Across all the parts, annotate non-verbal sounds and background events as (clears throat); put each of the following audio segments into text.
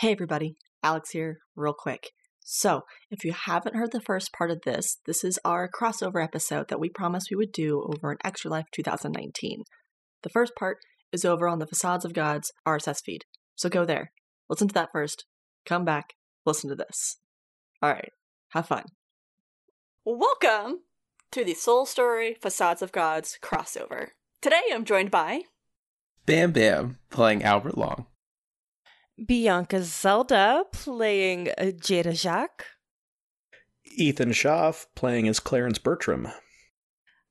Hey everybody, Alex here, real quick. So, if you haven't heard the first part of this, this is our crossover episode that we promised we would do over an Extra Life 2019. The first part is over on the Facades of Gods RSS feed. So go there, listen to that first, come back, listen to this. Alright, have fun. Welcome to the Soul Story Facades of Gods crossover. Today I'm joined by Bam Bam playing Albert Long. Bianca Zelda playing uh, Jada Jacques. Ethan Schaff playing as Clarence Bertram.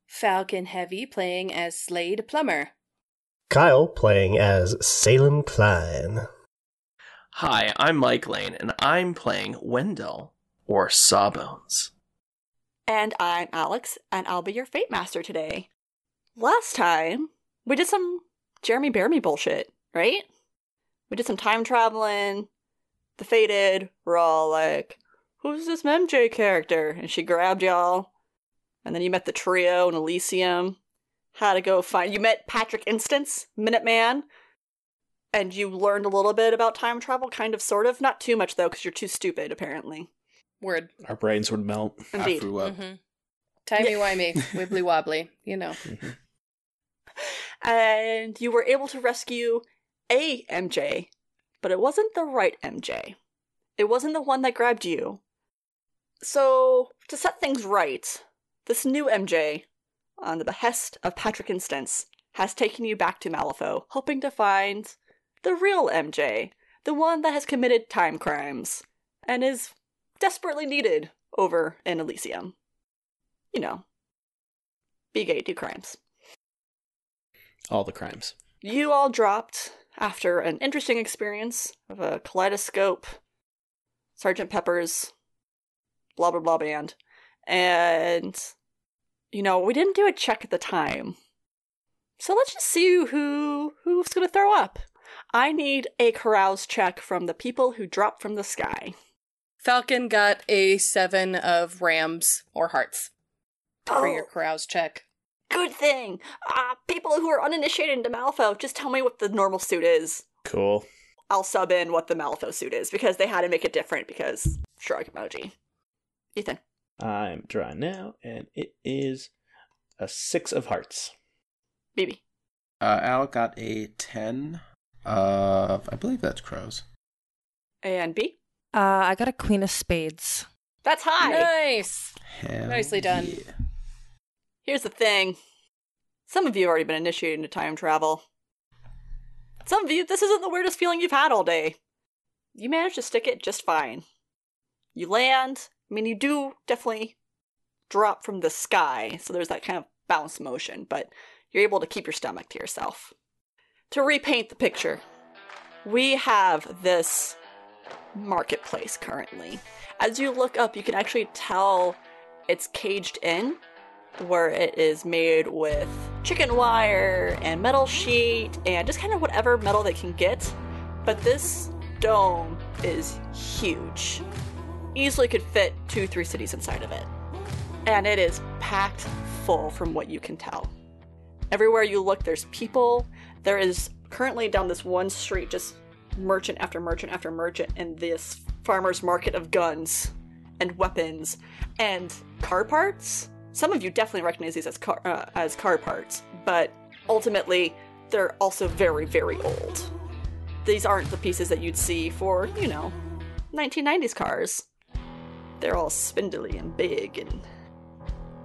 Falcon Heavy playing as Slade Plummer. Kyle playing as Salem Klein. Hi, I'm Mike Lane, and I'm playing Wendell, or Sawbones. And I'm Alex, and I'll be your Fate Master today. Last time, we did some Jeremy Bearimy bullshit, right? We did some time traveling. The Fated were all like, Who's this MJ character? And she grabbed y'all. And then you met the trio in Elysium. Had to go find. You met Patrick Instance, Minuteman. And you learned a little bit about time travel, kind of, sort of. Not too much, though, because you're too stupid, apparently. Word. Our brains would melt. Indeed. I threw up. Mm-hmm. Timey-wimey, (laughs) wibbly wobbly, you know. and you were able to rescue a MJ, but it wasn't the right MJ. It wasn't the one that grabbed you. So, to set things right, this new MJ, on the behest of Patrick Instance, has taken you back to Malifaux, hoping to find the real MJ, the one that has committed time crimes, and is desperately needed over in Elysium. You know, be gay, do crimes. All the crimes. You all dropped after an interesting experience of a kaleidoscope, Sergeant Pepper's, blah blah blah band, and you know we didn't do a check at the time, so let's just see who who's gonna throw up. I need a carouse check from the people who drop from the sky. Falcon got a seven of rams or hearts for oh. your Oh. carouse check. Good thing. Uh, people who are uninitiated into Malifaux, just tell me what the normal suit is. Cool. I'll sub in what the Malifaux suit is because they had to make it different because shrug emoji. Ethan. I'm drawing now, and it is a six of hearts. BB. Uh, Al got a 10 of, I believe that's crows. And B. Uh, I got a Queen of Spades. That's high. Nice. Hell Nicely done. yeah. Here's the thing. Some of you have already been initiated into time travel. Some of you, this isn't the weirdest feeling you've had all day. You managed to stick it just fine. You land, I mean, you do definitely drop from the sky, so there's that kind of bounce motion, but you're able to keep your stomach to yourself. To repaint the picture, we have this marketplace currently. As you look up, you can actually tell it's caged in where it is made with chicken wire and metal sheet and just kind of whatever metal they can get. But this dome is huge. Easily could fit two, three cities inside of it. And it is packed full from what you can tell. Everywhere you look, there's people. There is currently down this one street just merchant after merchant after merchant in this farmer's market of guns and weapons and car parts. Some of you definitely recognize these as car uh, as car parts, but ultimately they're also very very old. These aren't the pieces that you'd see for, you know, 1990s cars. They're all spindly and big and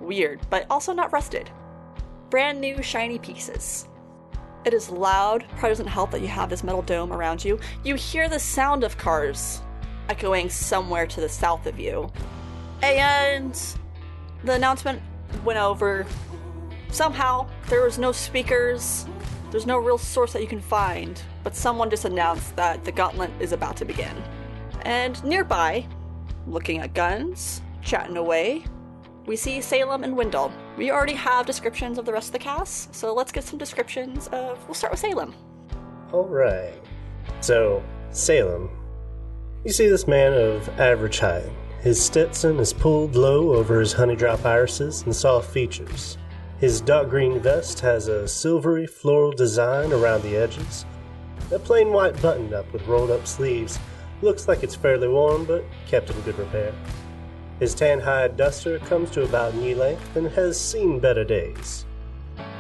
weird, but also not rusted. Brand new shiny pieces. It is loud, probably doesn't help that you have this metal dome around you. You hear the sound of cars echoing somewhere to the south of you. And the announcement went over. Somehow, there was no speakers, there's no real source that you can find, but someone just announced that the gauntlet is about to begin. And nearby, looking at guns, chatting away, we see Salem and Wendell. We already have descriptions of the rest of the cast, so let's get some descriptions of. We'll start with Salem. Alright. So, Salem. You see this man of average height. His Stetson is pulled low over his honeydrop irises and soft features. His dark green vest has a silvery floral design around the edges. A plain white button up with rolled up sleeves Looks like it's fairly worn, but kept in good repair. His tan hide duster comes to about knee length and has seen better days.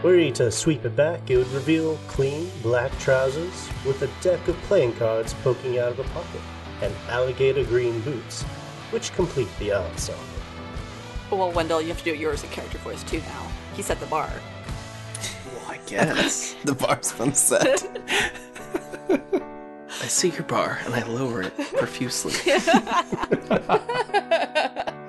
Were he to sweep it back, it would reveal clean black trousers with a deck of playing cards poking out of a pocket, and alligator green boots, which complete the ensemble. Well, Wendell, you have to do yours in character voice too now. He set the bar. Well, I guess. (laughs) The bar's been set. (laughs) I see your bar and I lower it profusely. (laughs)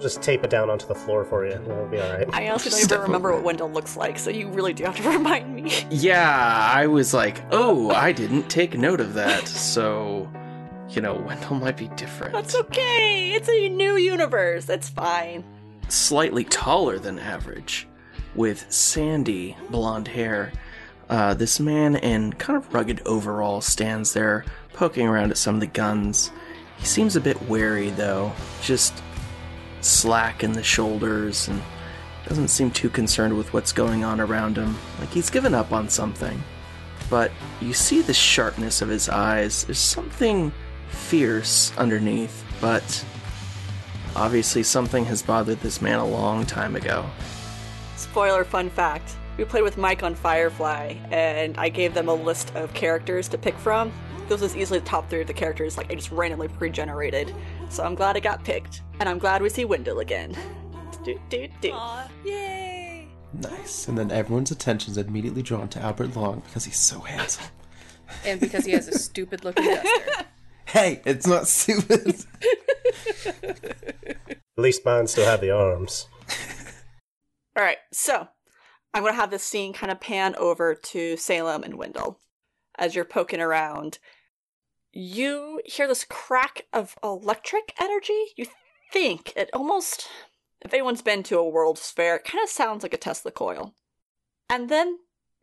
We'll just tape it down onto the floor for you. It'll be alright. I honestly don't even remember what Wendell looks like, so you really do have to remind me. Yeah, I was like, oh, I didn't take note of that. So, you know, Wendell might be different. That's okay. It's a new universe. It's fine. Slightly taller than average, with sandy blonde hair. Uh, this man in kind of rugged overalls stands there, poking around at some of the guns. He seems a bit wary, though, just slack in the shoulders and doesn't seem too concerned with what's going on around him. Like he's given up on something. But you see the sharpness of his eyes. There's something fierce underneath, but obviously something has bothered this man a long time ago. Spoiler fun fact. We played with Mike on Firefly, and I gave them a list of characters to pick from. This was easily the top three of the characters, like I just randomly pre-generated. So I'm glad it got picked, and I'm glad we see Wendell again. Do, do, do. Yay! nice. And then everyone's attention is immediately drawn to Albert Long because he's so handsome. and because he has a stupid looking duster. (laughs) Hey, it's not stupid. (laughs) At least mine still have the arms. All right, so I'm going to have this scene kind of pan over to Salem and Wendell as you're poking around. You hear this crack of electric energy. You think it almost, if anyone's been to a World's Fair, it kind of sounds like a Tesla coil. And then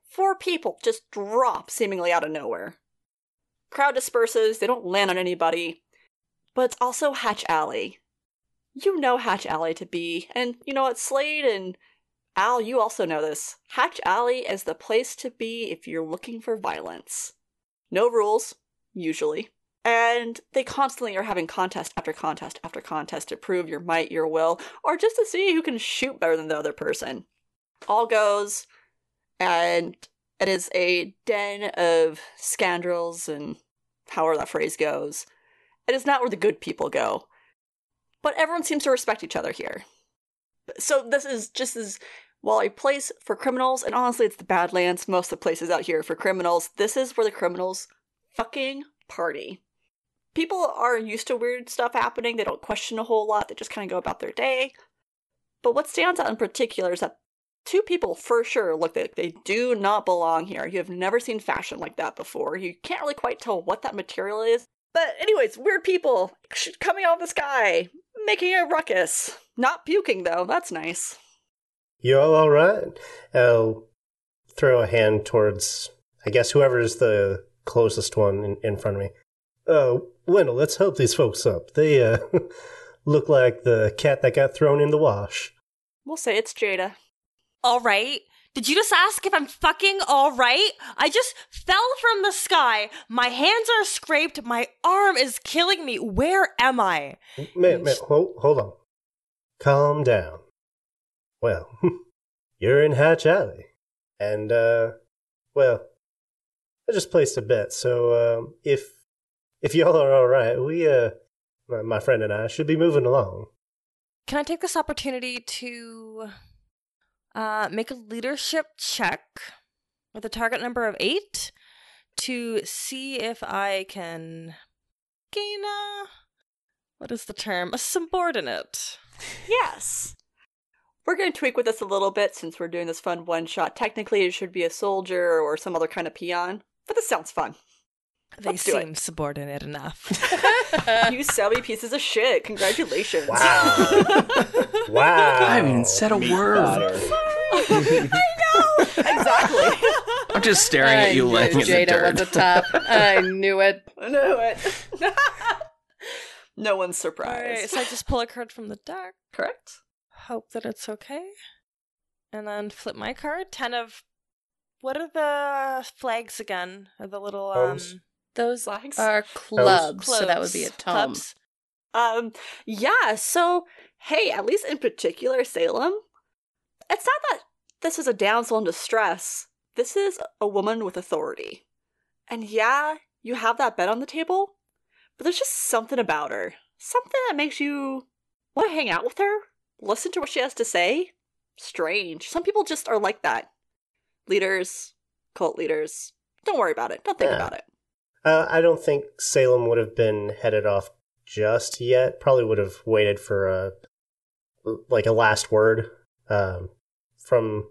four people just drop seemingly out of nowhere. Crowd disperses, they don't land on anybody, but it's also Hatch Alley. You know Hatch Alley to be, and you know what, Slade and Al, you also know this. Hatch Alley is the place to be if you're looking for violence. No rules, usually. And they constantly are having contest after contest after contest to prove your might, your will, or just to see who can shoot better than the other person. All goes, and it is a den of scoundrels and however that phrase goes. It is not where the good people go. But everyone seems to respect each other here. So this is just as well a place for criminals, and honestly, it's the Badlands. Most of the places out here for criminals. This is where the criminals fucking party. People are used to weird stuff happening. They don't question a whole lot. They just kind of go about their day. But what stands out in particular is that two people for sure look like they do not belong here. You have never seen fashion like that before. You can't really quite tell what that material is. But, anyways, weird people coming out of the sky, making a ruckus. Not puking, though. That's nice. You all alright? I'll throw a hand towards, I guess, whoever's the closest one in, in front of me. Uh, Wendell, let's help these folks up. They, uh, (laughs) look like the cat that got thrown in the wash. We'll say it's Jada. All right. Did you just ask if I'm fucking all right? I just fell from the sky. My hands are scraped. My arm is killing me. Where am I? Man, man, hold, hold on. Calm down. Well, (laughs) you're in Hatch Alley. And, uh, well, I just placed a bet, so, um, if, if y'all are alright, we, uh, my friend and I should be moving along. Can I take this opportunity to uh, make a leadership check with a target number of eight to see if I can gain a. What is the term? A subordinate. Yes. We're going to tweak with this a little bit since we're doing this fun one shot. Technically, it should be a soldier or some other kind of peon, but this sounds fun. They Let's seem subordinate enough. (laughs) you selly pieces of shit. Congratulations. Wow. (laughs) wow. I haven't even said a word. (laughs) exactly. I'm just staring I at you knew laying in the Jada was a dirt. top. I knew it. (laughs) I knew it. (laughs) no one's surprised. right, so I just pull a card from the deck, Correct? hope that it's okay, and then flip my card. Ten of. What are the flags again? Are the little um Arms. Those Flags? are clubs, so that would be a Cloves. tome. Clubs. Um, yeah, so, hey, at least in particular, Salem, it's not that this is a damsel in distress. This is a woman with authority. And yeah, you have that bet on the table, but there's just something about her. Something that makes you want to hang out with her, listen to what she has to say. Strange. Some people just are like that. Leaders, cult leaders. Don't worry about it. Don't think Yeah. about it. Uh, I don't think Salem would have been headed off just yet. Probably would have waited for a like a last word um, from,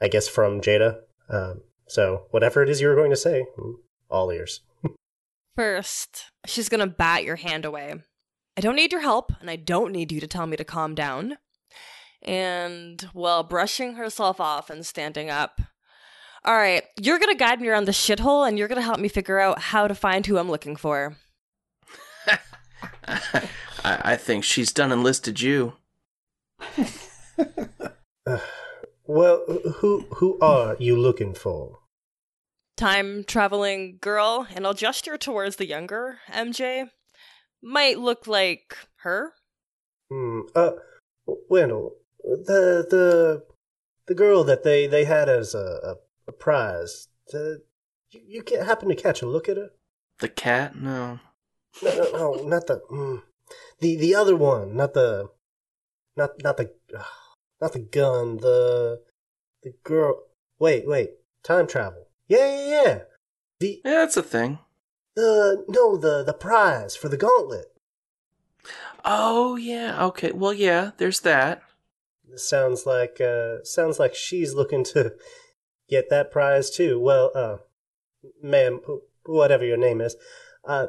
I guess, from Jada. Um, so whatever it is you were going to say, all ears. First, she's gonna bat your hand away. I don't need your help, and I don't need you to tell me to calm down. And while brushing herself off and standing up, all right, you're gonna guide me around the shithole, and you're gonna help me figure out how to find who I'm looking for. (laughs) I, I think she's done enlisted you. (laughs) (laughs) Well, who who are you looking for? Time traveling girl, and I'll gesture towards the younger MJ. Might look like her. Hmm. Uh, Wendell, the the the girl that they they had as a a, a prize. The, you, you can't happen to catch a look at her? The cat? No. No, no, no not the mm, the the other one, not the not not the ugh, not the gun. The the girl. Wait, wait. Time travel. Yeah, yeah, yeah. The Yeah, that's a thing. the no the the prize for the gauntlet. Oh, yeah. Okay. Well, yeah, there's that. Sounds like uh sounds like she's looking to get that prize too. Well, uh, ma'am, whatever your name is, uh,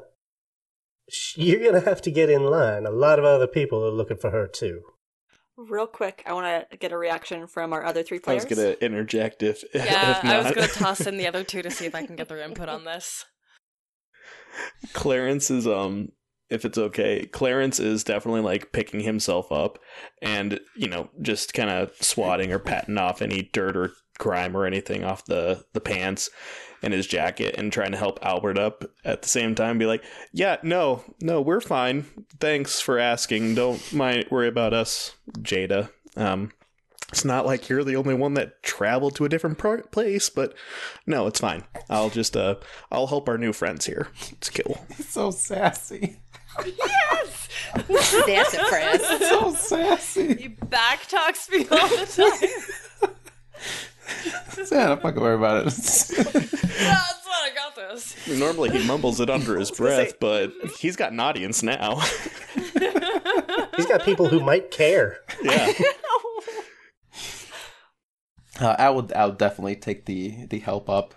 you're gonna have to get in line. A lot of other people are looking for her too. Real quick, I want to get a reaction from our other three players. I was gonna interject if (laughs) Yeah, if I was gonna (laughs) toss in the other two to see if I can get their input on this. Clarence is um if it's okay, Clarence is definitely like picking himself up and, you know, just kind of swatting or patting off any dirt or grime or anything off the the pants and his jacket and trying to help Albert up at the same time be like, "Yeah, no, no, we're fine. Thanks for asking. Don't mind worry about us, Jada." Um it's not like you're the only one that traveled to a different pro- place, but no, it's fine. I'll just uh I'll help our new friends here. It's cool. He's so sassy. yes! (laughs) a press. So sassy. You back talks me all the time. (laughs) (laughs) Yeah, don't fucking worry about it. (laughs) That's what I got this. Normally he mumbles it under his (laughs) breath, but he's got an audience now. He's got people who might care. yeah. Uh, I would, I would definitely take the the help up,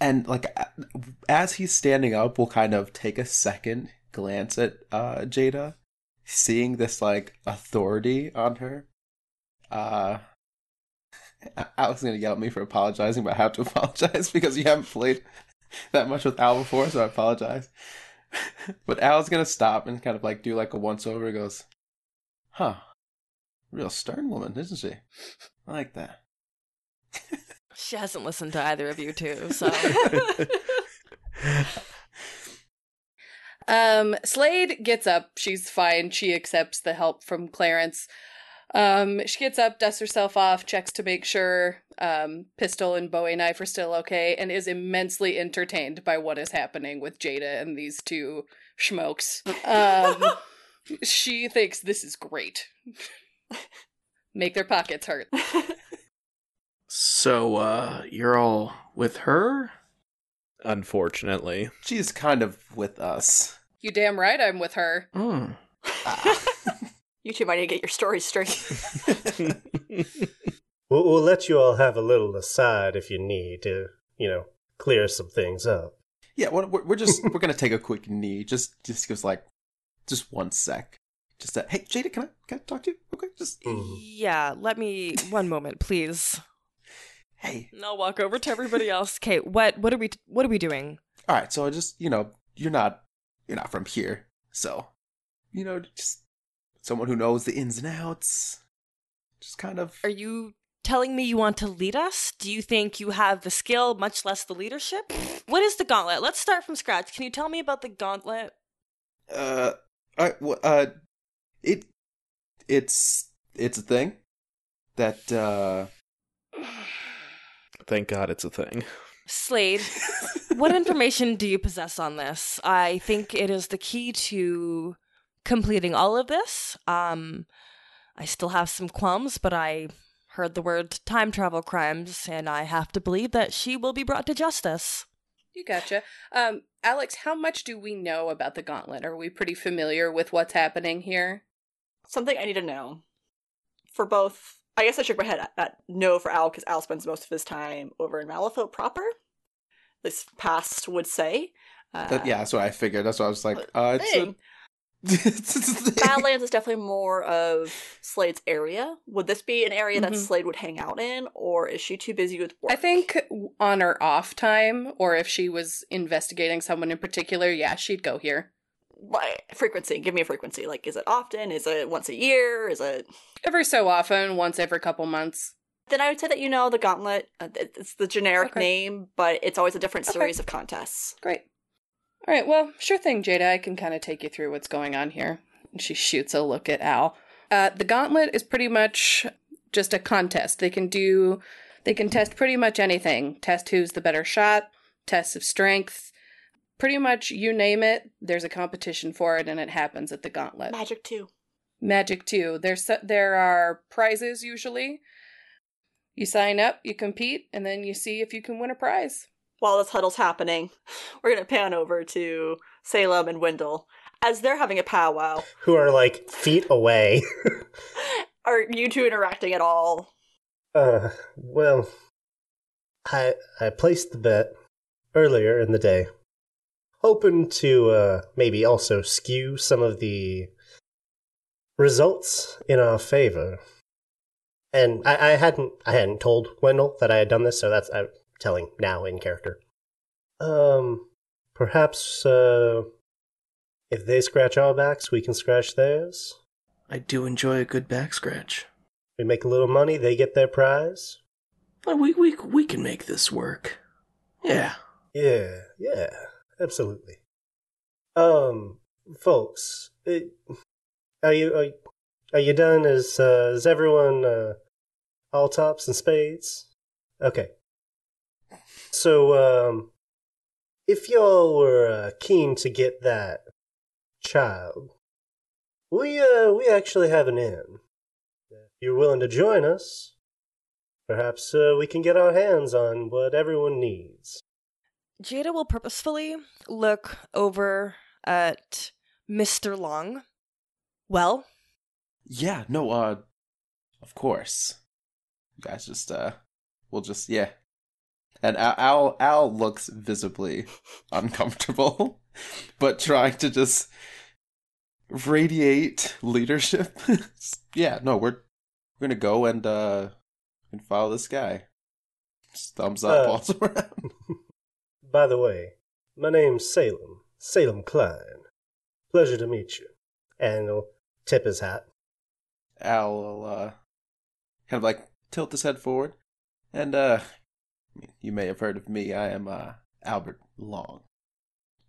and like as he's standing up, we'll kind of take a second glance at uh, Jada, seeing this like authority on her. Uh, Alex is gonna yell at me for apologizing, but I have to (laughs) apologize because you haven't played that much with Al before, so I apologize. (laughs) but Al's gonna stop and kind of like do like a once over. He Goes, huh? Real stern woman, isn't she? I like that. She hasn't listened to either of you two, so (laughs) Um, Slade gets up. She's fine. She accepts the help from Clarence. Um, she gets up, dusts herself off, checks to make sure um, pistol and Bowie knife are still okay, and is immensely entertained by what is happening with Jada and these two schmokes. Um, (laughs) she thinks this is great. (laughs) Make their pockets hurt. So, uh, you're all with her? Unfortunately. She's kind of with us. You damn right I'm with her. Hmm. (laughs) you two might need to get your stories straight. (laughs) (laughs) We'll, we'll let you all have a little aside if you need to, you know, clear some things up. Yeah, we're, we're just (laughs) we're gonna take a quick knee. Just just gives like just one sec. Just that. Hey, Jada, can I can I talk to you? Okay, just Mhm. yeah. Let me one moment, please. hey. And I'll walk over to everybody else. Okay, what what are we what are we doing? All right, so I just you know you're not you're not from here, so you know just someone who knows the ins and outs. Just kind of Are you telling me you want to lead us? Do you think you have the skill, much less the leadership? What is the gauntlet? Let's start from scratch. Can you tell me about the gauntlet? Uh, I, w- uh, it, it's, it's a thing that, uh, (sighs) Thank God it's a thing. Slade, what (laughs) information do you possess on this? I think it is the key to completing all of this. Um, I still have some qualms, but I heard the word time travel crimes, and I have to believe that she will be brought to justice. You gotcha. Um, Alex, how much do we know about the gauntlet? Are we pretty familiar with what's happening here? Something I need to know. For both, I guess I shook my head at, at no for Al because Al spends most of his time over in Malifaux proper. This past would say. Uh, that, yeah, that's what I figured. That's what I was like, uh, it's thing. a, it's a thing. (laughs) Badlands is definitely more of Slade's area. Would this be an area that Mhm. Slade would hang out in, or is she too busy with work? I think on her off time, or if she was investigating someone in particular, yeah, she'd go here. Like, frequency. Give me a frequency. Like, is it often? Is it once a year? Is it? Every so often, once every couple months. Then I would say that you know the Gauntlet. Uh, it's the generic Okay. name, but it's always a different Okay. series of contests. Great. All right, well, sure thing, Jada. I can kind of take you through what's going on here. And she shoots a look at Al. Uh, the gauntlet is pretty much just a contest. They can do, they can test pretty much anything. Test who's the better shot, tests of strength, pretty much you name it. There's a competition for it, and it happens at the gauntlet. Magic too. Magic too. There's there are prizes usually. You sign up, you compete, and then you see if you can win a prize. While this huddle's happening, (sighs) we're gonna pan over to Salem and Wendell as they're having a powwow. Who are like feet away. (laughs) Are you two interacting at all? Uh, well, I I placed the bet earlier in the day, hoping to uh, maybe also skew some of the results in our favor. And I, I hadn't I hadn't told Wendell that I had done this, so that's I'm telling now in character. Um, perhaps uh, if they scratch our backs, we can scratch theirs. I do enjoy a good back scratch. We make a little money, they get their prize. We, we, we can make this work. Yeah. Yeah, yeah, absolutely. Um, folks, it, are you are, are you done? Is uh, is everyone uh, all tops and spades? Okay. So, um, if y'all were uh, keen to get that child, we uh we actually have an inn. If you're willing to join us, perhaps uh, we can get our hands on what everyone needs. Jada will purposefully look over at Mr. Long. Well, Yeah, no, uh, of course. You guys just, uh, we'll just, yeah. And Al, Al, looks visibly uncomfortable, (laughs) but trying to just radiate leadership. (laughs) yeah, no, we're, we're gonna go and, uh, and follow this guy. Just thumbs up Uh, all (laughs) around. By the way, my name's Salem, Salem Klein. Pleasure to meet you. And he'll tip his hat. Al will, uh, kind of like tilt his head forward. And, uh, you may have heard of me. I am, uh, Albert Long.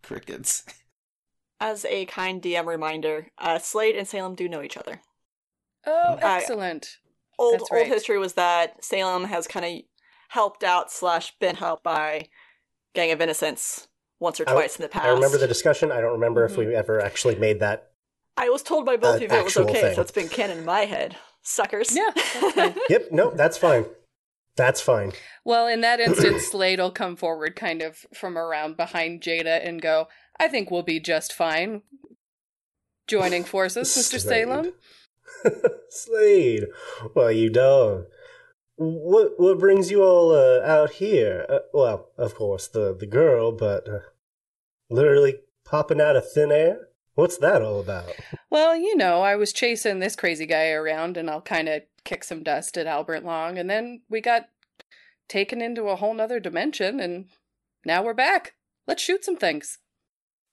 Crickets. (laughs) As a kind DM reminder, uh, Slade and Salem do know each other. Oh, I- excellent. Old That's old history was that Salem has kind of helped out slash been helped by Gang of Innocence once or I- twice in the past. I remember the discussion. I don't remember if Mhm. we ever actually made that. I was told by both Uh, of you it was okay, thing. so it's been canon in my head. Suckers. Yeah, that's fine. (laughs) Yep, no, that's fine. That's fine. Well, in that (clears throat) instance, Slade will come forward kind of from around behind Jada and go, I think we'll be just fine. Joining (laughs) forces, Mr. Salem. (laughs) Slade, why you dog? What what brings you all uh, out here? Uh, well, of course the the girl, but uh, literally popping out of thin air. What's that all about? Well, you know, I was chasing this crazy guy around and I'll kind of kick some dust at Albert Long, and then we got taken into a whole nother dimension, and now we're back. Let's shoot some things.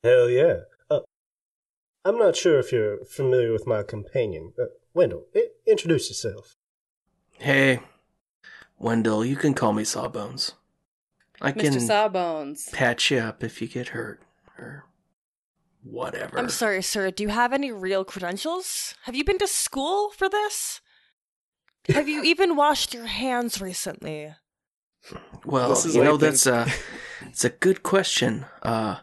Hell yeah. Uh, I'm not sure if you're familiar with my companion. Uh, Wendell, I- introduce yourself. Hey, Wendell, you can call me Sawbones. I can Mr. Sawbones. patch you up if you get hurt or whatever. I'm sorry, sir. Do you have any real credentials? Have you been to school for this? Have you even washed your hands recently? Well, This is you know that's a it's a good question. Uh,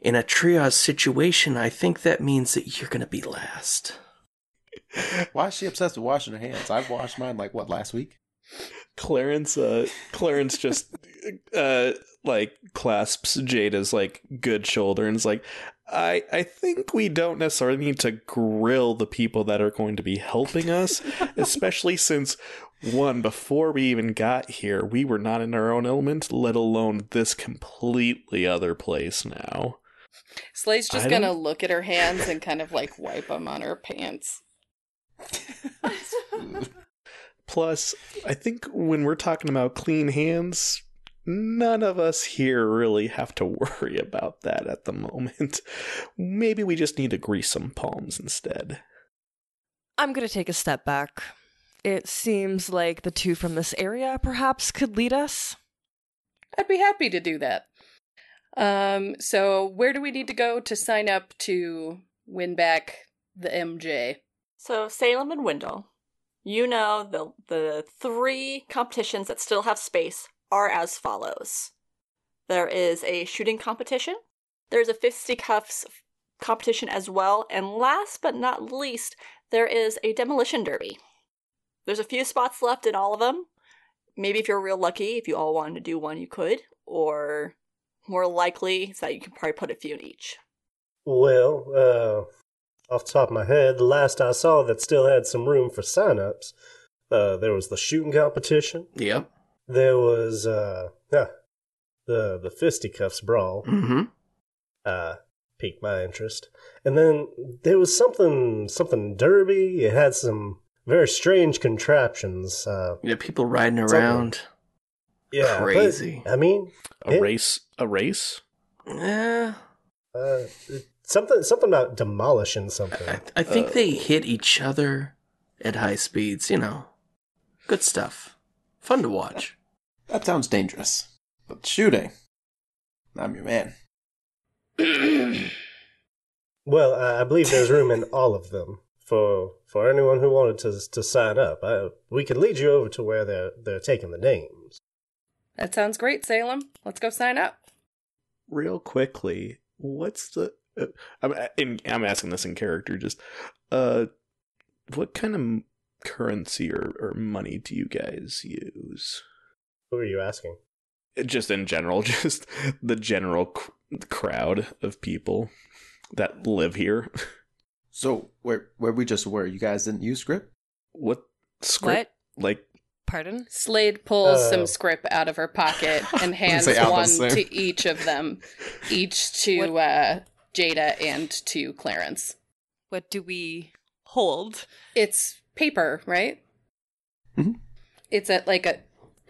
in a triage situation, I think that means that you're gonna be last. Why is she obsessed with washing her hands? I've washed mine like what last week. Clarence, uh, Clarence just, (laughs) uh, like clasps Jada's like good shoulder and is like, I, I think we don't necessarily need to grill the people that are going to be helping us, (laughs) especially since one before we even got here, we were not in our own element, let alone this completely other place now. Slade's just I gonna don't- look at her hands and kind of like wipe them on her pants. (laughs) Plus, I think when we're talking about clean hands, none of us here really have to (laughs) worry about that at the moment. Maybe we just need to grease some palms instead. I'm going to take a step back. It seems like the two from this area perhaps could lead us. I'd be happy to do that. Um, so where do we need to go to sign up to win back the MJ? So Salem and Wendell, you know the the three competitions that still have space are as follows. There is a shooting competition. There's a fisticuffs competition as well, and last but not least, there is a demolition derby. There's a few spots left in all of them. Maybe if you're real lucky, if you all wanted to do one, you could, or more likely is that you can probably put a few in each. Well, uh, off the top of my head, the last I saw that still had some room for sign-ups, uh, there was the shooting competition. Yep. There was uh, huh, the the fisticuffs brawl. Mm-hmm. Uh, piqued my interest, and then there was something something derby. It had some very strange contraptions. Uh, Yeah, people riding Something. around. yeah, but, Crazy. I mean, A It- race? A race? Yeah, uh, something something about demolishing something. I, I think Uh, they hit each other at high speeds. You know, good stuff. Fun to watch. That sounds dangerous. But shooting, I'm your man. (clears throat) Well, I I believe there's room in all of them for for anyone who wanted to to sign up. I, we can lead you over to where they're they're taking the names. That sounds great, Salem. Let's go sign up. Real quickly, what's the. Uh, I'm, in, I'm asking this in character, just. Uh, what kind of currency or, or money do you guys use? Who are you asking? just in general, (laughs) just the general c- crowd of people that live here. So where where we just were, you guys didn't use script? What script? What? Like, Pardon? Slade pulls Oh. some script out of her pocket (laughs) and hands one to each of them, each to uh, Jada and to Clarence. What do we hold? It's paper, right? Mhm. It's at like a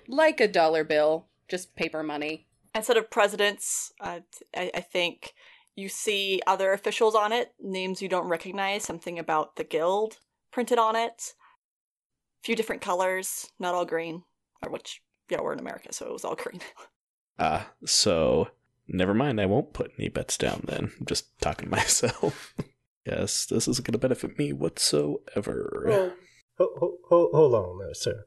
like a dollar bill, just paper money. instead of presidents, uh, I, I think you see other officials on it, names you don't recognize, something about the guild printed on it. A few different colors, not all green. Or which, yeah, we're in America, so it was all (laughs) green. ah, so never mind. I won't put any bets down then. I'm just talking to myself. (laughs) yes, this isn't going to benefit me whatsoever. Well, ho- ho- ho- hold on there, sir.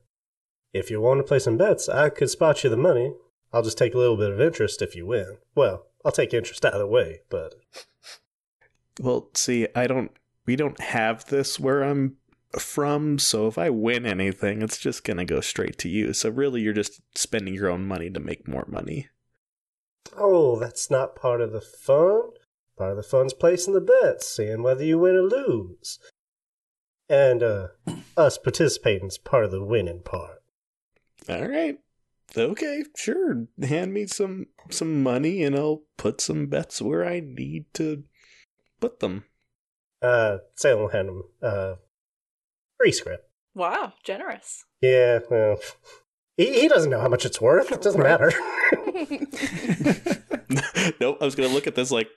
If you want to play some bets, I could spot you the money. I'll just take a little bit of interest if you win. Well, I'll take interest either way, but (laughs) Well, see, I don't. We don't have this where I'm from, so if I win anything, it's just gonna go straight to you. So really, you're just spending your own money to make more money. oh, that's not part of the fun. Part of the fun's placing the bets, seeing whether you win or lose. And uh, (clears throat) us participating's part of the winning part. All right. Okay, sure. Hand me some some money and I'll put some bets where I need to put them. Uh, Salem will hand him uh, free script. wow, generous. Yeah, well, (laughs) he, he doesn't know how much it's worth. It doesn't Right. matter. (laughs) (laughs) nope, I was going to look at this like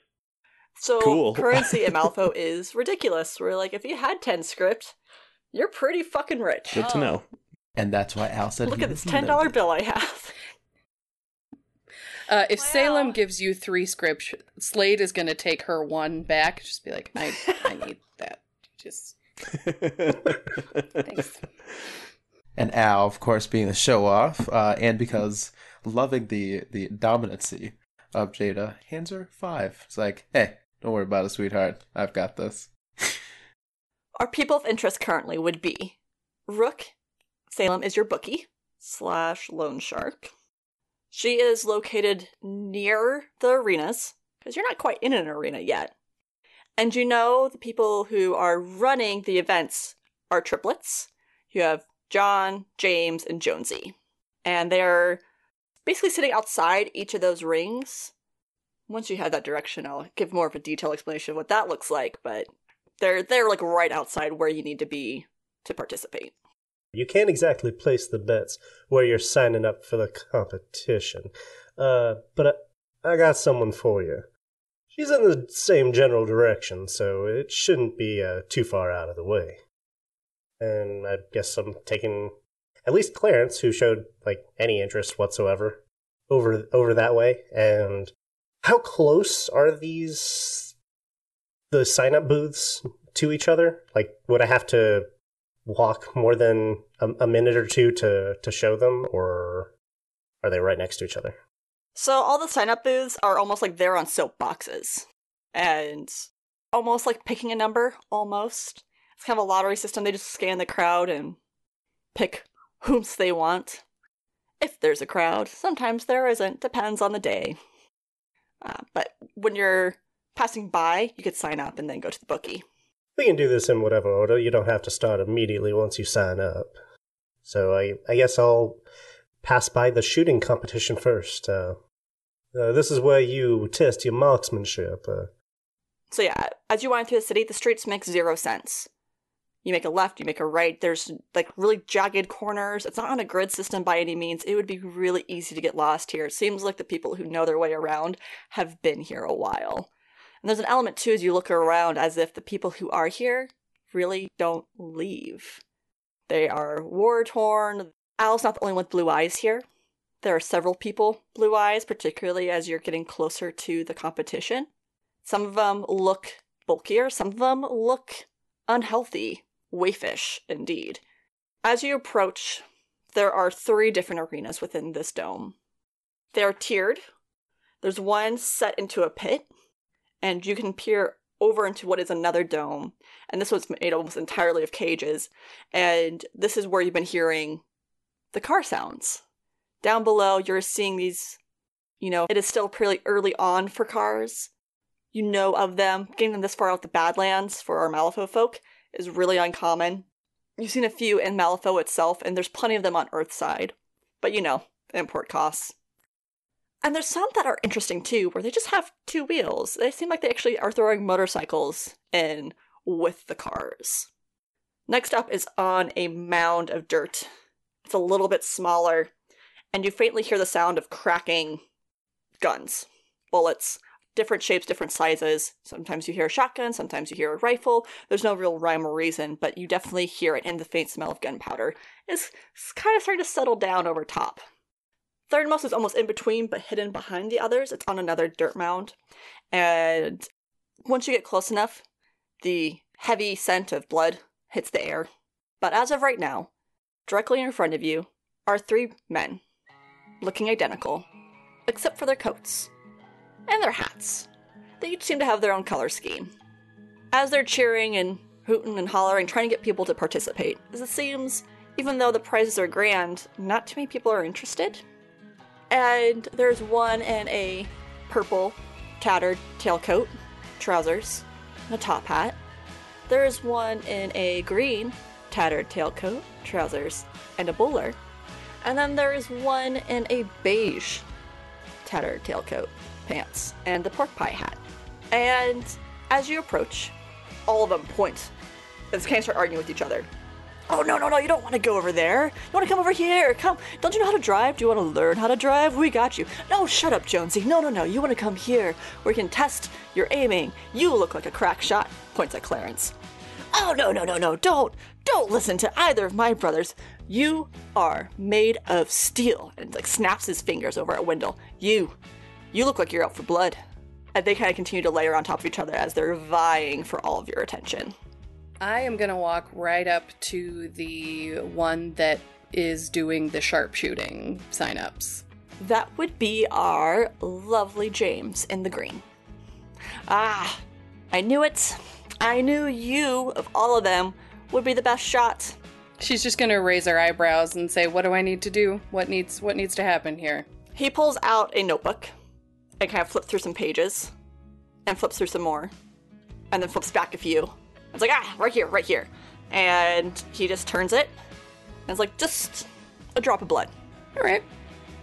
So Cool. currency in (laughs) Malifaux is ridiculous. We're like, if you had 10 script, you're pretty fucking rich. good to Oh. know. And that's why Al said, Look at this ten dollar bill I have. Uh, if Wow. Salem gives you three scripts, Slade is going to take her one back. Just be like, I, I (laughs) need that. Just (laughs) thanks. And Al, of course, being the show off, uh, and because loving the the dominancy of Jada, hands her five. It's like, hey, don't worry about it, sweetheart. I've got this. Our people of interest currently would be Rook. Salem is your bookie slash loan shark. She is located near the arenas because you're not quite in an arena yet. And you know the people who are running the events are triplets. You have John, James, and Jonesy. And they're basically sitting outside each of those rings. Once you have that direction, I'll give more of a detailed explanation of what that looks like, but they're they're like right outside where you need to be to participate. You can't exactly place the bets where you're signing up for the competition. Uh, but I, I got someone for you. She's in the same general direction, so it shouldn't be uh, too far out of the way. And I guess I'm taking at least Clarence, who showed like any interest whatsoever, over over that way. And how close are these the sign up booths to each other? Like, would I have to walk more than a, a minute or two to to show them, or are they right next to each other? So all the sign up booths are almost like they're on soapboxes. And almost like picking a number, almost. It's kind of a lottery system. They just scan the crowd and pick whomst they want. If there's a crowd, sometimes there isn't, depends on the day. Uh, but when you're passing by, you could sign up and then go to the bookie. We can do this in whatever order. You don't have to start immediately once you sign up. So I I guess I'll pass by the shooting competition first. Uh, uh, this is where you test your marksmanship. Uh, So yeah, as you wind through the city, the streets make zero sense. You make a left, you make a right. There's like really jagged corners. It's not on a grid system by any means. It would be really easy to get lost here. It seems like the people who know their way around have been here a while. And there's an element too as you look around as if the people who are here really don't leave. They are war torn. Al's not the only one with blue eyes here. There are several people blue eyes, particularly as you're getting closer to the competition. Some of them look bulkier, some of them look unhealthy, waifish indeed. As you approach, there are three different arenas within this dome. They are tiered. There's one set into a pit, and you can peer over into what is another dome. And this one's made almost entirely of cages. And this is where you've been hearing the car sounds. Down below, you're seeing these, you know, it is still pretty early on for cars you know of them. Getting them this far out the Badlands for our Malifaux folk is really uncommon. You've seen a few in Malifaux itself, and there's plenty of them on Earthside. But you know, import costs. And there's some that are interesting too, where they just have two wheels. They seem like they actually are throwing motorcycles in with the cars. Next up is on a mound of dirt. It's a little bit smaller, and you faintly hear the sound of cracking guns, bullets, different shapes, different sizes. Sometimes you hear a shotgun, sometimes you hear a rifle. There's no real rhyme or reason, but you definitely hear it, and the faint smell of gunpowder is kind of starting to settle down over top. Thirdmost is almost in between, but hidden behind the others. It's on another dirt mound. And once you get close enough, the heavy scent of blood hits the air. But as of right now, directly in front of you are three men, looking identical, except for their coats and their hats. They each seem to have their own color scheme. As they're cheering and hooting and hollering, trying to get people to participate, as it seems, even though the prizes are grand, not too many people are interested. And there's one in a purple, tattered tailcoat, trousers, and a top hat. There's one in a green, tattered tailcoat, trousers, and a bowler. And then there's one in a beige, tattered tailcoat, pants, and the pork pie hat. And as you approach, all of them point and kind of start arguing with each other. Oh no no no! You don't want to go over there. You want to come over here. Come! Don't you know how to drive? Do you want to learn how to drive? We got you. No, shut up, Jonesy. No no no! You want to come here we can test your aiming. You look like a crack shot. Points at Clarence. Oh, no, no, no, no, don't, don't listen to either of my brothers. You are made of steel. And like snaps his fingers over at Wendell. You, you look like you're out for blood. And they kind of continue to layer on top of each other as they're vying for all of your attention. I am gonna walk right up to the one that is doing the sharpshooting signups. That would be our lovely James in the green. Ah, I knew it. I knew you, of all of them, would be the best shot. She's just gonna raise her eyebrows and say, "What do I need to do? What needs what needs to happen here?" He pulls out a notebook and kind of flips through some pages and flips through some more and then flips back a few. It's like, ah, right here, right here. And he just turns it and it's like, just a drop of blood. All right.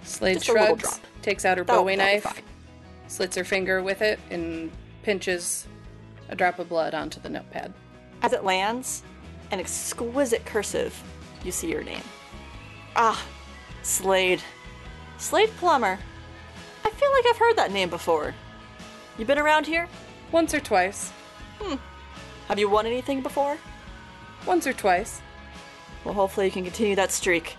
Slade Just shrugs, drop. takes out her That'll- Bowie that'll knife, slits her finger with it, and pinches a drop of blood onto the notepad. As it lands, an exquisite cursive, you see your name. Ah, Slade. Slade Plummer. I feel like I've heard that name before. You been around here? Once or twice. Hmm. Have you won anything before? Once or twice. Well, hopefully you can continue that streak.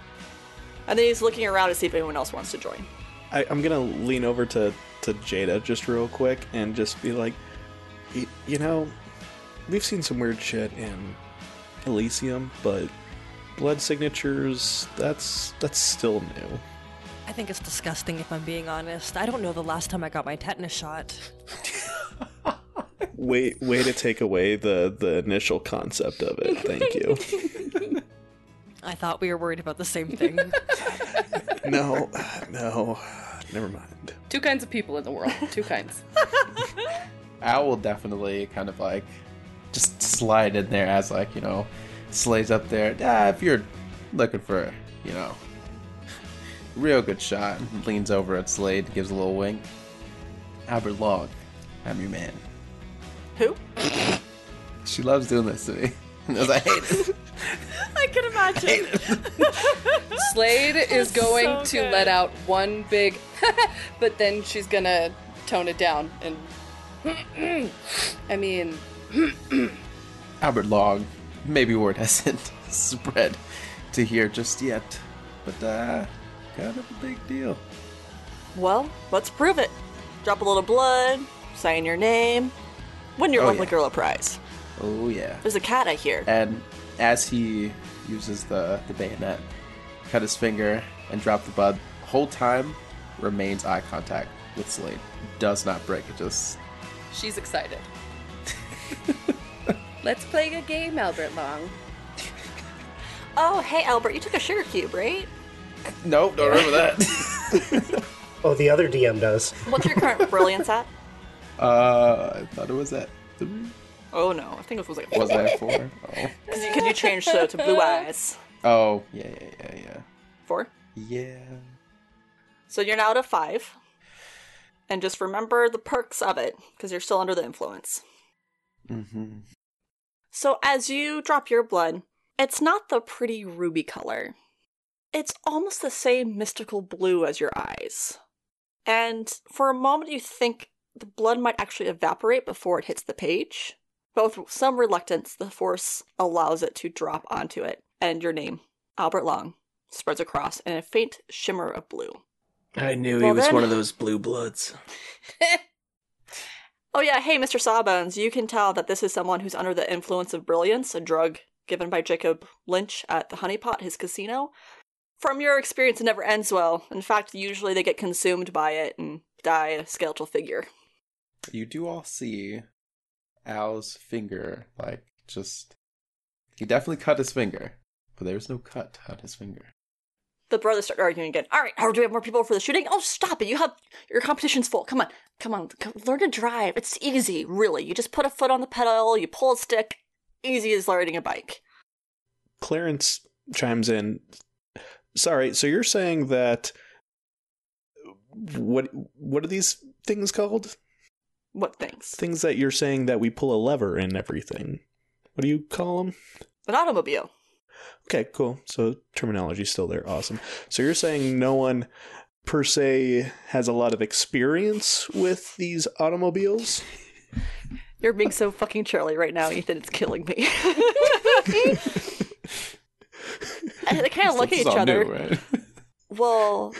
And then he's looking around to see if anyone else wants to join. I, I'm gonna lean over to to Jada just real quick and just be like, "Y- you know, we've seen some weird shit in Elysium, but blood signatures that's that's still new. I think it's disgusting if I'm being honest. I don't know the last time I got my tetanus shot. (laughs) Way way to take away the the initial concept of it. Thank you. (laughs) I thought we were worried about the same thing. (laughs) no, no, never mind. Two kinds of people in the world. Two kinds. Al will definitely kind of like just slide in there as like you know Slade's up there. Ah, if you're looking for you know real good shot, leans over at Slade, gives a little wink. Albert Long, I'm your man. Who? She loves doing this to me. (laughs) Because I hate it. (laughs) I can imagine. I it. (laughs) Slade is going so to let out one big, but then she's gonna tone it down and. (clears throat) I mean, (clears throat) Albert Long, maybe word hasn't spread to here just yet, but uh, kind of a big deal. Well, let's prove it. Drop a little blood, sign your name, win your Oh, lovely yeah. girl a prize. Oh yeah. There's a cat I hear. And as he uses the, the bayonet, cut his finger and drop the bud, whole time remains eye contact with Slade. Does not break it, just she's excited. (laughs) Let's play a game, Albert Long. Oh, hey Albert, you took a sugar cube, right? Nope, don't remember that. (laughs) Oh, the other DM does. What's your current brilliance at? (laughs) uh I thought it was at three. Oh no, I think it was like Was that at four? (laughs) Oh. because you changed so to blue eyes. Oh, yeah, yeah, yeah, yeah. Four. Yeah. So you're now at a five. And just remember the perks of it, because you're still under the influence. Mm-hmm. So as you drop your blood, it's not the pretty ruby color. It's almost the same mystical blue as your eyes. And for a moment, you think the blood might actually evaporate before it hits the page. But with some reluctance, the force allows it to drop onto it. And your name, Albert Long, spreads across in a faint shimmer of blue. I knew he was then- one of (laughs) those blue bloods. Oh, yeah, hey, Mr. Sawbones, you can tell that this is someone who's under the influence of brilliance, a drug given by Jakob Lynch at the Honeypot, his casino. From your experience, it never ends well. In fact, usually they get consumed by it and die a skeletal figure. You do all see Al's finger, like, just. He definitely cut his finger, but there's no cut on his finger. The brothers start arguing again. All right, how do we have more people for the shooting? Oh, stop it! You have your competition's full. Come on, come on, come, learn to drive. It's easy, really. You just put a foot on the pedal, you pull a stick. Easy as riding a bike. Clarence chimes in. Sorry, so you're saying that what what are these things called? What things? Things that you're saying that we pull a lever and everything. What do you call them? An automobile. Okay, cool. So terminology's still there. Awesome. So you're saying no one per se has a lot of experience with these automobiles? (laughs) You're being so fucking Charlie right now, Ethan. It's killing me. (laughs) (laughs) and (laughs) they kind of look at each other. new, right? (laughs) Well,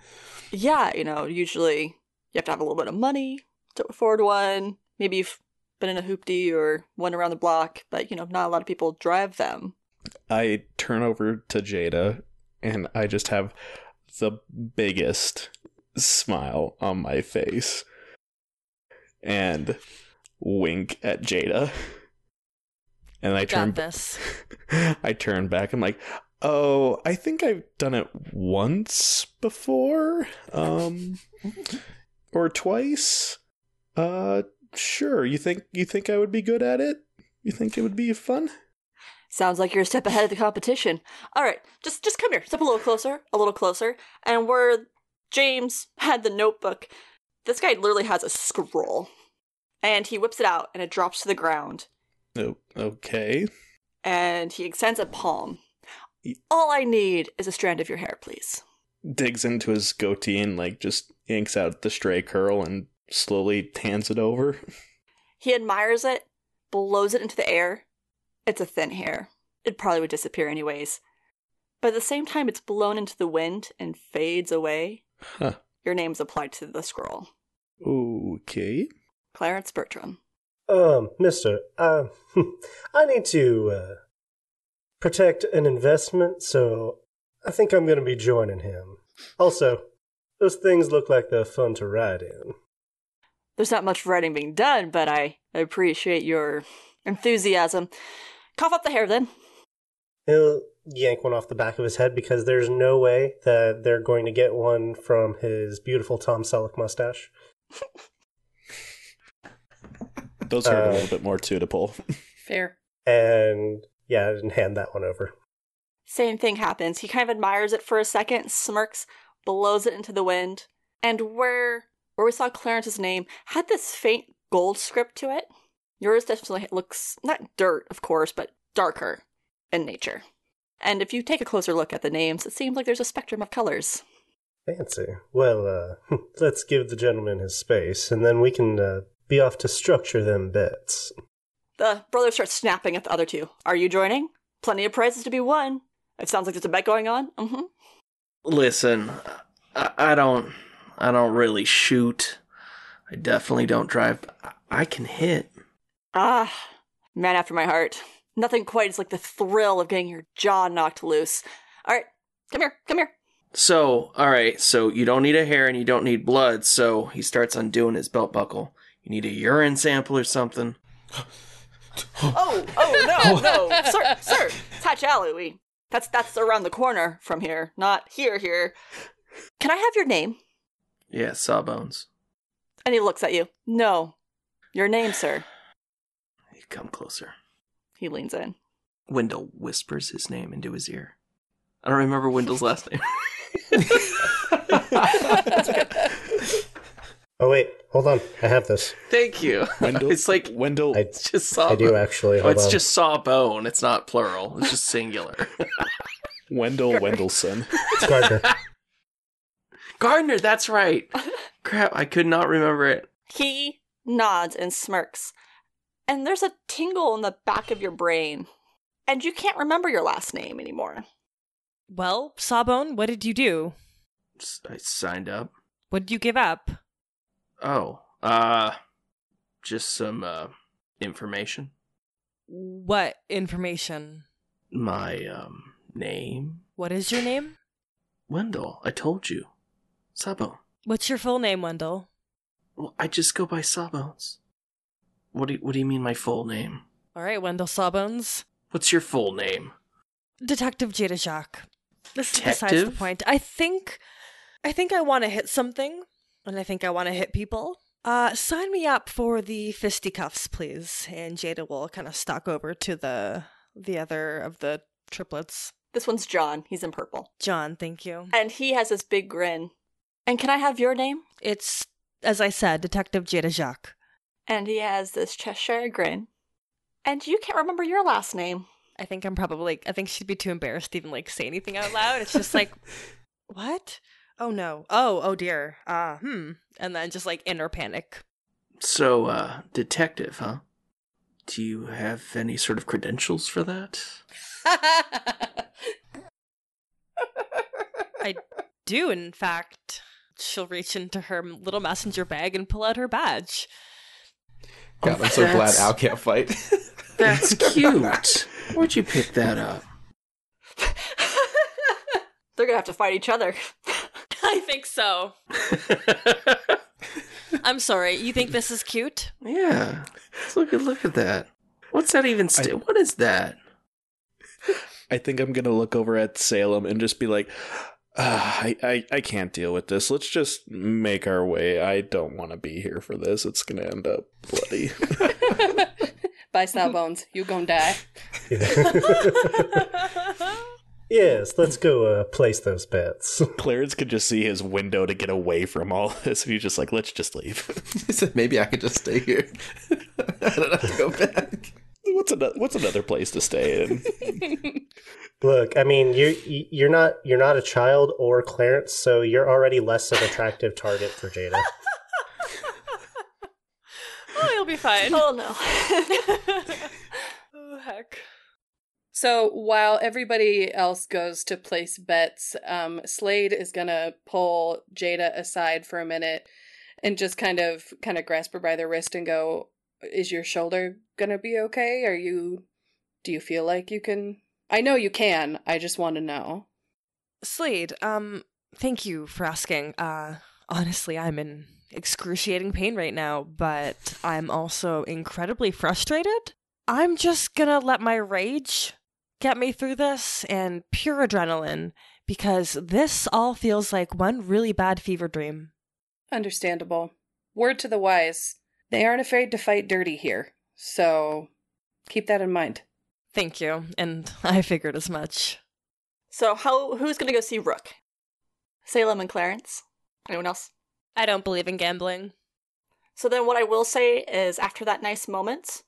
(laughs) yeah, you know, usually you have to have a little bit of money to afford one. Maybe you've been in a hoopty or one around the block, but you know, not a lot of people drive them. I turn over to Jada and I just have the biggest smile on my face and wink at Jada. And I turn this. I turn back. I'm like, "Oh, I think I've done it once before. Um or twice. Uh sure. You think you think I would be good at it? You think it would be fun?" Sounds like you're a step ahead of the competition. All right, just just come here. Step a little closer, a little closer. And where James had the notebook, this guy literally has a scroll. And he whips it out and it drops to the ground. Oh, okay. And he extends a palm. Ye- All I need is a strand of your hair, please. digs into his goatee and like just yanks out the stray curl and slowly hands it over. (laughs) He admires it, blows it into the air. It's a thin hair. It probably would disappear anyways. But at the same time, it's blown into the wind and fades away. Huh. Your name's applied to the scroll. Okay. Clarence Bertram. Um, mister, uh, (laughs) I need to, uh, protect an investment, so I think I'm gonna be joining him. Also, those things look like they're fun to ride in. There's not much writing being done, but I appreciate your enthusiasm. Cough up the hair then. He'll yank one off the back of his head because there's no way that they're going to get one from his beautiful Tom Selleck mustache. Those hurt a Uh, little bit more too to pull. Fair. And yeah, and hand that one over. Same thing happens. He kind of admires it for a second, smirks, blows it into the wind, and where where we saw Clarence's name had this faint gold script to it. Yours definitely looks not dirt, of course, but darker in nature. And if you take a closer look at the names, it seems like there's a spectrum of colors. Fancy. Well, uh, (laughs) let's give the gentleman his space, and then we can uh, be off to structure them bets. The brother starts snapping at the other two. Are you joining? Plenty of prizes to be won. It sounds like there's a bet going on. Mm-hmm. Listen, I, I don't, I don't really shoot. I definitely don't drive. I, I can hit. Ah, man after my heart. Nothing quite as like the thrill of getting your jaw knocked loose. All right, come here, come here. So, all right. So you don't need a hair and you don't need blood. So he starts undoing his belt buckle. You need a urine sample or something. Oh, oh no, (laughs) no, sir, sir, touch alley. That's that's around the corner from here, not here, here. Can I have your name? Yeah, sawbones. And he looks at you. No, your name, sir. You come closer. He leans in. Wendell whispers his name into his ear. I don't remember Wendell's last name. (laughs) (laughs) Oh wait, hold on. I have this. Thank you. Wendell, (laughs) it's like Wendell. I, it's just sawbone. I do actually. Oh, it's on. just sawbone. It's not plural. It's just singular. (laughs) Wendell Wendelson. It's Gardner. (laughs) Gardner, that's right. Crap, I could not remember it. He nods and smirks. And there's a tingle in the back of your brain. And you can't remember your last name anymore. Well, Sawbone, what did you do? I signed up. What did you give up? Oh, uh, just some uh information. What information? My um name, What is your name? Wendell. I told you, Sawbone. What's your full name, Wendell? Well, I just go by Sawbones. What do you, What do you mean my full name? All right, Wendell Sawbones. What's your full name? Detective Jada Jacques. This is besides the point. I think I think I want to hit something, and I think I want to hit people. Uh, sign me up for the fisticuffs, please. And Jada will kind of stalk over to the the other of the triplets. This one's John. He's in purple. John, thank you. And he has this big grin. And can I have your name? It's as I said, Detective Jada Jacques. And he has this Cheshire grin. And you can't remember your last name. I think I'm probably I think she'd be too embarrassed to even like say anything out loud. It's just like (laughs) what? Oh no. Oh, oh dear. Uh hmm. And then just like inner panic. So, uh, detective, huh? Do you have any sort of credentials for that? (laughs) I do, in fact. She'll reach into her little messenger bag and pull out her badge. God, I'm so glad Al can't fight. (laughs) That's cute. Where'd you pick that up? (laughs) They're gonna have to fight each other. I think so. (laughs) I'm sorry. You think this is cute? yeah. Let's look at look at that. What's that even? St- what is that? (laughs) I think I'm gonna look over at Salem and just be like, "Ah, I, I, I can't deal with this. Let's just make our way. I don't want to be here for this. It's gonna end up bloody. (laughs) Bye, Sawbones. You gonna die. Yes, let's go uh, place those bets. (laughs) Clarence could just see his window to get away from all this, and he's just like, let's just leave. (laughs) he said, maybe I could just stay here. (laughs) I don't have to go back. what's another What's another place to stay in? Look, I mean, you you're not you're not a child or Clarence, so you're already less of an attractive target for Jada. oh, you'll be fine. oh no. oh, heck. So while everybody else goes to place bets, um, Slade is gonna pull Jada aside for a minute and just kind of kind of grasp her by the wrist and go, "Is your shoulder gonna be okay? Are you? Do you feel like you can? I know you can. I just want to know." Slade, um, thank you for asking. Uh, honestly, I'm in excruciating pain right now, but I'm also incredibly frustrated. I'm just gonna let my rage get me through this and pure adrenaline because this all feels like one really bad fever dream. Understandable. Word to the wise: they aren't afraid to fight dirty here. So keep that in mind. Thank you, and (laughs) I figured as much. So how who's gonna go see Rook? Salem and Clarence? Anyone else? I don't believe in gambling. So then what I will say is after that nice moment,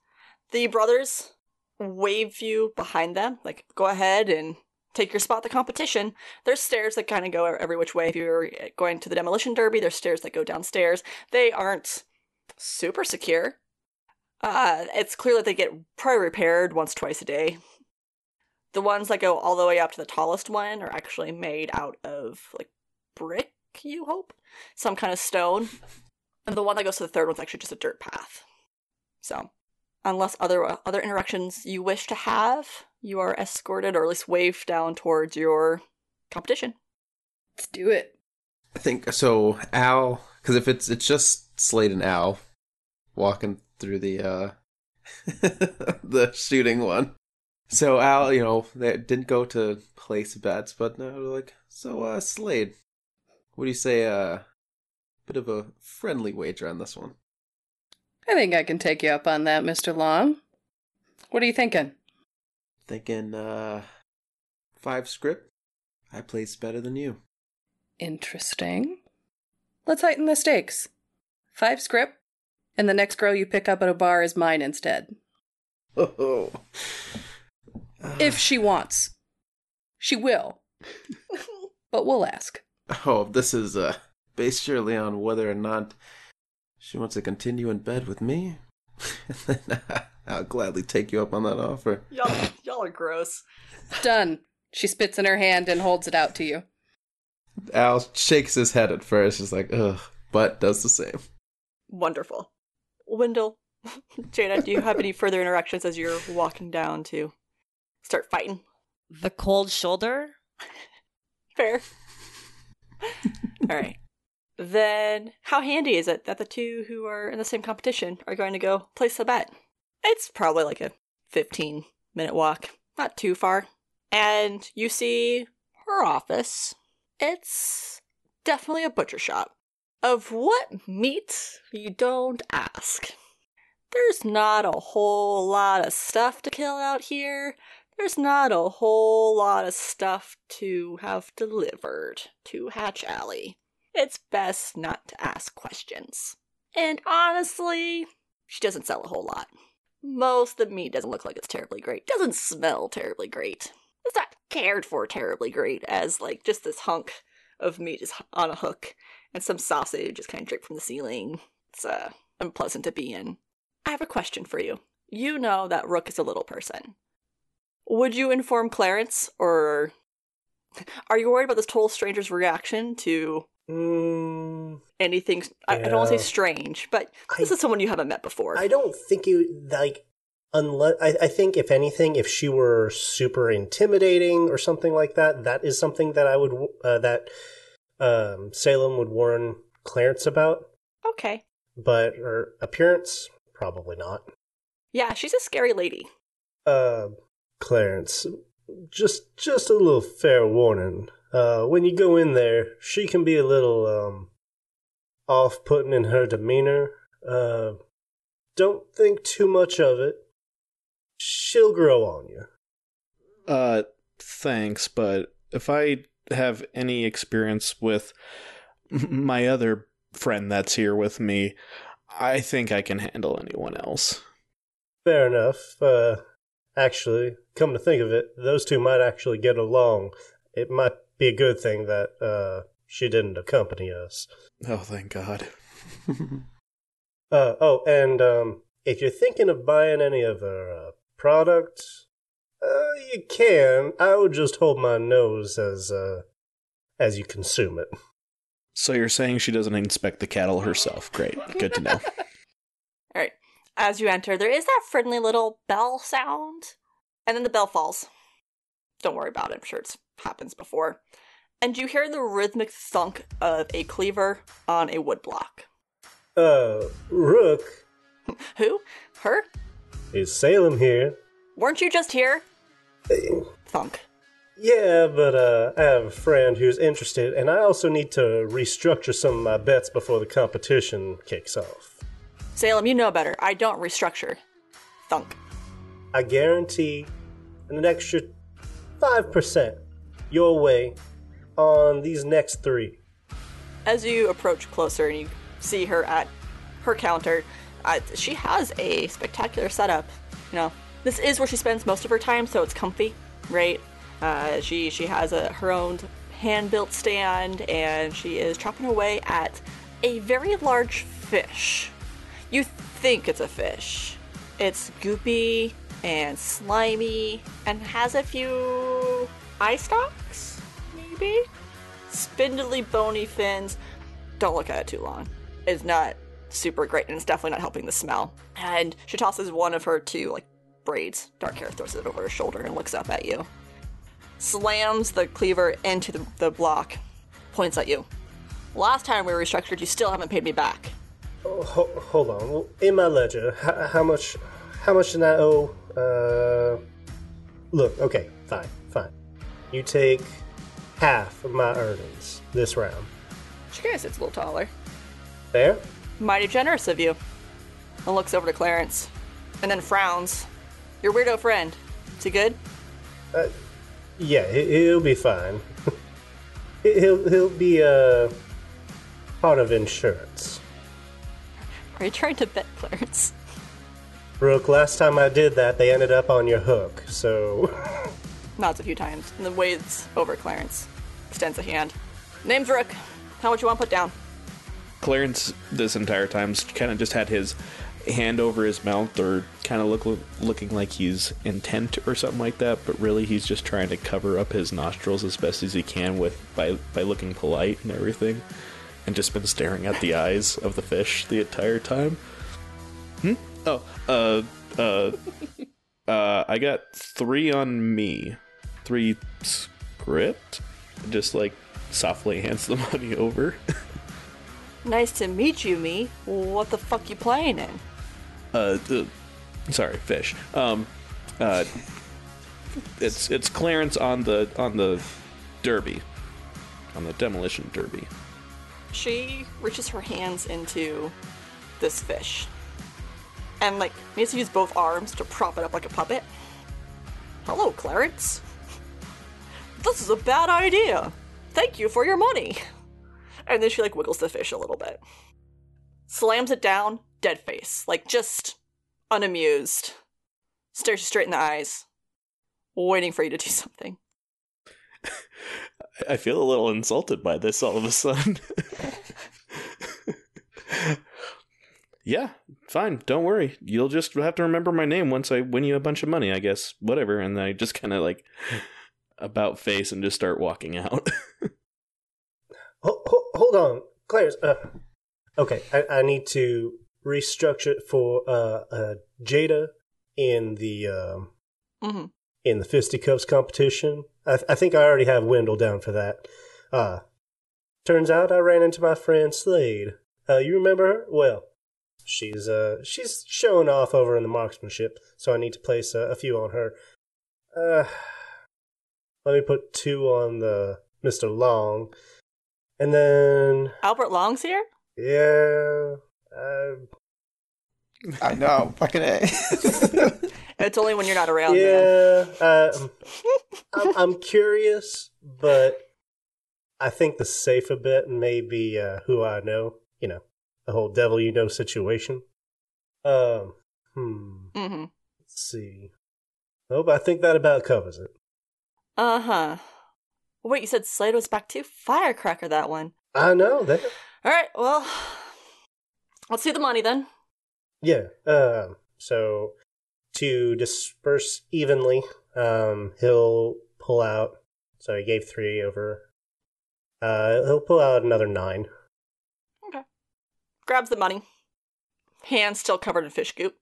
the brothers wave you behind them, like go ahead and take your spot at the competition. There's stairs that kind of go every which way. If you're going to the demolition derby, there's stairs that go downstairs. They aren't super secure. Uh, it's clear that they get probably repaired once, twice a day. The ones that go all the way up to the tallest one are actually made out of like brick, you hope? Some kind of stone. And the one that goes to the third one's actually just a dirt path. So, unless other other interactions you wish to have, you are escorted or at least waved down towards your competition. Let's do it. I think so. Al, because if it's it's just Slade and Al walking through the uh (laughs) the shooting one. So Al, you know, they didn't go to place bets, but now they're like, so uh Slade, what do you say? Uh, bit of a friendly wager on this one. I think I can take you up on that, Mr. Long. What are you thinking? Thinking uh five script. I place better than you. Interesting. Let's heighten the stakes. Five script, and the next girl you pick up at a bar is mine instead. Oh. If she wants. She will. (laughs) but we'll ask. Oh, this is uh based surely on whether or not she wants to continue in bed with me. (laughs) I'll gladly take you up on that offer. Y'all, y'all are gross. Done. She spits in her hand and holds it out to you. Al shakes his head at first, just like, ugh, but does the same. Wonderful. Wendell, (laughs) Jada, do you have any further interactions as you're walking down to start fighting? The cold shoulder? (laughs) Fair. All right. Then, how handy is it that the two who are in the same competition are going to go place a bet? It's probably like a 15 minute walk, not too far. And you see her office. It's definitely a butcher shop. Of what meat, you don't ask. There's not a whole lot of stuff to kill out here. There's not a whole lot of stuff to have delivered to Hatch Alley. It's best not to ask questions. And honestly, she doesn't sell a whole lot. Most of the meat doesn't look like it's terribly great. Doesn't smell terribly great. It's not cared for terribly great as like just this hunk of meat is on a hook and some sausage just kind of draped from the ceiling. It's uh unpleasant to be in. I have a question for you. You know that Rook is a little person. Would you inform Clarence, or (laughs) are you worried about this total stranger's reaction to Mm, anything? I, I don't want to say strange, but I- this is someone you haven't met before. I don't think you like unless I, I think if anything, if she were super intimidating or something like that, that is something that I would uh, that um, Salem would warn Clarence about. okay. But her appearance, probably not. Yeah, she's a scary lady. Uh, Clarence, just just a little fair warning. Uh, when you go in there, she can be a little um, off-putting in her demeanor. Uh, don't think too much of it. She'll grow on you. Uh, thanks, but if I have any experience with my other friend that's here with me, I think I can handle anyone else. Fair enough. Uh, actually, come to think of it, those two might actually get along. It might be a good thing that uh, she didn't accompany us. Oh, thank God. (laughs) Uh, oh, and um, if you're thinking of buying any of her uh, products, uh, you can. I would just hold my nose as uh, as you consume it. So you're saying she doesn't inspect the cattle herself? Great, good to know. (laughs) All right. As you enter, there is that friendly little bell sound, and then the bell falls. Don't worry about it. I'm sure it's happens before. And you hear the rhythmic thunk of a cleaver on a wood block. Uh, Rook, (laughs) Who? Her? is Salem here? Weren't you just here? Uh, Thunk. Yeah, but uh, I have a friend who's interested, and I also need to restructure some of my bets before the competition kicks off. Salem, you know better. I don't restructure. Thunk. I guarantee an extra 5% your way on these next three. As you approach closer and you see her at her counter, uh, she has a spectacular setup. You know, this is where she spends most of her time, so it's comfy, right? Uh, she she has a her own hand-built stand, and she is chopping away at a very large fish. You think it's a fish. It's goopy and slimy, and has a few eye stalks, maybe spindly, bony fins. Don't look at it too long. It's not super great, and it's definitely not helping the smell. And she tosses one of her two like braids, dark hair, throws it over her shoulder, and looks up at you. Slams the cleaver into the, the block, points at you. Last time we restructured, you still haven't paid me back. Oh, ho- hold on. In my ledger, h- how much? How much did I owe? Uh, look. Okay, fine. You take half of my earnings this round. Of sits a little taller. Fair? Mighty generous of you. And looks over to Clarence, and then frowns. Your weirdo friend. Is he good? Yeah, he- he'll be fine. (laughs) He- he'll he'll be uh part of insurance. Are you trying to bet Clarence? Brooke, last time I did that, they ended up on your hook. So (laughs) Nods a few times, and then waves over Clarence. Extends a hand. Name's Rook. How much you want to put down? Clarence, this entire time, kind of just had his hand over his mouth, or kind of look looking like he's intent or something like that. But really, he's just trying to cover up his nostrils as best as he can with by by looking polite and everything, and just been staring at the (laughs) eyes of the fish the entire time. Hmm. Oh. Uh. Uh. (laughs) uh. I got three on me. Three script. Just like softly (laughs) hands the money over. Nice to meet you, me. What the fuck you playing in? uh, uh sorry, fish. Um, uh, it's it's Clarence on the on the derby, on the demolition derby. She reaches her hands into this fish. And, like, needs to use both arms to prop it up like a puppet. Hello, Clarence. This is a bad idea. Thank you for your money. And then she, like, wiggles the fish a little bit. Slams it down, dead face. Like, just unamused. Stares you straight in the eyes. Waiting for you to do something. I feel a little insulted by this all of a sudden. (laughs) Yeah, fine. Don't worry. You'll just have to remember my name once I win you a bunch of money, I guess. Whatever. And I just kind of like about face and just start walking out. (laughs) Hold, hold on, Claire's. Uh, okay, I, I need to restructure it for uh, uh, Jada in the um, hmm in the fisticuffs competition. I, I think I already have Wendell down for that. Uh, turns out I ran into my friend Slade. Uh, you remember her? Well, she's uh she's showing off over in the marksmanship, so I need to place a, a few on her. Uh, let me put two on the Mister Long, and then Albert Long's here? yeah, uh, I know. Fucking A. (laughs) It's only when you're not around, man. yeah. Uh, I'm, I'm curious, but I think the safer bet may be uh, who I know. You know, the whole devil you know situation. Um, hmm. hmm Let's see. Oh, but I think that about covers it. Uh huh. Wait, you said Slade was back too? Firecracker, that one. I know that. All right, well, let's see the money then. Yeah. Um. So to disperse evenly, um, he'll pull out. So he gave three over. Uh, he'll pull out another nine. Okay. Grabs the money. Hands still covered in fish goop.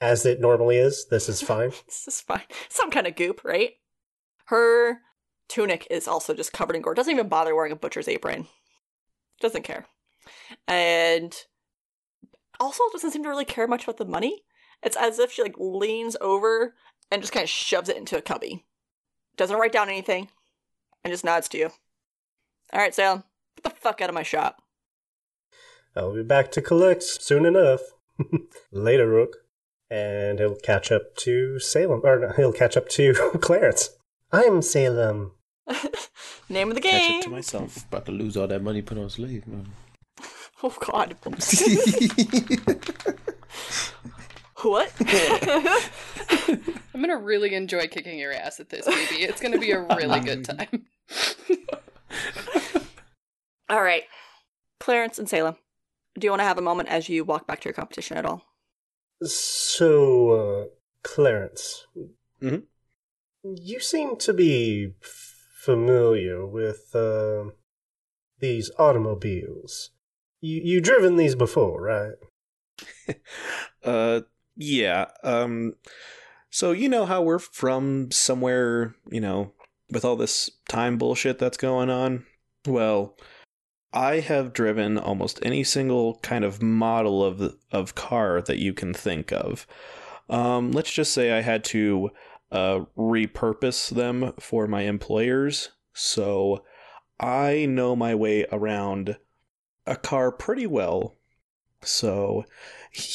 As it normally is. This is (laughs) fine. This is fine. Some kind of goop, right? Her tunic is also just covered in gore. Doesn't even bother wearing a butcher's apron. Doesn't care. And also doesn't seem to really care much about the money. It's as if she like leans over and just kind of shoves it into a cubby. Doesn't write down anything and just nods to you. All right, Salem, get the fuck out of my shop. I'll be back to collect soon enough. (laughs) Later, Rook. And he'll catch up to Salem. Or no, he'll catch up to (laughs) Clarence. I'm Salem. (laughs) Name of the game. Catch game. it to myself. About to lose all that money put on Slade, man. (laughs) Oh God. (laughs) what? I'm gonna really enjoy kicking your ass at this, baby. It's gonna be a really good time. All right, Clarence and Salem. Do you want to have a moment as you walk back to your competition at all? So, uh, Clarence. Mhm. You seem to be familiar with, uh, these automobiles. You, you driven these before, right? (laughs) Uh, yeah. Um, so you know how we're from somewhere, you know, with all this time bullshit that's going on? Well, I have driven almost any single kind of model of of car that you can think of. Um, let's just say I had to uh, repurpose them for my employers, so I know my way around a car pretty well. So,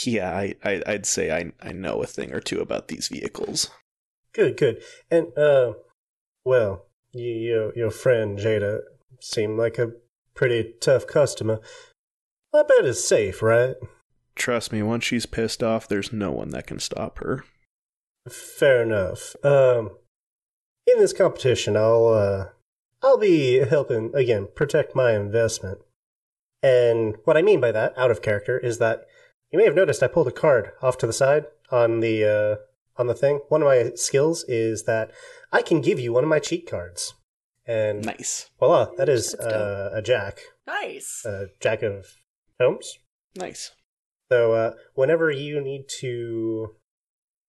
yeah, I, I I'd say I I know a thing or two about these vehicles. Good, good. And, uh, well, you, your, your friend Jada seemed like a pretty tough customer. I bet it's safe, right? Trust me, once she's pissed off, there's no one that can stop her. Fair enough. Um, in this competition, I'll uh, I'll be helping again protect my investment. And what I mean by that, out of character, is that you may have noticed I pulled a card off to the side on the uh, on the thing. One of my skills is that I can give you one of my cheat cards, and Nice, voila, that is uh, a jack, Nice. a jack of Tomes. nice. So uh, whenever you need to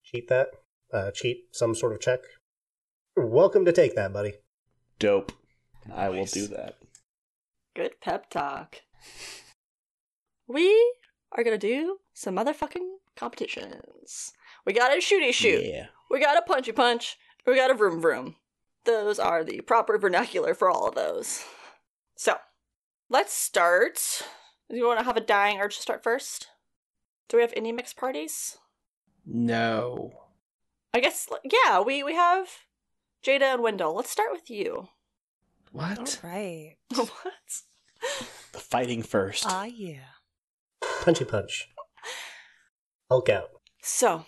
cheat that, uh, cheat some sort of check, welcome to take that, buddy. Dope. I will do that. Good pep talk. We are gonna do some motherfucking competitions. We got a shooty shoot. Yeah. We got a punchy punch. We got a vroom vroom. Those are the proper vernacular for all of those. So, let's start. Do you want to have a dying urge to start first? Do we have any mixed parties? No. I guess, yeah, we, we have Jada and Wendell. Let's start with you. What? All right. (laughs) what? The fighting first. Ah, yeah. Punchy punch. Hulk out. So,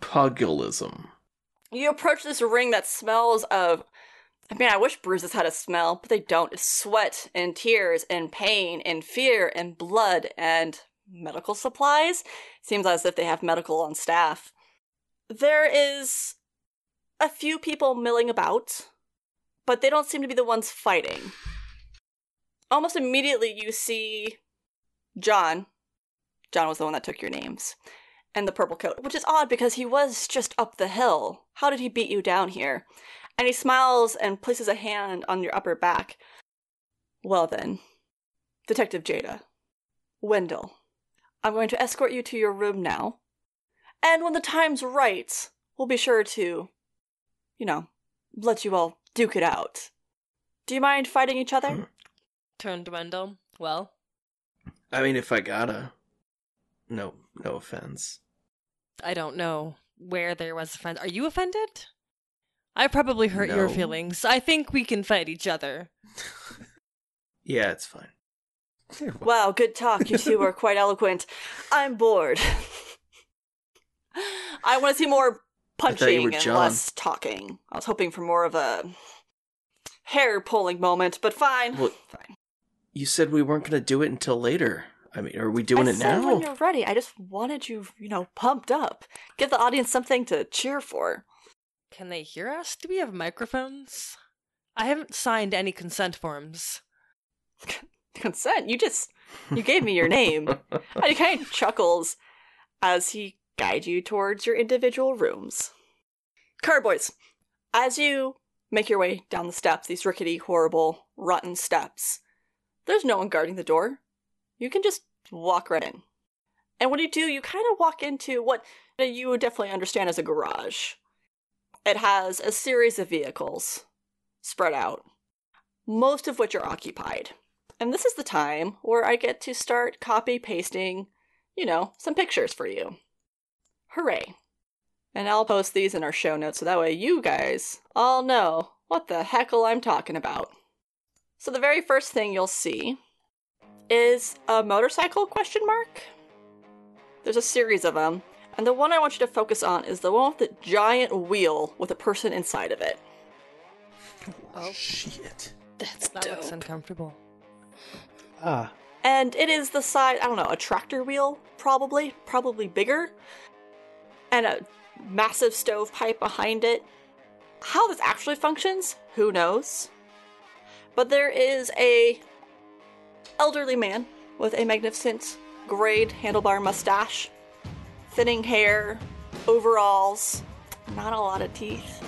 Pugilism. you approach this ring that smells of. I mean, I wish bruises had a smell, but they don't. It's sweat and tears and pain and fear and blood and medical supplies. Seems as if they have medical on staff. There is a few people milling about, but they don't seem to be the ones fighting. Almost immediately, you see John. John was the one that took your names. And the purple coat, which is odd because he was just up the hill. How did he beat you down here? And he smiles and places a hand on your upper back. Well then, Detective Jada, Wendell, I'm going to escort you to your room now. And when the time's right, we'll be sure to, you know, let you all duke it out. Do you mind fighting each other? (clears throat) Turned Wendell. Well, I mean, if I gotta. No, no offense. I don't know where there was offense. Are you offended? I probably hurt your feelings. I think we can fight each other. (laughs) Yeah, it's fine. (laughs) Wow, good talk. You two are quite eloquent. I'm bored. (laughs) I want to see more I thought you were punching and John. less talking. I was hoping for more of a hair pulling moment, but fine. Well, fine. You said we weren't gonna do it until later. I mean, are we doing I it said now? when you're ready. I just wanted you, you know, pumped up. Give the audience something to cheer for. Can they hear us? Do we have microphones? I haven't signed any consent forms. (laughs) Consent. You just you gave me your name. (laughs) and he kind of chuckles as he guides you towards your individual rooms. Carboys, as you make your way down the steps, these rickety, horrible, rotten steps, there's no one guarding the door. You can just walk right in. And when you do, you kind of walk into what you would definitely understand as a garage. It has a series of vehicles spread out, most of which are occupied. And this is the time where I get to start copy pasting, you know, some pictures for you. Hooray. And I'll post these in our show notes so that way you guys all know what the heckle I'm talking about. So the very first thing you'll see is a motorcycle question mark. There's a series of them, and the one I want you to focus on is the one with the giant wheel with a person inside of it. Oh, Shit. That's that dope. looks uncomfortable. Ah, And it is the size, I don't know, a tractor wheel, probably, probably bigger, and a massive stovepipe behind it. How this actually functions, who knows? But there is a elderly man with a magnificent grayed handlebar mustache, thinning hair, overalls, not a lot of teeth,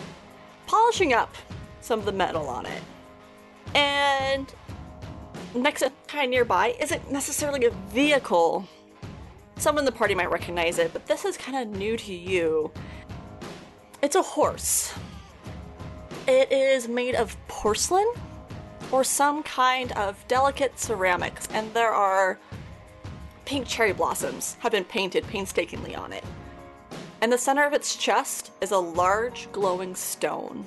polishing up some of the metal on it. And next to kind nearby isn't necessarily a vehicle. Someone in the party might recognize it, but this is kind of new to you. It's a horse. It is made of porcelain or some kind of delicate ceramics, and there are pink cherry blossoms have been painted painstakingly on it. In the center of its chest is a large glowing stone.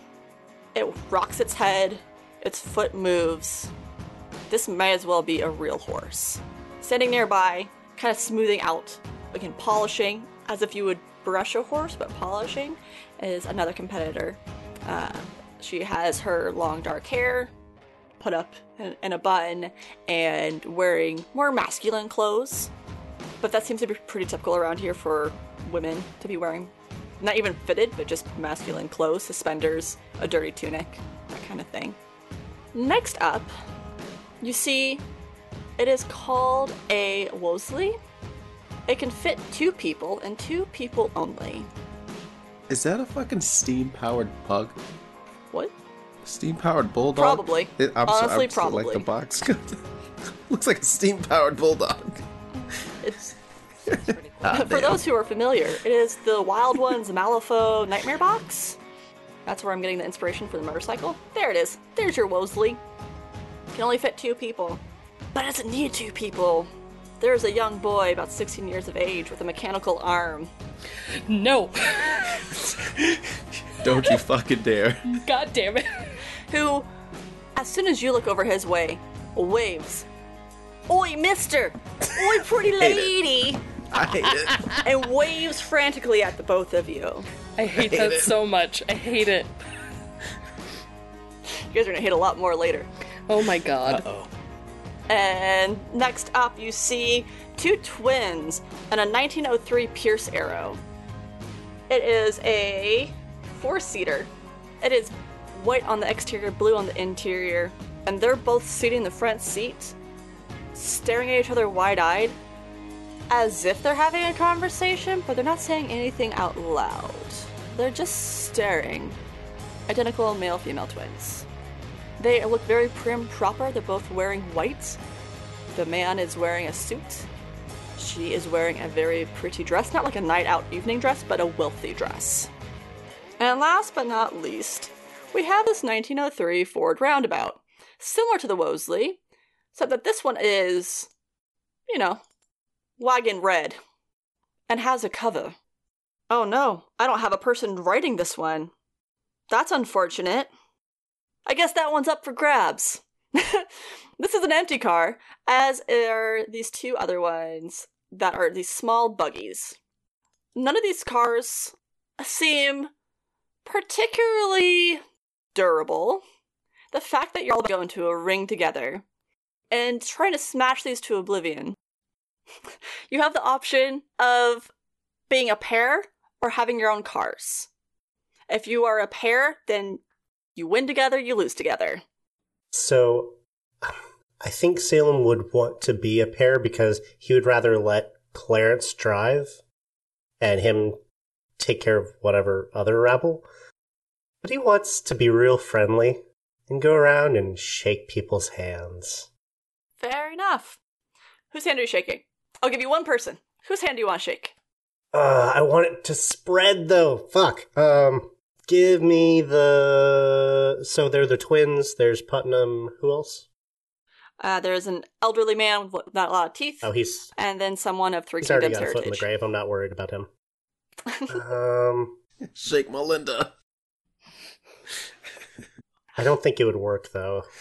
It rocks its head, its foot moves, this may as well be a real horse. Standing nearby, kind of smoothing out, again, polishing, as if you would brush a horse, but polishing, is another competitor. Uh, she has her long dark hair put up in, in a bun and wearing more masculine clothes. But that seems to be pretty typical around here for women to be wearing. Not even fitted, but just masculine clothes, suspenders, a dirty tunic, that kind of thing. Next up, you see, it is called a Wosley. It can fit two people and two people only. Is that a fucking steam powered pug? What? Steam powered bulldog? Probably. It- I'm Honestly, still Like probably. the box. (laughs) Looks like a steam powered bulldog. It's (laughs) Ah, for those who are familiar, it is the Wild Ones Malifaux Nightmare Box. That's where I'm getting the inspiration for the motorcycle. There it is. There's your Wosley. Can only fit two people. But it doesn't need two people. There's a young boy about 16 years of age with a mechanical arm. No. (laughs) Don't you fucking dare. God damn it. who, as soon as you look over his way, waves. Oi, mister! Oi, pretty (laughs) lady! I hate it. (laughs) and waves frantically at the both of you. I hate that so much. I hate it. You guys are gonna hit a lot more later. Oh my god. Uh Oh. And next up, you see two twins and a 1903 Pierce Arrow. It is a four seater. It is white on the exterior, blue on the interior, and they're both sitting in the front seat, staring at each other wide eyed, as if they're having a conversation, but they're not saying anything out loud. They're just staring. Identical male female twins. They look very prim proper. They're both wearing white. The man is wearing a suit. She is wearing a very pretty dress, not like a night out evening dress, but a wealthy dress. And last but not least, we have this 1903 Ford Roundabout, similar to the Wolseley, except that this one is, you know, wagon red and has a cover. Oh no, I don't have a person writing this one. That's unfortunate. I guess that one's up for grabs. (laughs) this is an empty car, as are these two other ones that are these small buggies. None of these cars seem particularly durable. The fact that you're all going to a ring together and trying to smash these to oblivion. (laughs) you have the option of being a pair or having your own cars. If you are a pair, then you win together, you lose together. So I think Salem would want to be a pair because he would rather let Clarence drive and him take care of whatever other rabble. But he wants to be real friendly and go around and shake people's hands. Fair enough. Whose hand are you shaking? I'll give you one person. Whose hand do you want to shake? Uh, I want it to spread though. Fuck. Um, give me the. So they're the twins. There's Putnam. Who else? Uh, there's an elderly man with not a lot of teeth, Oh, he's and then someone of Three he's already Kingdoms got a foot in the grave. I'm not worried about him. (laughs) um, Shake Melinda. I don't think it would work though. (laughs)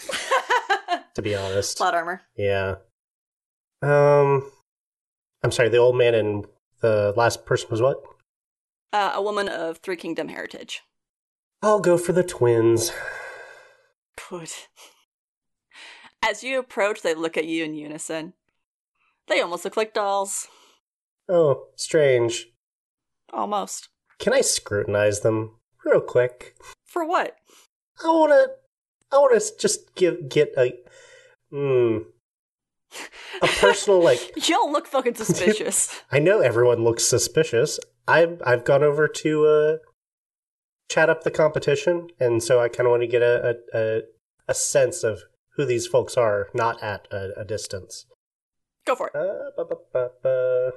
To be honest. Plot armor. Yeah. Um, I'm sorry. The old man and the last person was what? Uh, a woman of Three Kingdom heritage. I'll go for the twins. Good. As you approach, they look at you in unison. They almost look like dolls. Oh, strange. Almost. Can I scrutinize them real quick? For what? I wanna, I wanna just give get a, hmm, a personal like. (laughs) You don't look fucking (laughs) suspicious. I know everyone looks suspicious. I've I've gone over to uh, chat up the competition, and so I kind of want to get a, a a sense of who these folks are, not at a, a distance. Go for it. Uh, ba, ba, ba.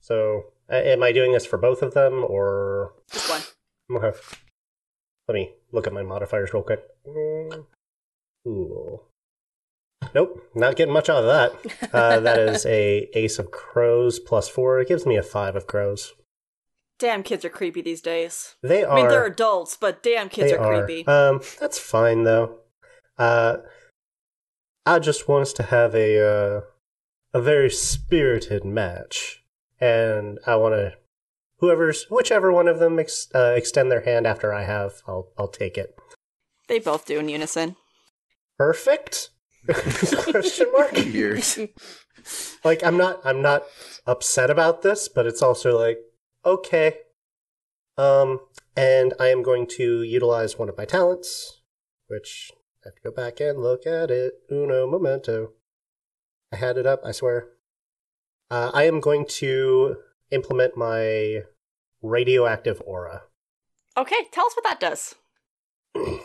So, uh, am I doing this for both of them, or Just one. okay. let me look at my modifiers real quick. Mm. Ooh. Nope, not getting much out of that. Uh, that is (laughs) a ace of crows plus four. It gives me a five of crows. Damn kids are creepy these days. They are. I mean, they're adults, but damn kids they are, creepy. Um, that's fine though. Uh, I just want us to have a uh, a very spirited match, and I want to whoever's whichever one of them ex- uh, extend their hand after I have, I'll I'll take it. They both do in unison. Perfect? Question mark. Years. Like I'm not I'm not upset about this, but it's also like okay. Um, and I am going to utilize one of my talents, which I have to go back and look at it. Uno momento. I had it up, I swear. Uh, I am going to implement my radioactive aura. Okay, tell us what that does. (clears throat)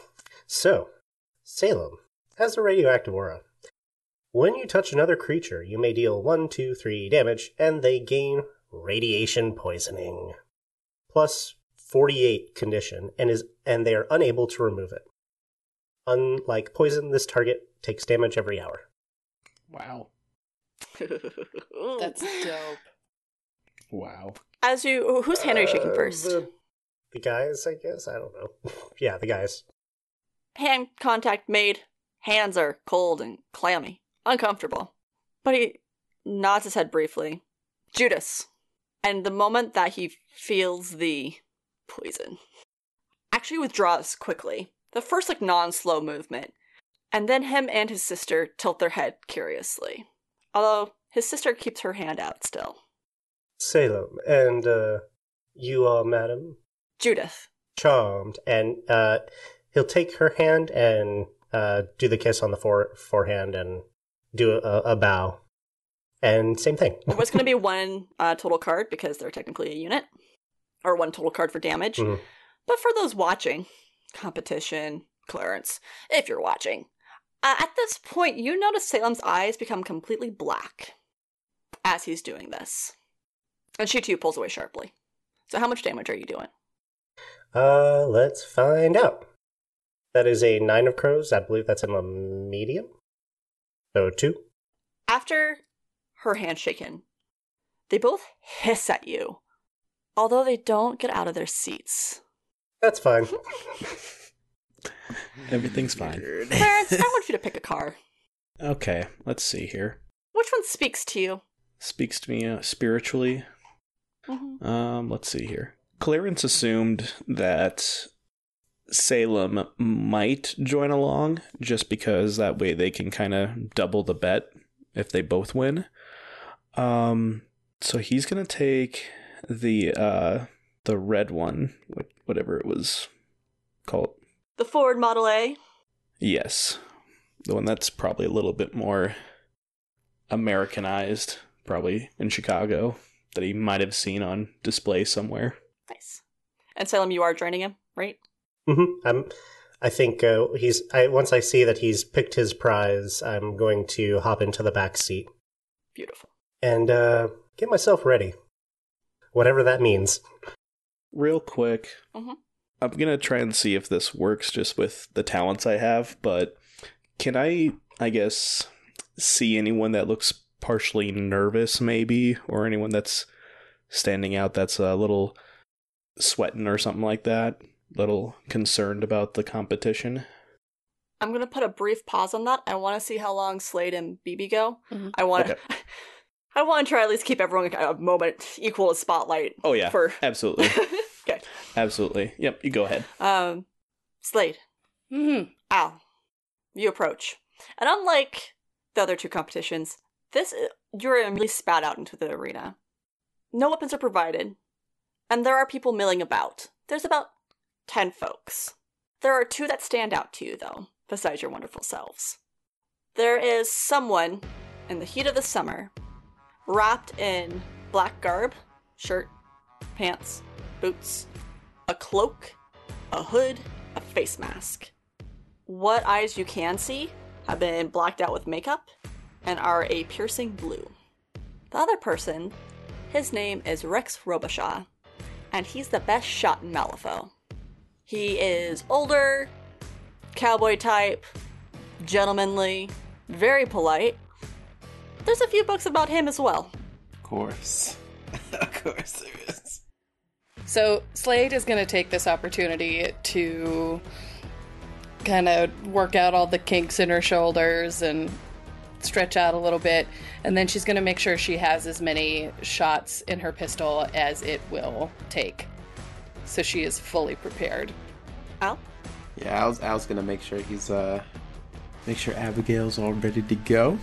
So, Salem has a radioactive aura. When you touch another creature, you may deal 1, 2, 3 damage, and they gain radiation poisoning. Plus 48 condition, and is and they are unable to remove it. Unlike poison, this target takes damage every hour. Wow. That's (laughs) dope. Wow. As you, whose hand are you shaking Uh, first? The, the guys, I guess. I don't know. (laughs) yeah, the guys. Hand contact made. Hands are cold and clammy, uncomfortable. But he nods his head briefly. Judas. And the moment that he feels the poison, actually withdraws quickly. The first, like, non slow movement. And then him and his sister tilt their head curiously. Although his sister keeps her hand out still. Salem, and uh, you all, madam, Judith. charmed, and uh, he'll take her hand and uh, do the kiss on the fore- forehand and do a, a bow, and same thing. It was going to be (laughs) one uh, total card because they're technically a unit, or one total card for damage. Mhm. But for those watching, competition, Clarence, if you're watching, uh, at this point, you notice Salem's eyes become completely black as he's doing this. And she too pulls away sharply. So, how much damage are you doing? Uh, let's find out. That is a nine of crows. I believe that's in a medium. So two. After her hand shaken, they both hiss at you, although they don't get out of their seats. That's fine. (laughs) Everything's fine. Clarence, I (laughs) want you to pick a car. Okay, let's see here. Which one speaks to you? Speaks to me uh, spiritually. Mhm. Um, let's see here. Clarence assumed that Salem might join along just because that way they can kind of double the bet if they both win. Um, so he's gonna take the uh the red one, whatever it was called. The Ford Model A. Yes, the one that's probably a little bit more Americanized, probably in Chicago, that he might have seen on display somewhere. Nice. And Salem, you are joining him, right? hmm I'm. I think uh, he's. I once I see that he's picked his prize, I'm going to hop into the back seat Beautiful. And uh, get myself ready. Whatever that means. real quick Mhm. i'm gonna try and see if this works just with the talents i have but can i i guess see anyone that looks partially nervous maybe or anyone that's standing out that's a little sweating or something like that little concerned about the competition I'm going to put a brief pause on that. I want to see how long Slade and BB go. Mhm. I want to. Okay. (laughs) I want to try at least keep everyone a moment equal to spotlight. oh yeah For absolutely (laughs) okay. absolutely yep you go ahead Um, Slade, hmm Al, you approach, and unlike the other two competitions, this you're immediately spat out into the arena. No weapons are provided, and there are people milling about. There's about ten folks. There are two that stand out to you, though, besides your wonderful selves. There is someone in the heat of the summer, wrapped in black garb, shirt, pants, boots, a cloak, a hood, a face mask. What eyes you can see have been blacked out with makeup and are a piercing blue. The other person, his name is Rex Robichaud, and he's the best shot in Malifaux. He is older, cowboy type, gentlemanly, very polite. There's a few books about him as well. Of course. (laughs) of course there is. So Slade is going to take this opportunity to kind of work out all the kinks in her shoulders and stretch out a little bit, and then she's going to make sure she has as many shots in her pistol as it will take. So she is fully prepared. Al? Yeah, Al's, Al's gonna make sure he's uh make sure Abigail's all ready to go,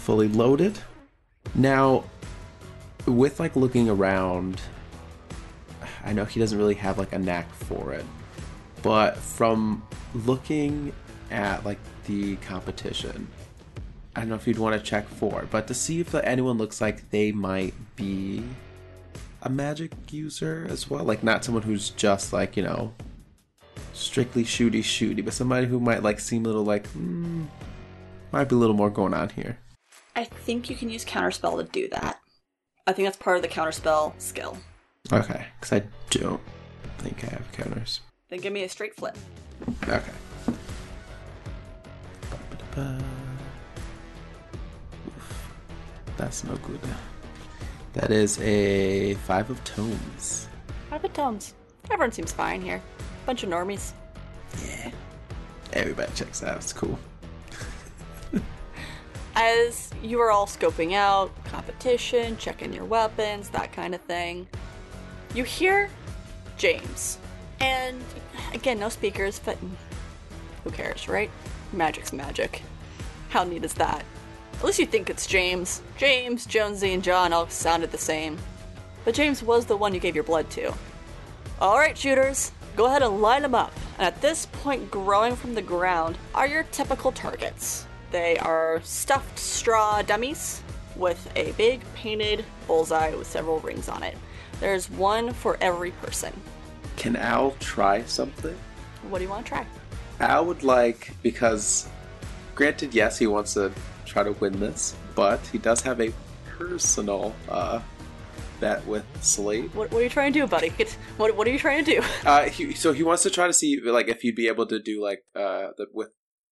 fully loaded. Now, with like looking around, I know he doesn't really have like a knack for it, but from looking at like the competition, I don't know if you'd want to check for, but to see if anyone looks like they might be a magic user as well, like not someone who's just like you know strictly shooty shooty, but somebody who might like seem a little like hmm, might be a little more going on here. I think you can use counterspell to do that. I think that's part of the counterspell skill. Okay, because I don't think I have counters. Then give me a straight flip. Okay. That's no good. That is a five of tomes. Five of tomes. Everyone seems fine here. Bunch of normies. Yeah. Everybody checks out. It's cool. As you are all scoping out competition, checking your weapons, that kind of thing, you hear James. And again, no speakers, but who cares, right? Magic's magic. How neat is that? At least you think it's James. James, Jonesy, and John all sounded the same. But James was the one you gave your blood to. Alright, shooters, go ahead and line them up. And at this point, growing from the ground are your typical targets. They are stuffed straw dummies with a big painted bullseye with several rings on it. There's one for every person. Can Al try something? What do you want to try? Al would like because, granted, yes, he wants to try to win this, but he does have a personal uh, bet with Slade. What, what are you trying to do, buddy? (laughs) What, what are you trying to do? (laughs) Uh, he, so he wants to try to see like if he'd be able to do like uh the, with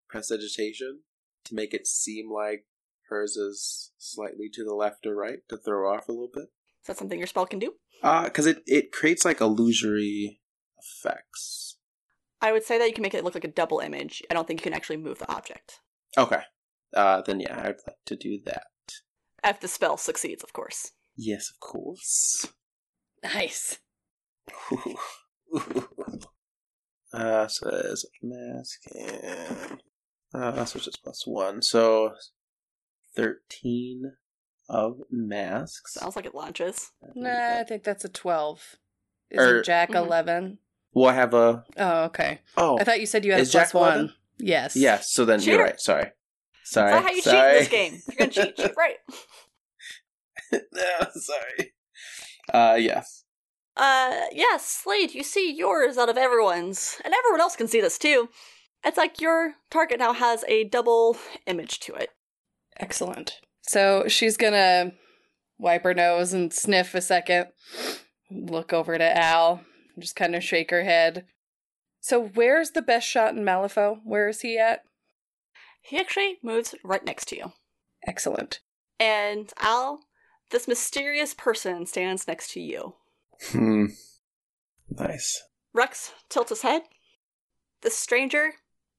prestidigitation to make it seem like hers is slightly to the left or right to throw off a little bit. Is that something your spell can do? Uh, because it it creates like illusory effects. I would say that you can make it look like a double image. I don't think you can actually move the object. Okay. Uh, then yeah, I'd like to do that. If the spell succeeds, of course. Yes, of course. Nice. (laughs) uh, so there's mask and uh, so it's just plus one, so thirteen of masks. Sounds like it launches. Nah, I think that's a 12. Is Or- it Jack Mhm. 11? Well, I have a Oh, okay. oh I thought you said you had Is a plus Jack 11? one. Yes. yes. So then Cheater. you're right. Sorry, sorry. That's not how you sorry. cheat in this game. You're gonna cheat, cheat right. (laughs) no, sorry. Uh, yes. Uh, yes, Slade, you see yours out of everyone's, and everyone else can see this too. It's like your target now has a double image to it. Excellent. So she's gonna wipe her nose and sniff a second, look over to Al, just kind of shake her head. So where's the best shot in Malifaux? Where is he at? He actually moves right next to you. Excellent. And Al, this mysterious person stands next to you. Hmm. Nice. Rex tilts his head. This stranger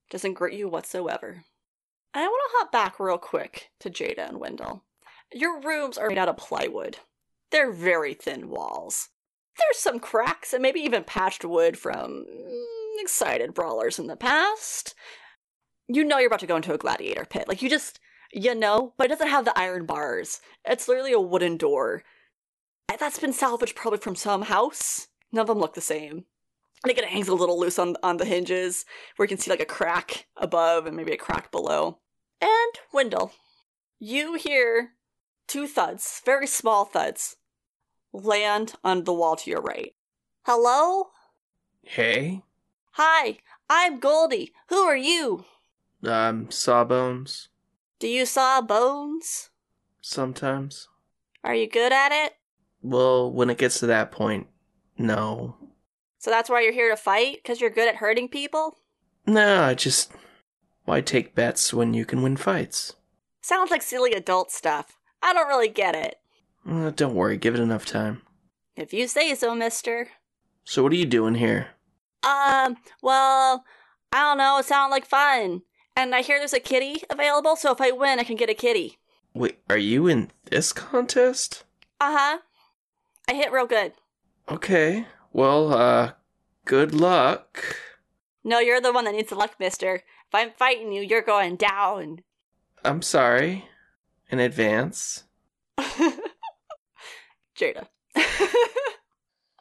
doesn't greet you whatsoever. And I want to hop back real quick to Jada and Wendell. Your rooms are made out of plywood. They're very thin walls. There's some cracks and maybe even patched wood from mm, excited brawlers in the past. You know you're about to go into a gladiator pit. Like, you just, you know, but it doesn't have the iron bars. It's literally a wooden door. That's been salvaged probably from some house. None of them look the same. I think it hangs a little loose on on the hinges, where you can see like a crack above and maybe a crack below. And Wendell, you hear two thuds, very small thuds, land on the wall to your right. Hello? Hey, Hi, I'm Goldie. Who are you? um, Sawbones. Do you saw bones? Sometimes. Are you good at it? Well, when it gets to that point, no. So that's why you're here to fight? Because you're good at hurting people? No, I just. Why take bets when you can win fights? Sounds like silly adult stuff. I don't really get it. Uh, don't worry, give it enough time. If you say so, mister. So, what are you doing here? Um, well, I don't know. It sounded like fun. And I hear there's a kitty available, so if I win, I can get a kitty. Wait, are you in this contest? Uh huh. I hit real good. Okay, well, uh, good luck. No, you're the one that needs the luck, mister. If I'm fighting you, you're going down. I'm sorry. In advance. (laughs) Jada. (laughs)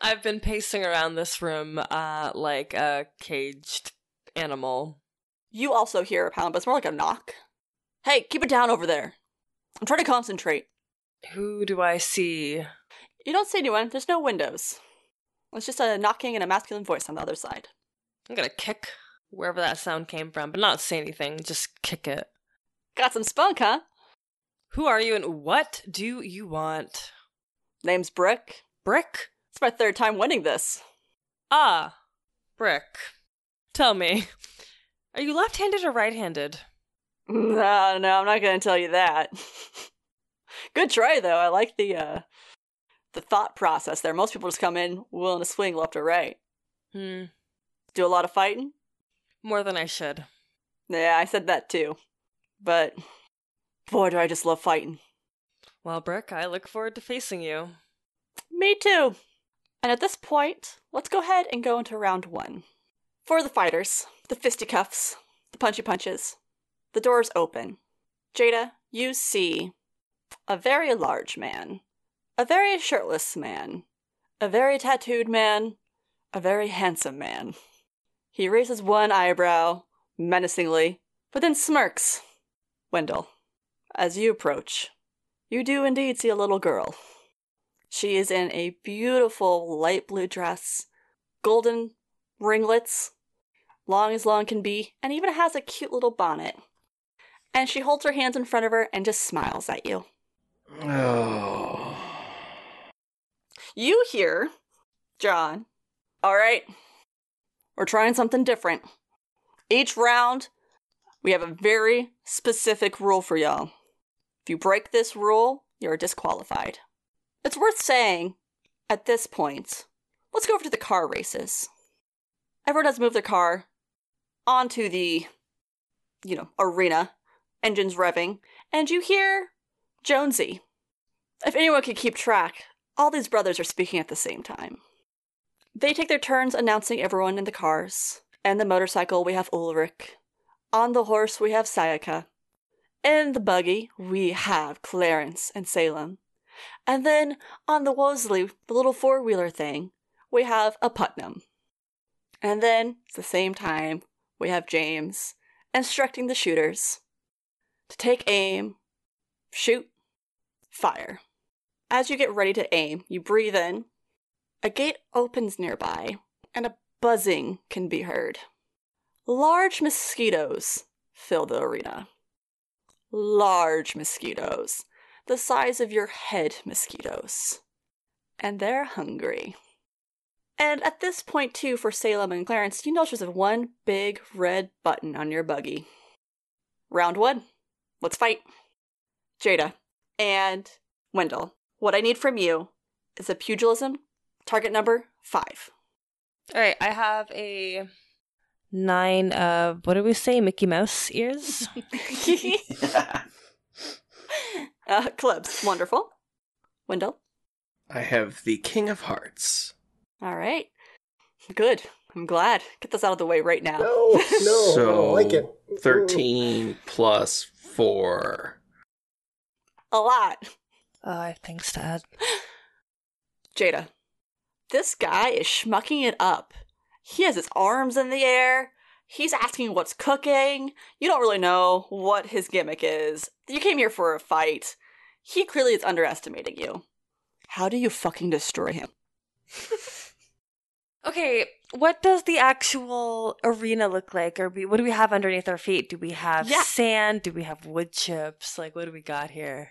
I've been pacing around this room uh, like a caged animal. you also hear a pound, but it's more like a knock. Hey, keep it down over there. I'm trying to concentrate. Who do I see? You don't see anyone. There's no windows. It's just a knocking and a masculine voice on the other side. I'm gonna kick wherever that sound came from, but not say anything, just kick it. Got some spunk, huh? Who are you and what do you want? Name's Brick. Brick? It's my third time winning this. Ah, Brick. Tell me, are you left handed or right handed? (laughs) No, no, I'm not to tell you that. (laughs) Good try, though. I like the uh, the thought process there. Most people just come in willing to swing left or right. Hmm, Do a lot of fighting. more than I should. Yeah, I said that too. But boy, do I just love fighting. Well, Brick, I look forward to facing you. Me too. And at this point, let's go ahead and go into round one. For the fighters, the fisticuffs, the punchy punches, The doors open. Jada, you see a very large man, a very shirtless man, a very tattooed man, a very handsome man. He raises one eyebrow menacingly, but then smirks. Wendell, as you approach, you do indeed see a little girl. She is in a beautiful light blue dress, golden ringlets, long as long can be, and even has a cute little bonnet. And she holds her hands in front of her and just smiles at you. Oh. You hear, John, all right, we're trying something different. Each round, we have a very specific rule for y'all. If you break this rule, you're disqualified. It's worth saying, at this point, let's go over to the car races. Everyone has moved their car onto the, you know, arena, engines revving, and you hear Jonesy. If anyone could keep track, all these brothers are speaking at the same time. They take their turns announcing everyone in the cars. And the motorcycle, we have Ulrich. On the horse, we have Sayaka. In the buggy, we have Clarence and Salem. And then on the Wolseley, the little four wheeler thing, we have a Putnam. And then, at the same time, we have James instructing the shooters to take aim, shoot, fire. As you get ready to aim, you breathe in. A gate opens nearby, and a buzzing can be heard. Large mosquitoes fill the arena. Large mosquitoes, the size of your head mosquitoes. And they're hungry. And at this point, too, for Salem and Clarence, you notice there's one big red button on your buggy. Round one. Let's fight. Jada and Wendell, what I need from you is a pugilism target number five. All right, I have a nine of what do we say, Mickey Mouse ears? (laughs) (laughs) uh, clubs. Wonderful. Wendell. I have the King of Hearts. All right. Good. I'm glad. Get this out of the way right now. No, no, I don't (laughs) like it. 13 plus 4. A lot. Oh, I have things to add. Jada. This guy is schmucking it up. He has his arms in the air. He's asking what's cooking. You don't really know what his gimmick is. You came here for a fight. He clearly is underestimating you. How do you fucking destroy him? (laughs) Okay, what does the actual arena look like? Or what do we have underneath our feet? Do we have Yeah. sand? Do we have wood chips? Like, what do we got here?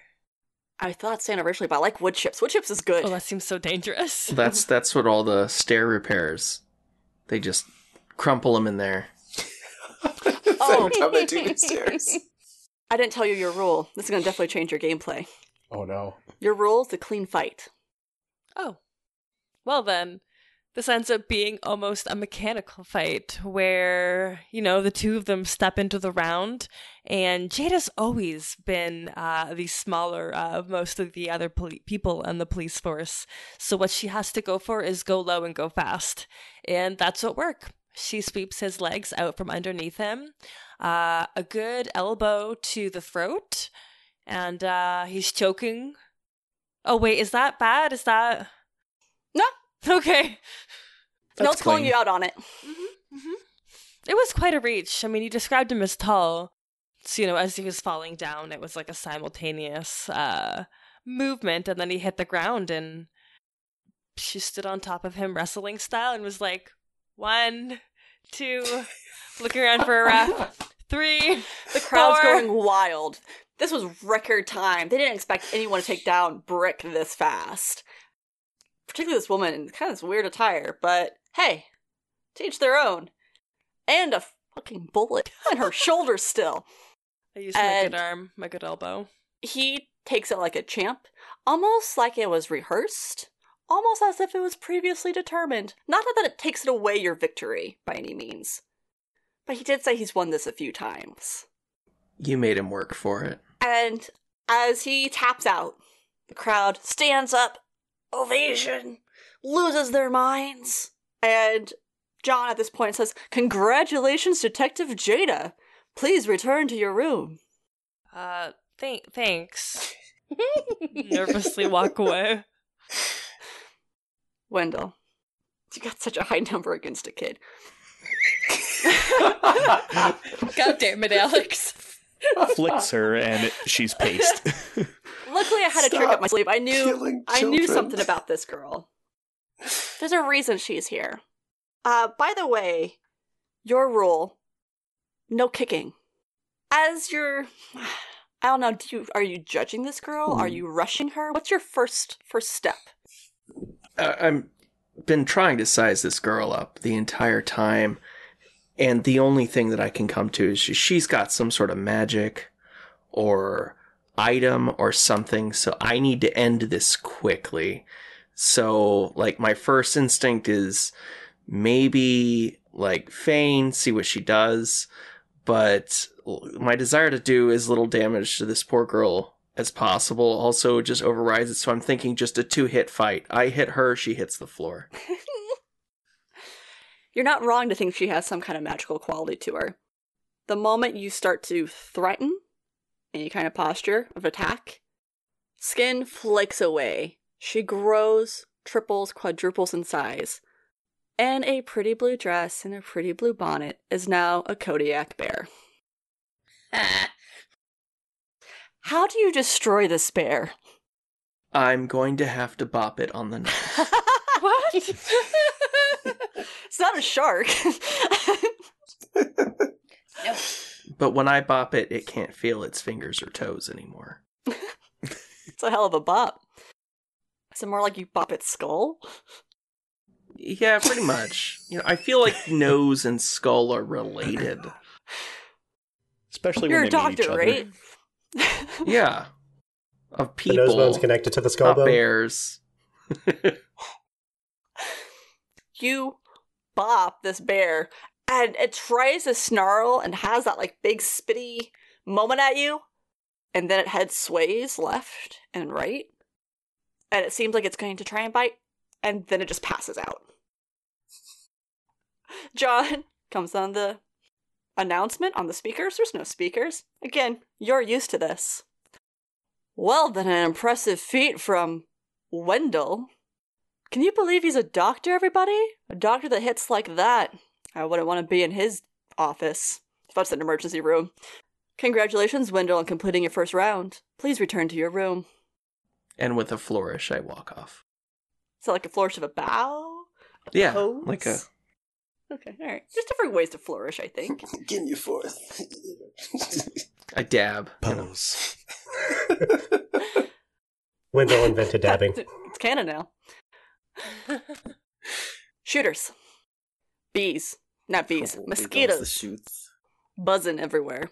I thought sand originally, but I like wood chips. Wood chips is good. Oh, that seems so dangerous. (laughs) That's that's what all the stair repairs. They just crumple them in there. (laughs) Oh. Every time I do the stairs. (laughs) I didn't tell you your rule. This is going to definitely change your gameplay. Oh no. Your rule is a clean fight. Oh. Well, then, this ends up being almost a mechanical fight where, you know, the two of them step into the round, and Jada's always been uh, the smaller of most of the other poli- people in the police force. So, what she has to go for is go low and go fast. And that's what work. She sweeps his legs out from underneath him, uh, a good elbow to the throat, and uh, he's choking. Oh, wait, is that bad? Is that. No. (laughs) Okay. no one's calling you out on it. It was quite a reach. I mean, you described him as tall. So, you know, as he was falling down, it was like a simultaneous uh, movement, and then he hit the ground, and she stood on top of him, wrestling style, and was like, one, two, (laughs) looking around for a ref, three. The crowd's Four. going wild. This was record time. They didn't expect anyone to take down Brick this fast. Particularly this woman in kind of this weird attire, but hey, teach their own. And a fucking bullet (laughs) in her shoulder still. I used my good arm, my good elbow. He takes it like a champ, almost like it was rehearsed, almost as if it was previously determined. Not that it takes it away your victory by any means, but he did say he's won this a few times. You made him work for it. And as he taps out, the crowd stands up, ovation, loses their minds. And John at this point says, Congratulations, Detective Jada. Please return to your room. Uh, th- thanks. (laughs) Nervously walk away. Wendell, you got such a high number against a kid. (laughs) God damn it, Alex. Flicks her and she's paced. (laughs) Luckily, I had a trick up my sleeve. I knew I knew something about this girl. There's a reason she's here. Uh, by the way, your rule: no kicking. As you're, (sighs) I don't know. Do you are you judging this girl? Are Hmm. you rushing her? What's your first first step? Uh, I'm been trying to size this girl up the entire time, and the only thing that I can come to is she, she's got some sort of magic or item or something. So I need to end this quickly. So, like, my first instinct is maybe like feign, see what she does, but my desire to do as little damage to this poor girl as possible also just overrides it. So I'm thinking just a two hit fight. I hit her, she hits the floor. (laughs) You're not wrong to think she has some kind of magical quality to her. The moment you start to threaten any kind of posture of attack, skin flakes away. She grows, triples, quadruples in size. And a pretty blue dress and a pretty blue bonnet is now a Kodiak bear. (laughs) How do you destroy this bear? I'm going to have to bop it on the nose. (laughs) what? (laughs) it's not a shark. no. But when I bop it, it can't feel its fingers or toes anymore. (laughs) it's a hell of a bop. Is it more like you bop its skull? Yeah, pretty much. You know, I feel like (laughs) nose and skull are related. Especially when You're when a they meet each doctor, other. right? Yeah. Of The nose bone's people, connected to the skull not bone. bears. (laughs) you bop this bear, and it tries to snarl and has that like big spitty moment at you, and then it head sways left and right, and it seems like it's going to try and bite, and then it just passes out. (laughs) John comes on the announcement on the speakers. There's no speakers. Again, you're used to this. Well, then, an impressive feat from Wendell. Can you believe he's a doctor, everybody? A doctor that hits like that. I wouldn't want to be in his office. If that's an emergency room. Congratulations, Wendell, on completing your first round. Please return to your room. And with a flourish, I walk off. So, like a flourish of a bow? Yeah, Pose? like a. Okay, alright. There's different ways to flourish, I think. (laughs) Give me forth. I (laughs) dab. you know. Wendell invented dabbing. (laughs) it's canon now. Shooters. Bees. Not bees. Mosquitoes. The shoots. buzzing everywhere.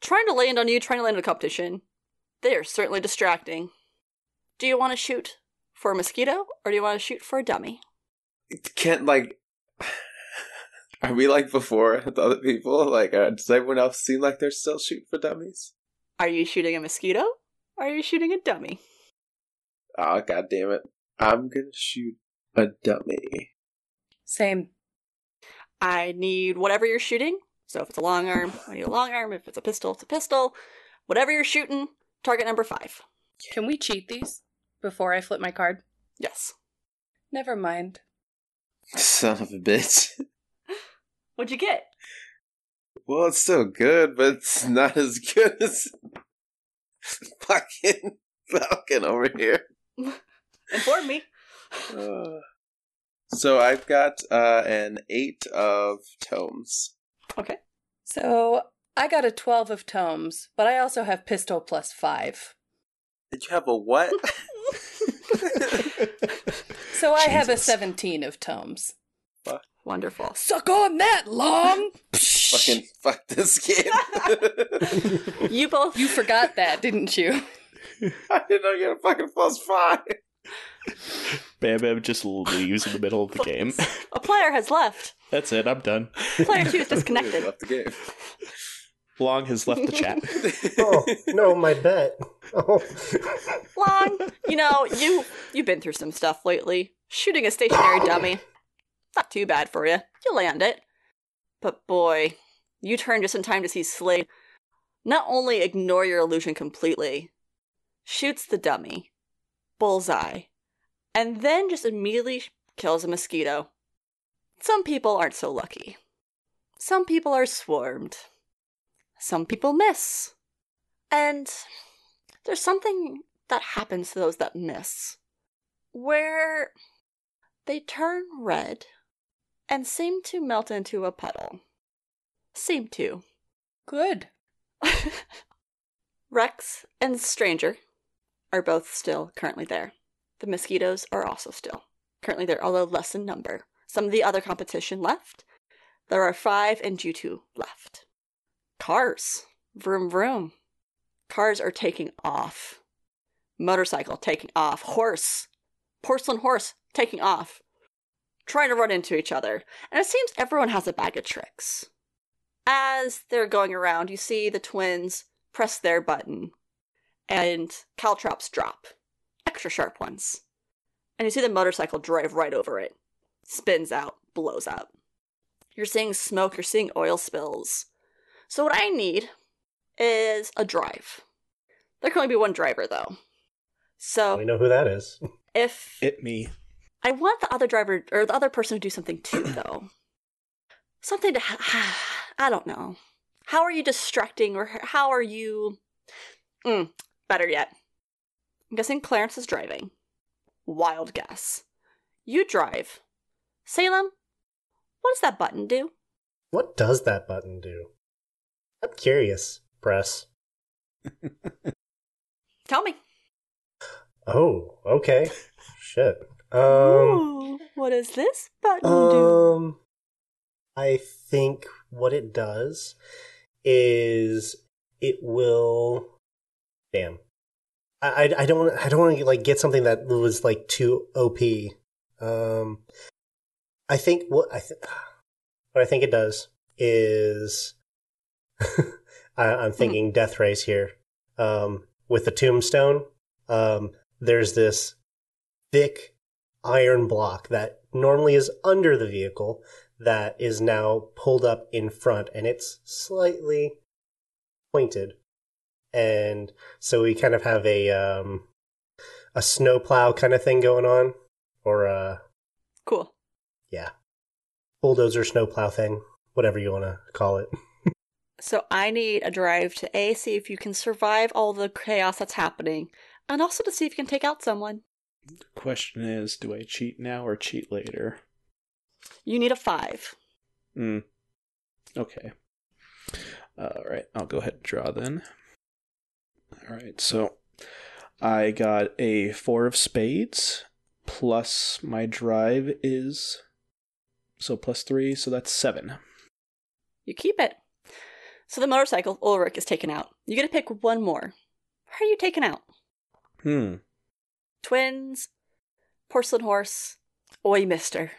Trying to land on you, trying to land in a competition. They are certainly distracting. Do you want to shoot for a mosquito or do you want to shoot for a dummy? Can't like. (laughs) Are we like before the other people? Like, uh, does everyone else seem like they're still shooting for dummies? Are you shooting a mosquito or are you shooting a dummy? Oh god damn it! I'm gonna shoot a dummy. Same. I need whatever you're shooting. So if it's a long arm, I need a long arm. If it's a pistol, it's a pistol. Whatever you're shooting, target number five. Can we cheat these before I flip my card? Yes. Never mind. Son of a bitch. (laughs) What'd you get? Well, it's still good, but it's not as good as (laughs) fucking Falcon over here. (laughs) Inform me. Uh, so I've got uh, an eight of tomes. Okay. So I got a 12 of tomes, but I also have pistol plus 5. Did you have a what? (laughs) So I have a 17 of tomes. Wonderful. Suck on that, Long! fucking (laughs) fuck this game. You both You forgot that, didn't you? (laughs) I didn't know you had a fucking plus five. Bam Bam just leaves in the middle of the game. (laughs) a player has left. That's it. I'm done. Player two is disconnected. Left the game. Long has left the chat. (laughs) oh no, my bet. Oh, Long, you know, you you've been through some stuff lately. Shooting a stationary dummy, not too bad for you. You land it. But boy, You turn just in time to see Slade not only ignore your illusion completely, shoots the dummy, bullseye, and then just immediately kills a mosquito. Some people aren't so lucky. Some people are swarmed. Some people miss. And there's something that happens to those that miss where they turn red and seem to melt into a puddle. Seem to. Good. (laughs) Rex and Stranger are both still currently there. The mosquitoes are also still currently there, although less in number. Some of the other competition left. There are five and Jutu left. Cars. Vroom vroom. Cars are taking off. Motorcycle taking off. Horse. Porcelain horse taking off. Trying to run into each other. And it seems everyone has a bag of tricks. As they're going around, you see the twins press their button and caltrops drop. Extra sharp ones. And you see the motorcycle drive right over it. Spins out, blows up. You're seeing smoke, you're seeing oil spills. So, what I need is a drive. There can only be one driver, though. So, we know who that is. if (laughs) It me. I want the other driver or the other person to do something too, (clears throat) though. Something to, ha- (sighs) I don't know. How are you distracting, or how are you? Mm, better yet, I'm guessing Clarence is driving. Wild guess. You drive. Salem, what does that button do? What does that button do? I'm curious. Press. (laughs) Tell me. Oh, okay. (laughs) Shit. Um, Ooh, what does this button do? um, I think what it does is it will. Damn. I, I, don't I don't want to like get something that was like too OP. Um, I think what I th- (sighs) what I think it does is (laughs) I, I'm thinking Death Race here. Um, with the tombstone, um, there's this thick iron block that normally is under the vehicle that is now pulled up in front and it's slightly pointed and so we kind of have a um a snowplow kind of thing going on or a Cool. yeah bulldozer snowplow thing whatever you want to call it (laughs) So I need a drive to A, see if you can survive all the chaos that's happening, and also to see if you can take out someone. Question is, do I cheat now or cheat later? You need a five. Hmm. Okay. All right, I'll go ahead and draw then. All right, so I got a four of spades plus my drive is so plus three, so that's seven. You keep it. So the motorcycle, Ulrich, is taken out. You get to pick one more. How are you taken out? Hmm. Twins, porcelain horse, oi mister.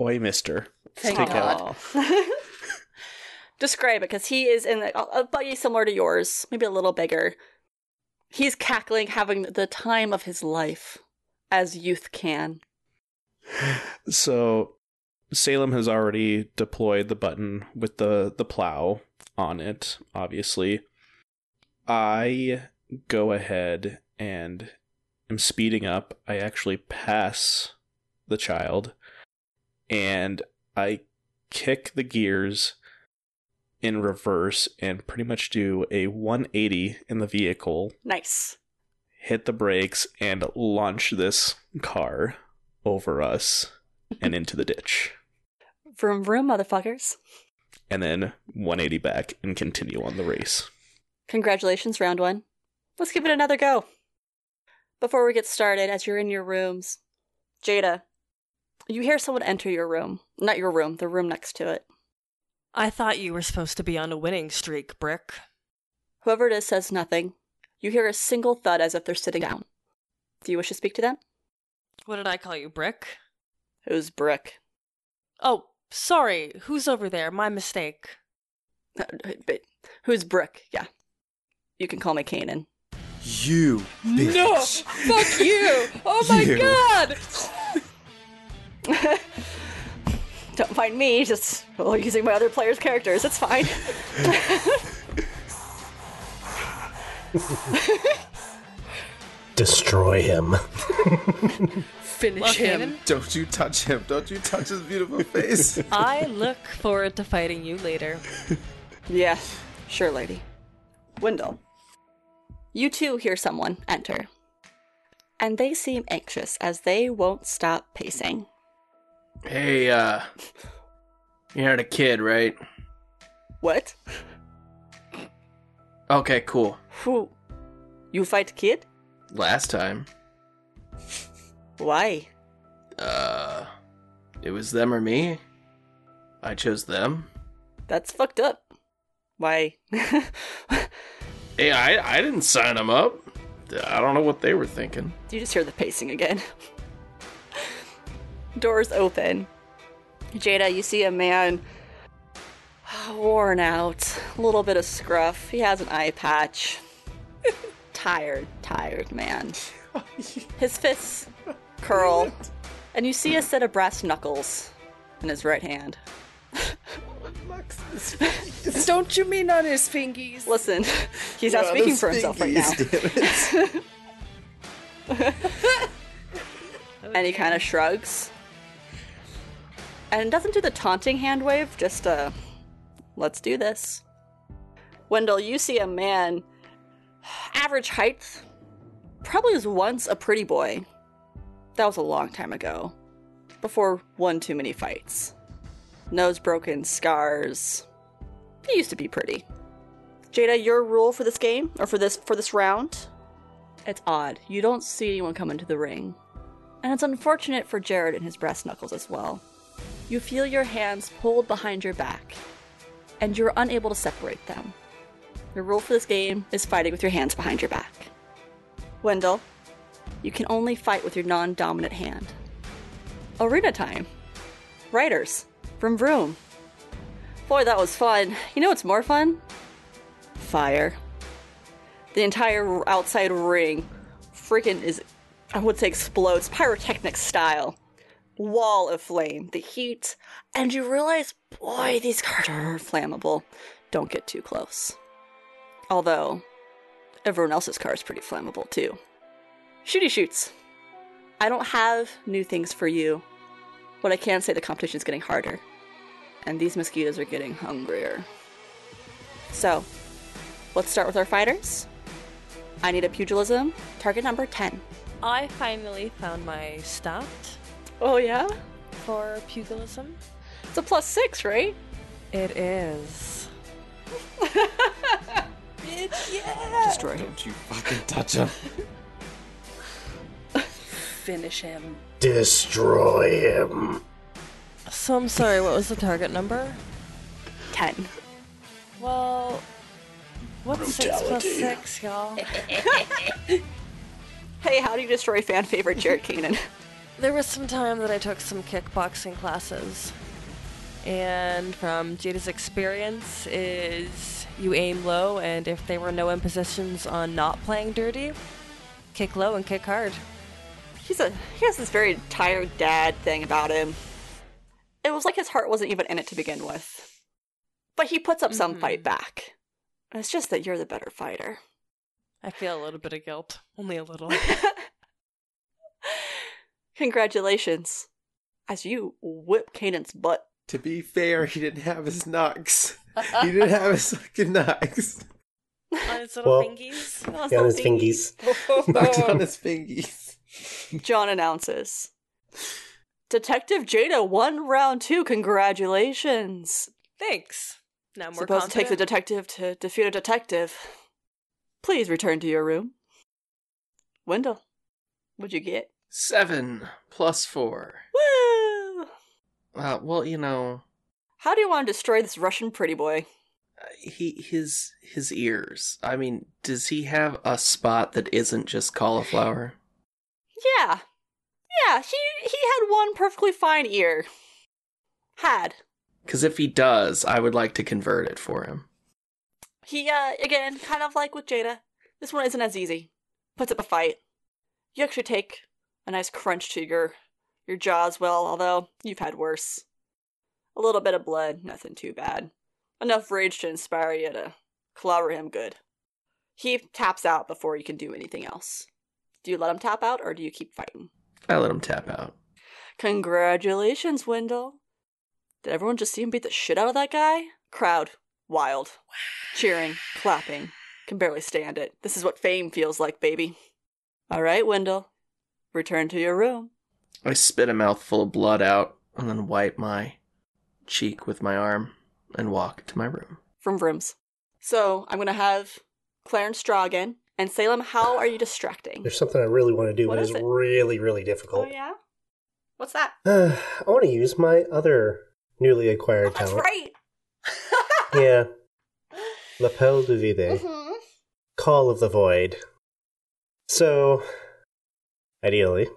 Oi, Mister. Let's Thank take God. (laughs) Describe it, because he is in a, a buggy similar to yours, maybe a little bigger. He's cackling, having the time of his life, as youth can. (sighs) So Salem has already deployed the button with the the plow on it, obviously. I go ahead and am speeding up. I actually pass the child and I kick the gears in reverse and pretty much do a 180 in the vehicle, Nice. hit the brakes and launch this car over us and into the ditch. (laughs) Vroom vroom, motherfuckers. and then 180 back and continue on the race. Congratulations, round one. Let's give it another go. Before we get started, as you're in your rooms, Jada, you hear someone enter your room. Not your room, the room next to it. I thought you were supposed to be on a winning streak, Brick. Whoever it is says nothing. You hear a single thud as if they're sitting down. Do you wish to speak to them? What did I call you, Brick? Who's Brick? Oh, sorry. Who's over there? My mistake. Uh, But who's Brick? Yeah. You can call me Kanan. You bitch. No! Fuck you! Oh my You. god! (laughs) Don't mind me, just well, using my other players' characters. It's fine. (laughs) Destroy him. Finish Well, him. Kanan, Don't you touch him. Don't you touch his beautiful face. (laughs) I look forward to fighting you later. (laughs) yeah, sure, lady. Wendell. You too hear someone enter. And they seem anxious as they won't stop pacing. Hey, uh, you're not a kid, right? What? Okay, cool. Who? You fight kid? Last time, Why? uh, it was them or me. I chose them. That's fucked up. Why? Hey, I, I didn't sign them up. I don't know what they were thinking. you just hear the pacing again. Doors open. Jada, you see a man (sighs) worn out, a little bit of scruff. He has an eye patch. (laughs) tired, tired man. (laughs) His fists curl, and you see a set of brass knuckles in his right hand. (laughs) Don't you mean on his fingies? Listen, he's not speaking for himself right now. and he kind of shrugs and doesn't do the taunting hand wave just uh let's do this. Wendell you see a man average height probably was once a pretty boy. That was a long time ago before one too many fights. Nose broken scars. He used to be pretty. Jada your rule for this game or for this for this round? It's odd. You don't see anyone come into the ring. And it's unfortunate for Jared and his brass knuckles as well. You feel your hands pulled behind your back, and you're unable to separate them. The rule for this game is fighting with your hands behind your back. Wendell, you can only fight with your non dominant hand. Arena time. Writers from Vroom. Boy, that was fun. You know what's more fun? Fire. The entire outside ring freaking is I would say explodes, pyrotechnic style. Wall of flame, the heat, and you realize, boy, these cards are flammable. Don't get too close. Although, everyone else's car is pretty flammable too. Shooty shoots. I don't have new things for you, but I can say the competition is getting harder, and these mosquitoes are getting hungrier. So, let's start with our fighters. I need a pugilism, target number 10. I finally found my stat Oh, yeah? for pugilism. It's a plus six, right? It is. Destroy him. Don't you fucking touch him. Finish him. Destroy him. So I'm sorry, what was the target number? 10. Well, what's six plus six, y'all? (laughs) Hey, how do you destroy fan favorite Jared Keenan? There was some time that I took some kickboxing classes. And from Jada's experience is you aim low and if there were no impositions on not playing dirty, kick low and kick hard. He's a he has this very tired dad thing about him. It was like his heart wasn't even in it to begin with. But he puts up some Mhm. fight back. And It's just that you're the better fighter. I feel a little bit of guilt. Only a little. (laughs) Congratulations. As you whip Kanan's butt. To be fair, he didn't have his knocks. He didn't have his fucking knocks. on his little Well- fingies. Got his so fingies. Knocked on (laughs) his fingies. John announces. Detective Jada won round two. Congratulations. Thanks. Now more Suppose it takes a confident. detective to defeat a detective. Please return to your room. Wendell, what'd you get? Seven plus four. Woo! Uh, well, you know, How do you want to destroy this Russian pretty boy? uh, he his his ears. I mean, does he have a spot that isn't just cauliflower? Yeah. Yeah, he he had one perfectly fine ear. Had. Because if he does, I would like to convert it for him. He uh again, kind of like with Jada. This one isn't as easy. Puts up a fight. You actually take a nice crunch to your your jaw as well, although you've had worse. A little bit of blood, nothing too bad. Enough rage to inspire you to clobber him good. He taps out before you can do anything else. Do you let him tap out or do you keep fighting? I let him tap out. Congratulations, Wendell. Did everyone just see him beat the shit out of that guy? Crowd, wild. Cheering, clapping. Can barely stand it. This is what fame feels like, baby. All right, Wendell. Return to your room. I spit a mouthful of blood out and then wipe my cheek with my arm and walk to my room. From Vrims. So, I'm gonna have Clarence draw again. And Salem, how are you distracting? There's something I really want to do, What but is it's it? really, really difficult. Oh, yeah? What's that? (sighs) I want to use my other newly acquired Oh, that's talent. right! (laughs) Yeah. L'Appel du Vide. Mhm. Call of the Void. So, ideally,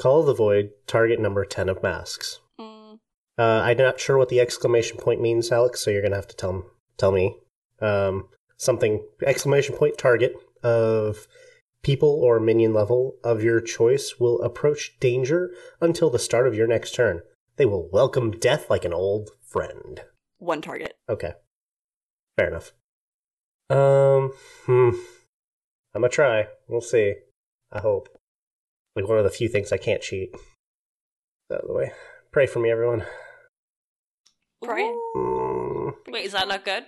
Call of the Void, target number 10 of masks. Mm, Uh, I'm not sure what the exclamation point means, Alex, so you're going to have to tell, tell me. Um, something, exclamation point target of people or minion level of your choice will approach danger until the start of your next turn. They will welcome death like an old friend. one target. Okay. Fair enough. Um, hmm. I'm gonna try. We'll see. I hope. Like one of the few things I can't cheat. Out of the way. Pray for me, everyone. Brian? Hmm. Wait, is that not good?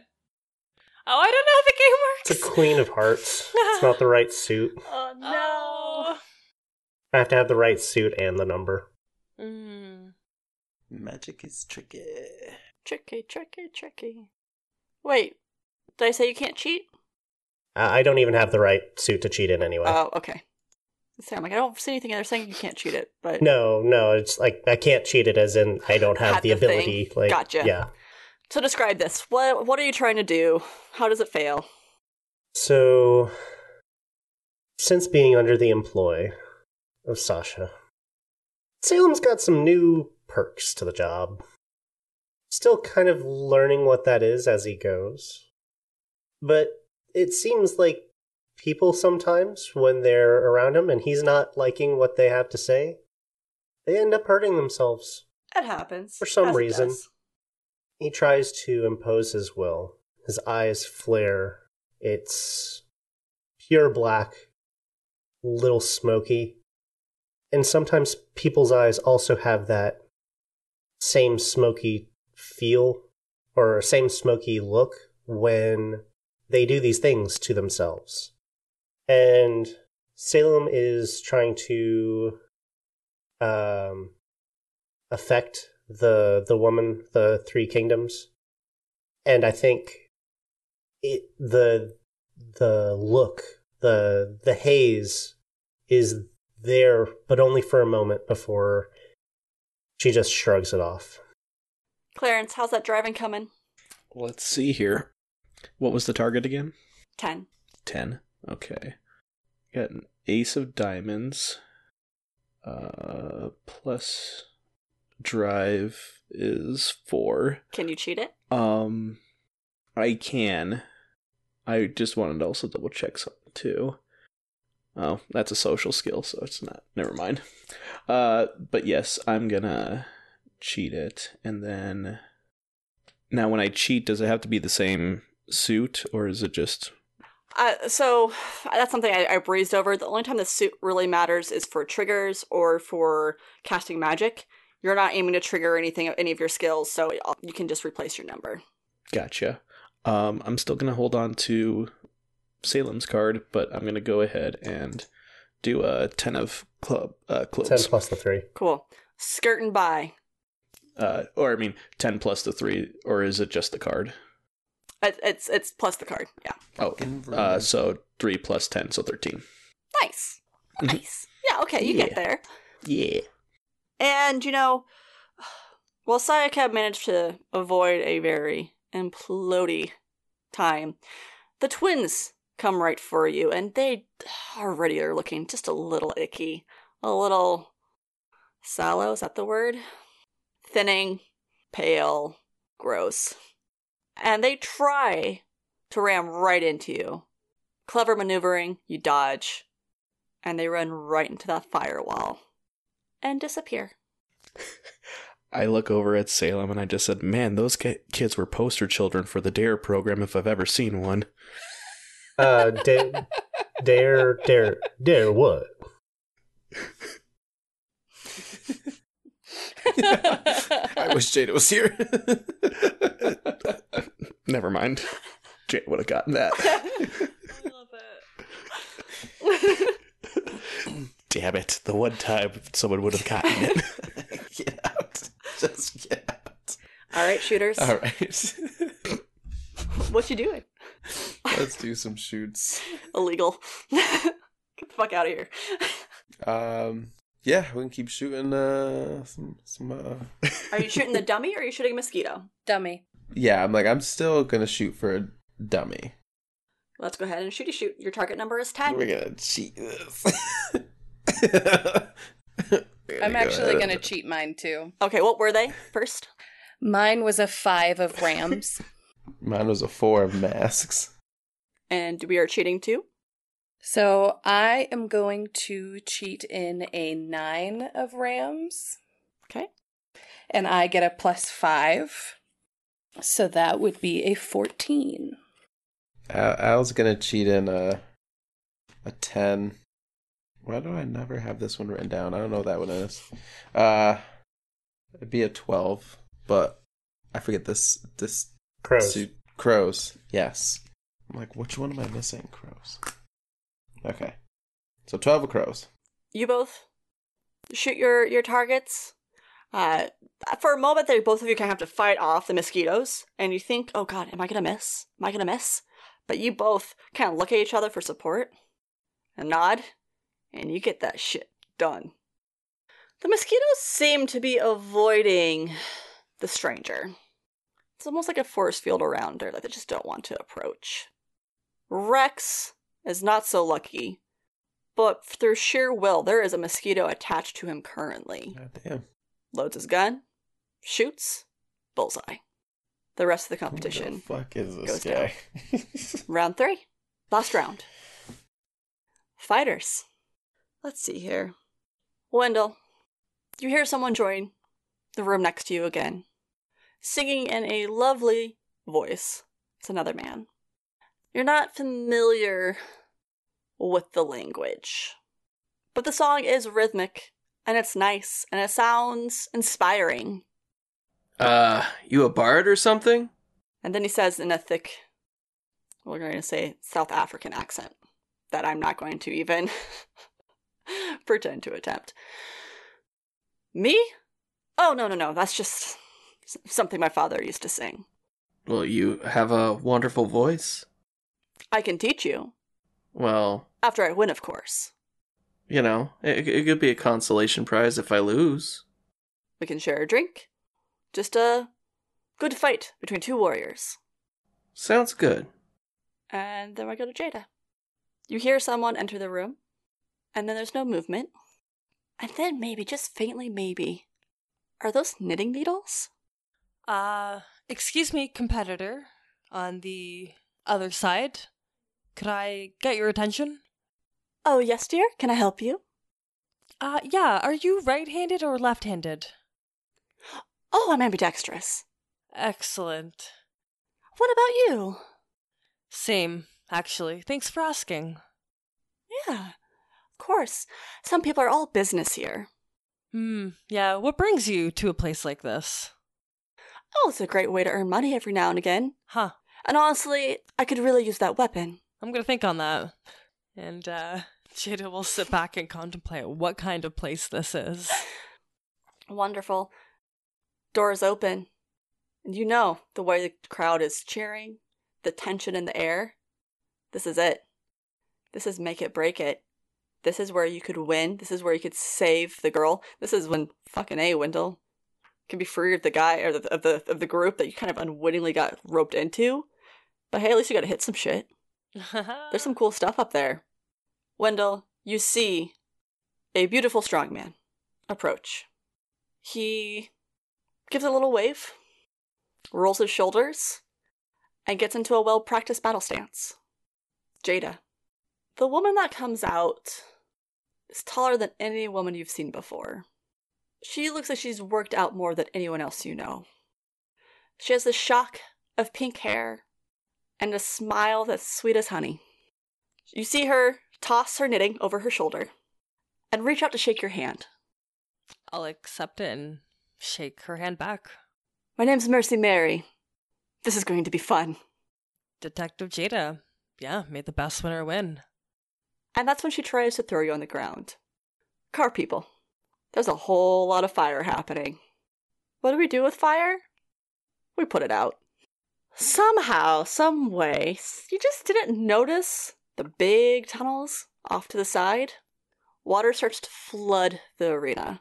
Oh, I don't know how the game works. It's a Queen of Hearts. It's not the (laughs) right suit. Oh, no! I have to have the right suit and the number. Mm. Magic is tricky. Tricky, tricky, tricky. Wait, did I say you can't cheat? I I don't even have the right suit to cheat in anyway. Oh, okay. So I'm like, I don't see anything there saying you can't cheat it, but no, no, it's like I can't cheat it as in I don't have the the thing. ability. Like, Gotcha. Yeah. so describe this. What what are you trying to do? How does it fail? So, since being under the employ of Sasha, Salem's got some new perks to the job. Still kind of learning what that is as he goes. But it seems like people sometimes, when they're around him and he's not liking what they have to say, they end up hurting themselves. It happens For some reason. He tries to impose his will. His eyes flare. It's pure black, little smoky. And sometimes people's eyes also have that same smoky feel or same smoky look when they do these things to themselves. And Salem is trying to um, affect the the woman, the three kingdoms, and I think it the the look, the the haze is there, but only for a moment before she just shrugs it off. Clarence, how's that driving coming? Let's see here. What was the target again? Ten. 10. Okay. Got an ace of diamonds. Uh, plus drive is 4. Can you cheat it? Um, I can. I just wanted to also double check something too. Oh, that's a social skill, so it's not. Never mind. Uh, but yes, I'm gonna cheat it, and then. Now, when I cheat, does it have to be the same suit, or is it just Uh, so that's something I, I breezed over. The only time the suit really matters is for triggers or for casting magic. You're not aiming to trigger anything, any of your skills, so you can just replace your number. Gotcha. Um, I'm still gonna hold on to Salem's card, but I'm gonna go ahead and do a ten of club uh, Ten plus the three. Cool. Skirting by. Uh, or I mean, ten plus the three, or is it just the card? It, it's it's plus the card. Yeah. Oh, uh, so three plus ten, so thirteen. Nice. Mhm. Nice. Yeah. Okay. You get there. Yeah. And you know, while Sayaka managed to avoid a very implodey time, the twins come right for you, and they already are looking just a little icky, a little sallow. Is that the word? Thinning, pale, gross, and they try to ram right into you. Clever maneuvering, you dodge, and they run right into that firewall and disappear. (laughs) I look over at Salem and I just said, "Man, those ki- kids were poster children for the Dare program if I've ever seen one." Uh, da- dare, dare, dare what? (laughs) I wish Jada was here. (laughs) Never mind. (laughs) Jay would have gotten that. (laughs) Damn it! The one time someone would have gotten it. (laughs) get out. Just get out. All right, shooters. All right. What you doing? Let's do some shoots. Illegal. Get the fuck out of here. Um, yeah, we can keep shooting. Uh, some, some. Uh... Are you shooting the dummy or are you shooting a mosquito? Dummy. Yeah, I'm like, I'm still gonna shoot for a dummy. Let's go ahead and shooty shoot. Your target number is 10. We're gonna cheat this. (laughs) I'm actually going to cheat mine too. Okay, what were they first? Mine was a five of rams. (laughs) Mine was a four of masks. And we are cheating too? so I am going to cheat in a nine of rams. Okay. And I get a plus five. So that would be a 14. Al, Al's gonna cheat in a a ten. Why do I never have this one written down? I don't know what that one is. Uh, it'd be a twelve, but I forget this this Crows. suit. Crows. Yes. I'm like, which one am I missing? Crows. Okay. So twelve of crows. You both shoot your, your targets. Uh, for a moment there, both of you kind of have to fight off the mosquitoes. And you think, oh god, am I to miss? Am I to miss? But you both kind of look at each other for support and nod. And you get that shit done. The mosquitoes seem to be avoiding the stranger. It's almost like a force field around her that they just don't want to approach. Rex is not so lucky, but through sheer will, there is a mosquito attached to him currently. God damn. Loads his gun, shoots, bullseye. The rest of the Who the competition. fuck is goes this guy? Round three. Last round. Fighters. Let's see here. Wendell, you hear someone join the room next to you again, singing in a lovely voice. It's another man. You're not familiar with the language, but the song is rhythmic and it's nice and it sounds inspiring. Uh, you a bard or something? And then he says in a thick, we're going to say South African accent that I'm not going to even (laughs) pretend to attempt. Me? Oh, no, no, no. That's just something my father used to sing. Well, you have a wonderful voice. I can teach you. Well, After I win, of course. You know, it, it could be a consolation prize if I lose. We can share a drink. Just a good fight between two warriors. Sounds good. And then we go to Jada. You hear someone enter the room, and then there's no movement. And then maybe, just faintly maybe, are those knitting needles? Uh, excuse me, competitor on the other side. Could I get your attention? Oh, yes, dear. Can I help you? Uh, yeah, are you right handed or left handed? Oh, I'm ambidextrous. Excellent. What about you? Same, actually. Thanks for asking. Yeah, of course. Some people are all business here. Hmm, yeah, what brings you to a place like this? Oh, it's a great way to earn money every now and again. Huh, And honestly, I could really use that weapon. I'm gonna think on that. And, uh, Jada will sit back and contemplate what kind of place this is. (sighs) Wonderful. Doors open. And you know the way the crowd is cheering, the tension in the air. This is it. This is make it break it. This is where you could win. This is where you could save the girl. This is when fucking A Wendell can be free of the guy or the, of the of the group that you kind of unwittingly got roped into. But hey, at least you got to hit some shit. (laughs) There's some cool stuff up there. Wendell, you see a beautiful strong man approach. He gives a little wave, rolls his shoulders, and gets into a well practiced battle stance. Jada. The woman that comes out is taller than any woman you've seen before. She looks like she's worked out more than anyone else you know. She has the shock of pink hair and a smile that's sweet as honey. You see her toss her knitting over her shoulder and reach out to shake your hand. I'll accept it and shake her hand back. My name's Mercy Mary. This is going to be fun. Detective Jada. Yeah, made the best winner win. And that's when she tries to throw you on the ground. Car people. There's a whole lot of fire happening. What do we do with fire? We put it out. Somehow, some way, you just didn't notice the big tunnels off to the side. Water starts to flood the arena.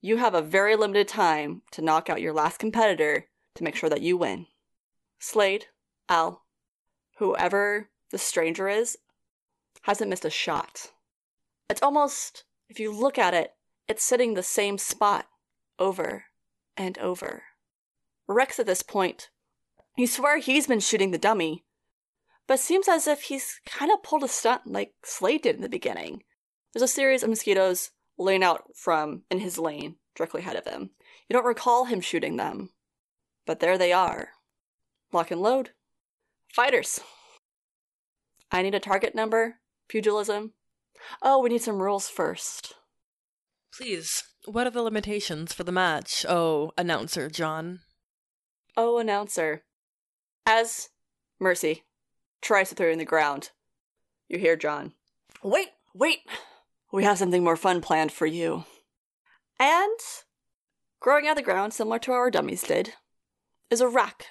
You have a very limited time to knock out your last competitor to make sure that you win. Slade, Al, whoever the stranger is, hasn't missed a shot. It's almost, if you look at it, it's sitting the same spot over and over. Rex at this point, you swear he's been shooting the dummy, but seems as if he's kind of pulled a stunt like Slade did in the beginning. There's a series of mosquitoes laying out from in his lane directly ahead of him. You don't recall him shooting them, but there they are. Lock and load. Fighters. I need a target number. Pugilism. Oh, we need some rules first. Please, what are the limitations for the match? Oh, announcer John. Oh, announcer. As Mercy tries to throw you in the ground, you hear John. Wait, wait! We have something more fun planned for you. And, growing out of the ground, similar to our dummies did, is a rack.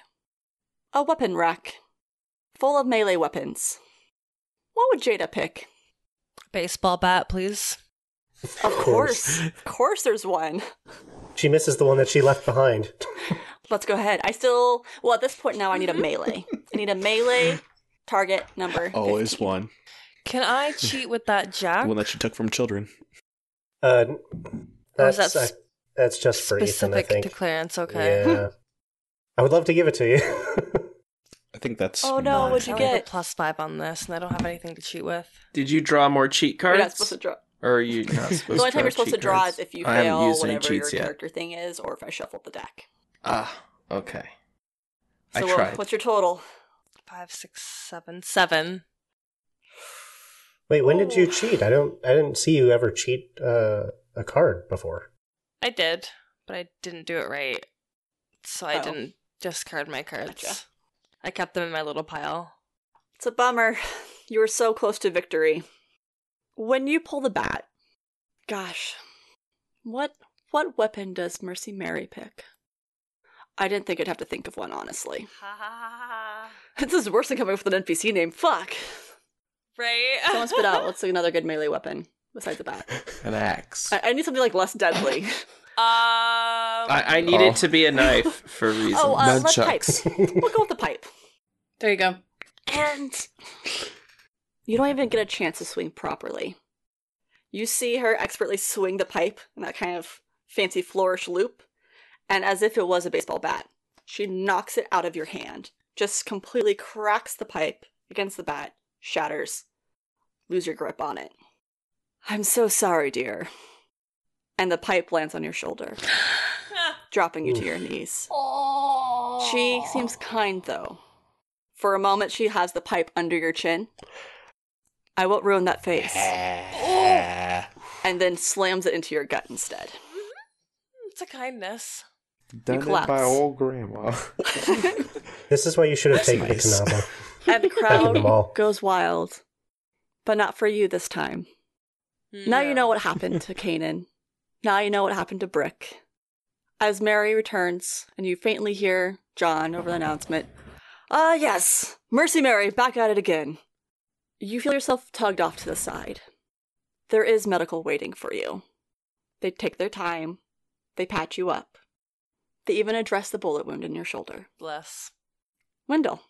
A weapon rack. Full of melee weapons. What would Jada pick? Baseball bat, please. Of course. of course there's one. She misses the one that she left behind. Let's go ahead. I still, well, at this point now, I need a melee. I need a melee target number. (laughs) Always 15. one. Can I (laughs) cheat with that jack? One that she took from children. Uh, that's that I- that's just for Ethan, I Specific think. to Clarence, okay. Yeah. I would love to give it to you. (laughs) I think that's. Oh, no, mine. what'd you I only get? plus five on this, and I don't have anything to cheat with. Did you draw more cheat cards? You're not supposed to draw. Or are you not supposed The only to time you're supposed to draw cards? is if you haven't fail used whatever your cheats yet. character thing is, or if I shuffled the deck. Ah, okay. So I what- tried. what's your total? Five, six, seven, seven. Wait, when did you cheat? I don't. I didn't see you ever cheat uh, a card before. I did, but I didn't do it right. So I Oh. didn't discard my cards. Gotcha. I kept them in my little pile. It's a bummer. You were so close to victory. When you pull the bat, gosh, what what weapon does Mercy Mary pick? I didn't think I'd have to think of one, honestly. (laughs) (laughs) This is worse than coming up with an NPC name. Fuck. Right? Someone spit out. What's (laughs) another good melee weapon besides the bat? An axe. I, I need something like less deadly. Um, I, I need Oh. it to be a knife (laughs) for reasons. oh, uh, lead pipe. Nunchucks. We'll go with the pipe. There you go. And you don't even get a chance to swing properly. You see her expertly swing the pipe in that kind of fancy flourish loop, and as if it was a baseball bat, she knocks it out of your hand, just completely cracks the pipe against the bat, shatters, lose your grip on it. I'm so sorry, dear. And the pipe lands on your shoulder, (sighs) dropping you to your knees. She seems kind, though. For a moment, she has the pipe under your chin. I won't ruin that face. And then slams it into your gut instead. Mm-hmm. it's a kindness. Done it by old grandma. (laughs) This is why you should have That's taken nice. the Kanaba. (laughs) And the Back in the crowd goes wild. But not for you this time. Now you know what happened to Canaan. Now you know what happened to Brick. As Mary returns, and you faintly hear John over the announcement, Ah, yes, Mercy Mary, back at it again. You feel yourself tugged off to the side. There is medical waiting for you. They take their time, they patch you up. They even address the bullet wound in your shoulder. Bless. Wendell,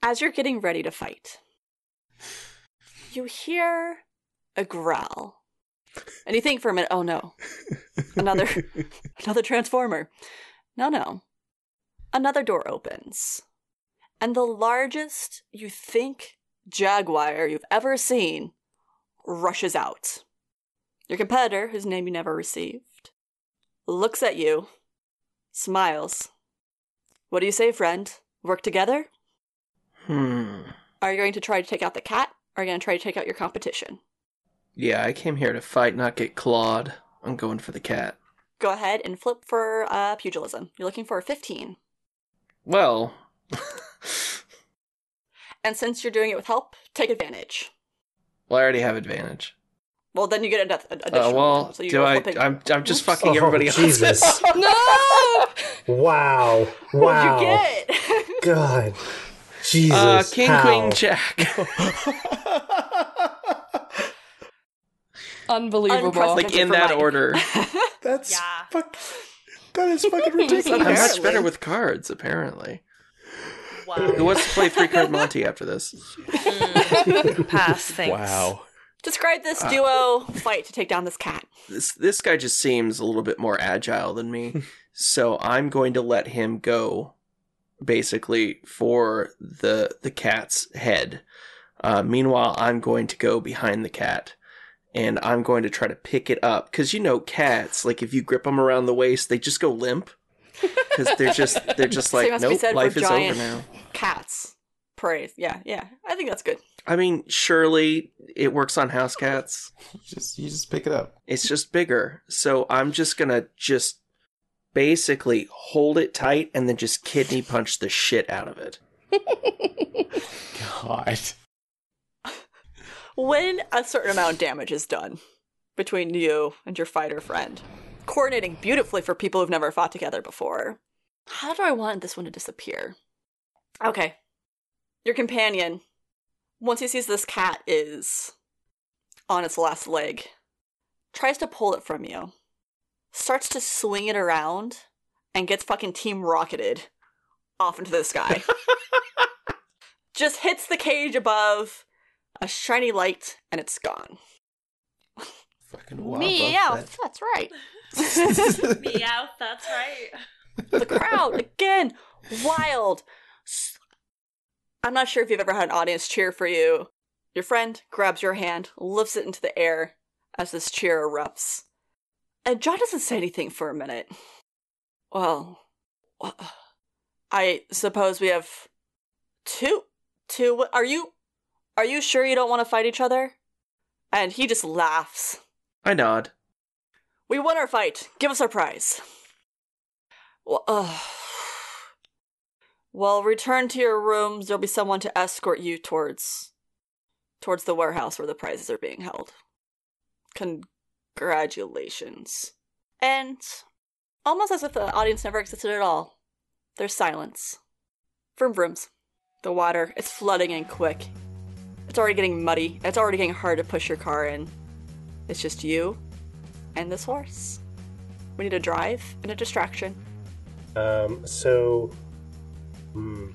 as you're getting ready to fight, you hear a growl. And you think for a minute, oh no, another (laughs) another transformer. No, no. Another door opens. And the largest you think jaguar you've ever seen rushes out. Your competitor, whose name you never received, looks at you, smiles. What do you say, friend? Work together? Hmm. Are you going to try to take out the cat? Or are you going to try to take out your competition? Yeah, I came here to fight, not get clawed. I'm going for the cat. Go ahead and flip for uh, pugilism. You're looking for a 15. Well, (laughs) And since you're doing it with help, take advantage. well, I already have advantage. Well, then you get an Uh, additional. well, so you do I? flipping. I'm I'm just (laughs) fucking Oh, everybody else. Jesus. (laughs) (laughs) no! Wow. Wow. What'd Wow. you get? God. Jesus. Uh, King, how? Queen, Jack. Unbelievable. Like in that Mike. order. That's Yeah. fuck. That is fucking ridiculous. I'm ridiculous. much better with cards, apparently. Wow. Who wants to play three card Monty after this? Mm. Pass, thanks. Wow. Describe this duo fight to take down this cat. This this guy just seems a little bit more agile than me, (laughs) so I'm going to let him go, basically for the the cat's head. Uh, meanwhile, I'm going to go behind the cat, and I'm going to try to pick it up because you know cats, like if you grip them around the waist, they just go limp (laughs) because they're just they're just like has nope, life is over giant- now. Cats. Praise. Yeah, yeah. I think that's good. I mean, surely it works on house cats. (laughs) Just you just pick it up. It's just bigger. So I'm just gonna just basically hold it tight and then just kidney punch the shit out of it. God. When a certain amount of damage is done between you and your fighter friend, coordinating beautifully for people who've never fought together before, how do I want this one to disappear? Okay. Your companion, once he sees this cat is on its last leg, tries to pull it from you, starts to swing it around, and gets fucking team rocketed off into the sky. (laughs) Just hits the cage above, a shiny light, and it's gone. Fucking wow. Meow, that's right. (laughs) Meow, that's right. the crowd again, wild. S- I'm not sure if you've ever had an audience cheer for you. Your friend grabs your hand, lifts it into the air as this cheer erupts. And John doesn't say anything for a minute. Well, I suppose we have two. Two. Are you? Are you sure you don't want to fight each other? And he just laughs. I nod. We won our fight. Give us our prize. Well, uh, well, return to your rooms. There'll be someone to escort you towards towards the warehouse where the prizes are being held. Congratulations. And almost as if the audience never existed at all, there's silence. Vroom vrooms. The water is flooding in quick. It's already getting muddy. It's already getting hard to push your car in. It's just you and this horse. We need a drive and a distraction. Um, so, hmm,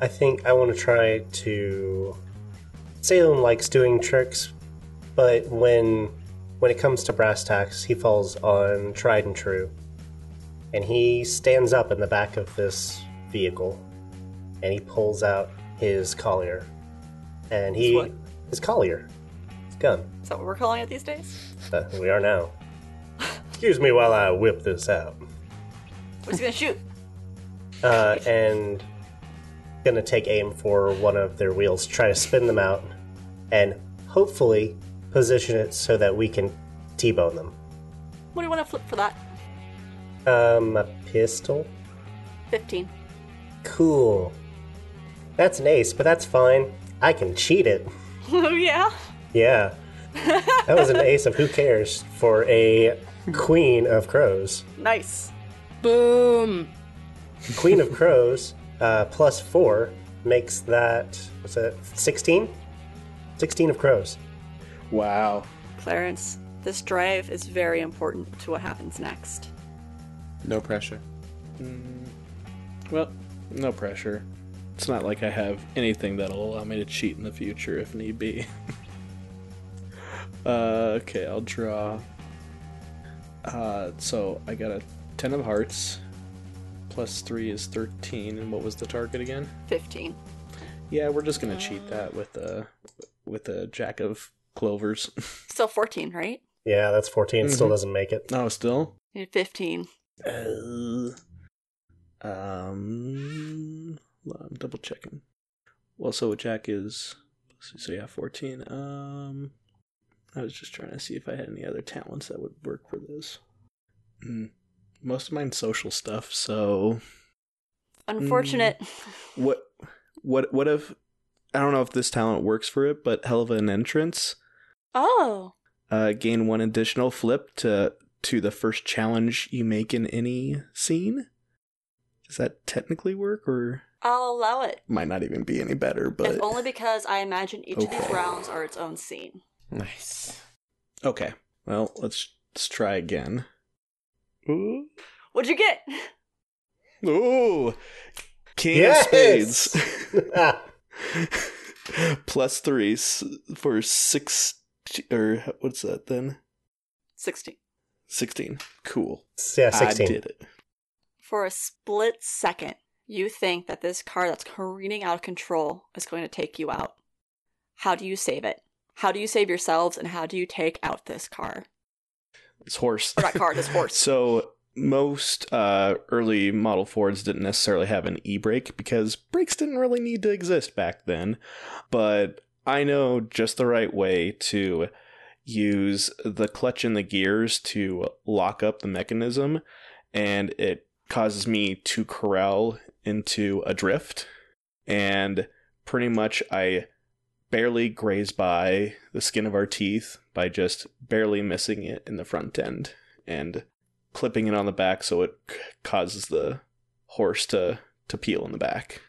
I think I want to try to. Salem likes doing tricks, but when when it comes to brass tacks, he falls on tried and true, and he stands up in the back of this vehicle, and he pulls out his collier, and he His what? his collier, his gun. Is that what we're calling it these days? Uh, we are now. Excuse me while I whip this out. Who's gonna shoot? Uh, and gonna take aim for one of their wheels, try to spin them out, and hopefully position it so that we can t-bone them. What do you want to flip for that? Um, a pistol. 15. Cool. That's an ace, but that's fine. I can cheat it. (laughs) Oh, yeah? Yeah. That was an ace of who cares for a queen of crows. Nice. Boom. Queen of crows uh, plus four makes that what's that? Sixteen. Sixteen of crows. Wow. Clarence, this drive is very important to what happens next. No pressure. Well, no pressure. It's not like I have anything that'll allow me to cheat in the future if need be. (laughs) uh, okay, I'll draw. Uh, so I got a 10 of hearts. Plus 3 is 13. And what was the target again? 15. Yeah, we're just gonna cheat that with a with a jack of clovers. (laughs) Still 14, right? Yeah, that's 14 It Still doesn't make it. No, still? 15. Uh, um, well, I'm double checking. Well, so a Jack is let's see, so yeah, fourteen. Um, I was just trying to see if I had any other talents that would work for this. Mm, most of mine's social stuff. So Unfortunate. what? What? What if? I don't know if this talent works for it, but hell of an entrance. Oh. Uh, gain one additional flip to to the first challenge you make in any scene. Does that technically work, or I'll allow it. might not even be any better? But If only because I imagine each of these rounds are its own scene. Nice. okay. Well, let's let's try again. Ooh, What'd you get? Ooh. king Yes! of spades. (laughs) Plus three for six, or what's that then? 16. Sixteen. Cool. yeah, 16. I did it. For a split second, you think that this car that's careening out of control is going to take you out. How do you save it? How do you save yourselves, and how do you take out this car? This horse. Or not car, this horse. (laughs) So most uh, early model Fords didn't necessarily have an e-brake because brakes didn't really need to exist back then. But I know just the right way to use the clutch and the gears to lock up the mechanism, and it causes me to corral into a drift. And pretty much I barely graze by the skin of our teeth by just barely missing it in the front end and clipping it on the back so it causes the horse to to peel in the back.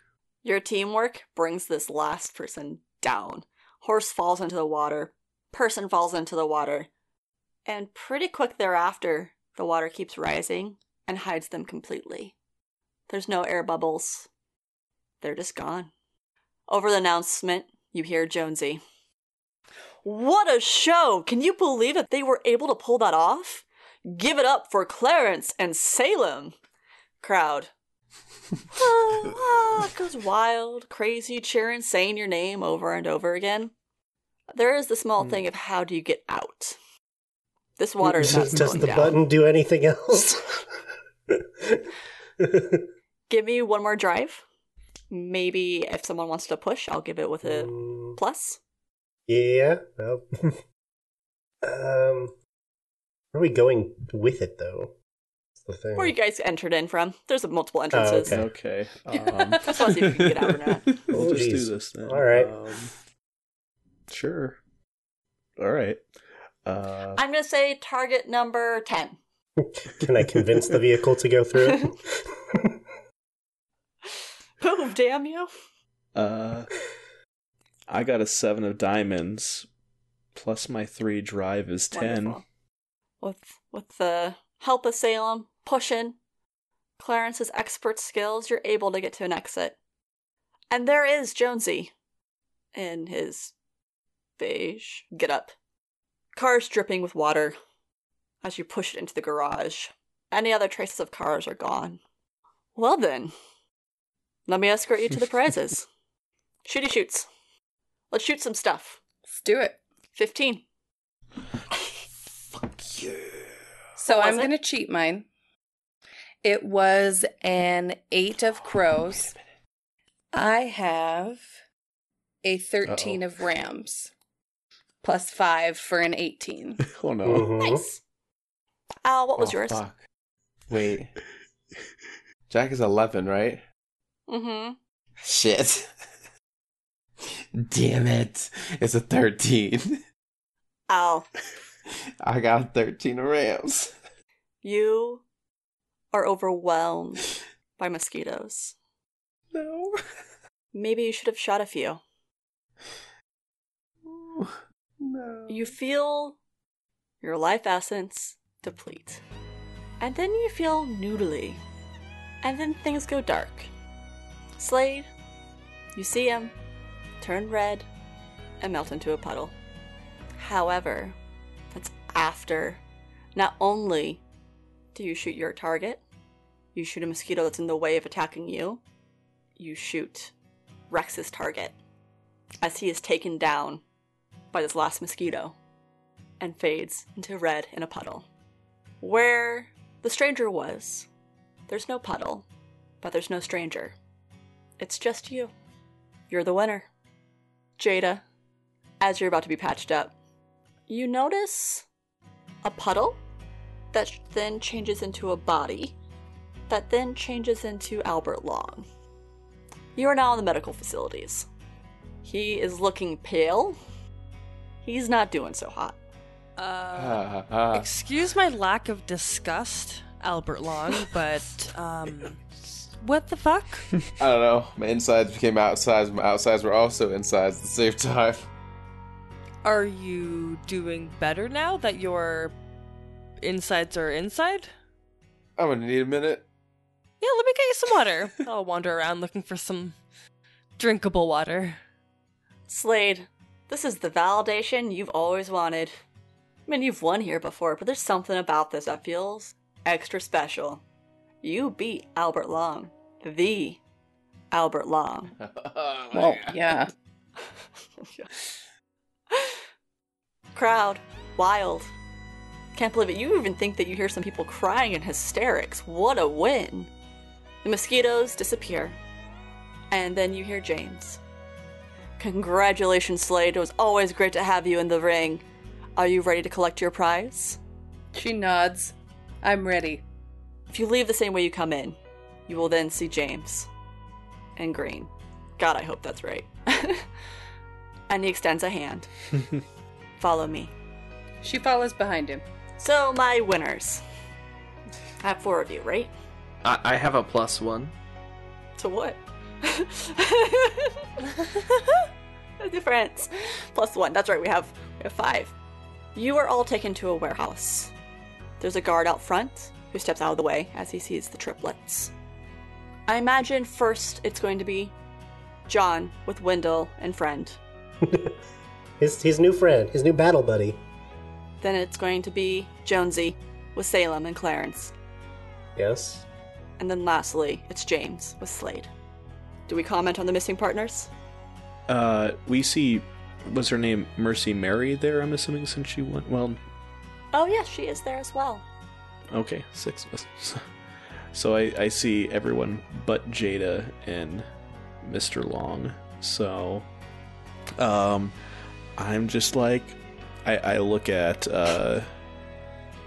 Your teamwork brings this last person down. Horse falls into the water, person falls into the water, and pretty quick thereafter, the water keeps rising and hides them completely. There's no air bubbles. They're just gone. Over the announcement, you hear Jonesy. What a show! Can you believe that they were able to pull that off? Give it up for Clarence and Salem! Crowd. ah, (laughs) ah, it goes wild, crazy, cheering, saying your name over and over again. There is the small Hmm. thing of how do you get out? This water is not Does the down. button do anything else? (laughs) (laughs) Give me one more drive. Maybe if someone wants to push, I'll give it with a Mm, plus. yeah. Well, (laughs) um, where are we going with it though? That's the thing. Where you guys entered in from. There's multiple entrances. Oh, okay. Okay. (laughs) Um, I just want to see if you can get out or not. (laughs) we'll Oh, just do this then. All right. Um, sure. All right. Uh, I'm going to say target number 10. Can I convince the vehicle to go through it? Move, damn you. uh, I got a seven of diamonds, plus my three drive is ten. Wonderful. With with the help of Salem pushing Clarence's expert skills, you're able to get to an exit. And there is Jonesy in his beige get up. Cars dripping with water as you push it into the garage. Any other traces of cars are gone. Well then, let me escort you to the (laughs) prizes. Shooty shoots. Let's shoot some stuff. Let's do it. 15. Fuck you. So What I'm going to cheat mine. It was an eight of crows. I have a 13 of rams, plus five for an 18. (laughs) oh no. Mhm. Nice. Al, what was Oh, yours? Fuck. Wait. (laughs) Jack is 11, right? Mm-hmm. Shit. Damn it. It's a 13. Al, I got 13 rams. you are overwhelmed by mosquitoes. No. Maybe you should have shot a few. No. You feel your life essence deplete. And then you feel noodly. And then things go dark. Slade, you see him turn red and melt into a puddle. However, that's after not only do you shoot your target, you shoot a mosquito that's in the way of attacking you, you shoot Rex's target as he is taken down by this last mosquito and fades into red in a puddle. Where The stranger was. There's no puddle, but there's no stranger. It's just you. You're the winner. Jada, as you're about to be patched up, you notice a puddle that then changes into a body that then changes into Albert Long. You are now in the medical facilities. He is looking pale. He's not doing so hot. Uh, Ah, ah. excuse my lack of disgust, Albert Long, but um, (laughs) what the fuck? (laughs) I don't know. My insides became outsides. My outsides were also insides at the same time. Are you doing better now that your insides are inside? I'm gonna need a minute. Yeah, let me get you some water. (laughs) I'll wander around looking for some drinkable water. Slade, this is the validation you've always wanted. I mean, you've won here before, but there's something about this that feels extra special. You beat Albert Long. The Albert Long. (laughs) Oh, well, yeah. (laughs) Crowd. Wild. Can't believe it. You even think that you hear some people crying in hysterics. What a win. The mosquitoes disappear. And then you hear James. Congratulations, Slade. It was always great to have you in the ring. Are you ready to collect your prize? She nods. I'm ready. If you leave the same way you come in, you will then see James. And Green. God, I hope that's right. (laughs) and he extends a hand. (laughs) Follow me. She follows behind him. So, my winners. I have four of you, right? I, I have a plus one. To what? (laughs) A Difference. Plus one. That's right, we have we have five. You are all taken to a warehouse. There's a guard out front who steps out of the way as he sees the triplets. I imagine first it's going to be John with Wendell and friend. (laughs) His, his new friend, his new battle buddy. Then it's going to be Jonesy with Salem and Clarence. Yes. And then lastly, it's James with Slade. Do we comment on the missing partners? Uh, we see, was her name Mercy Mary there? I'm assuming since she went. Well, Oh, yes, she is there as well. okay, six of us. (laughs) So I, I see everyone but Jada and Mr. Long. So, um, I'm just like, I, I look at, uh,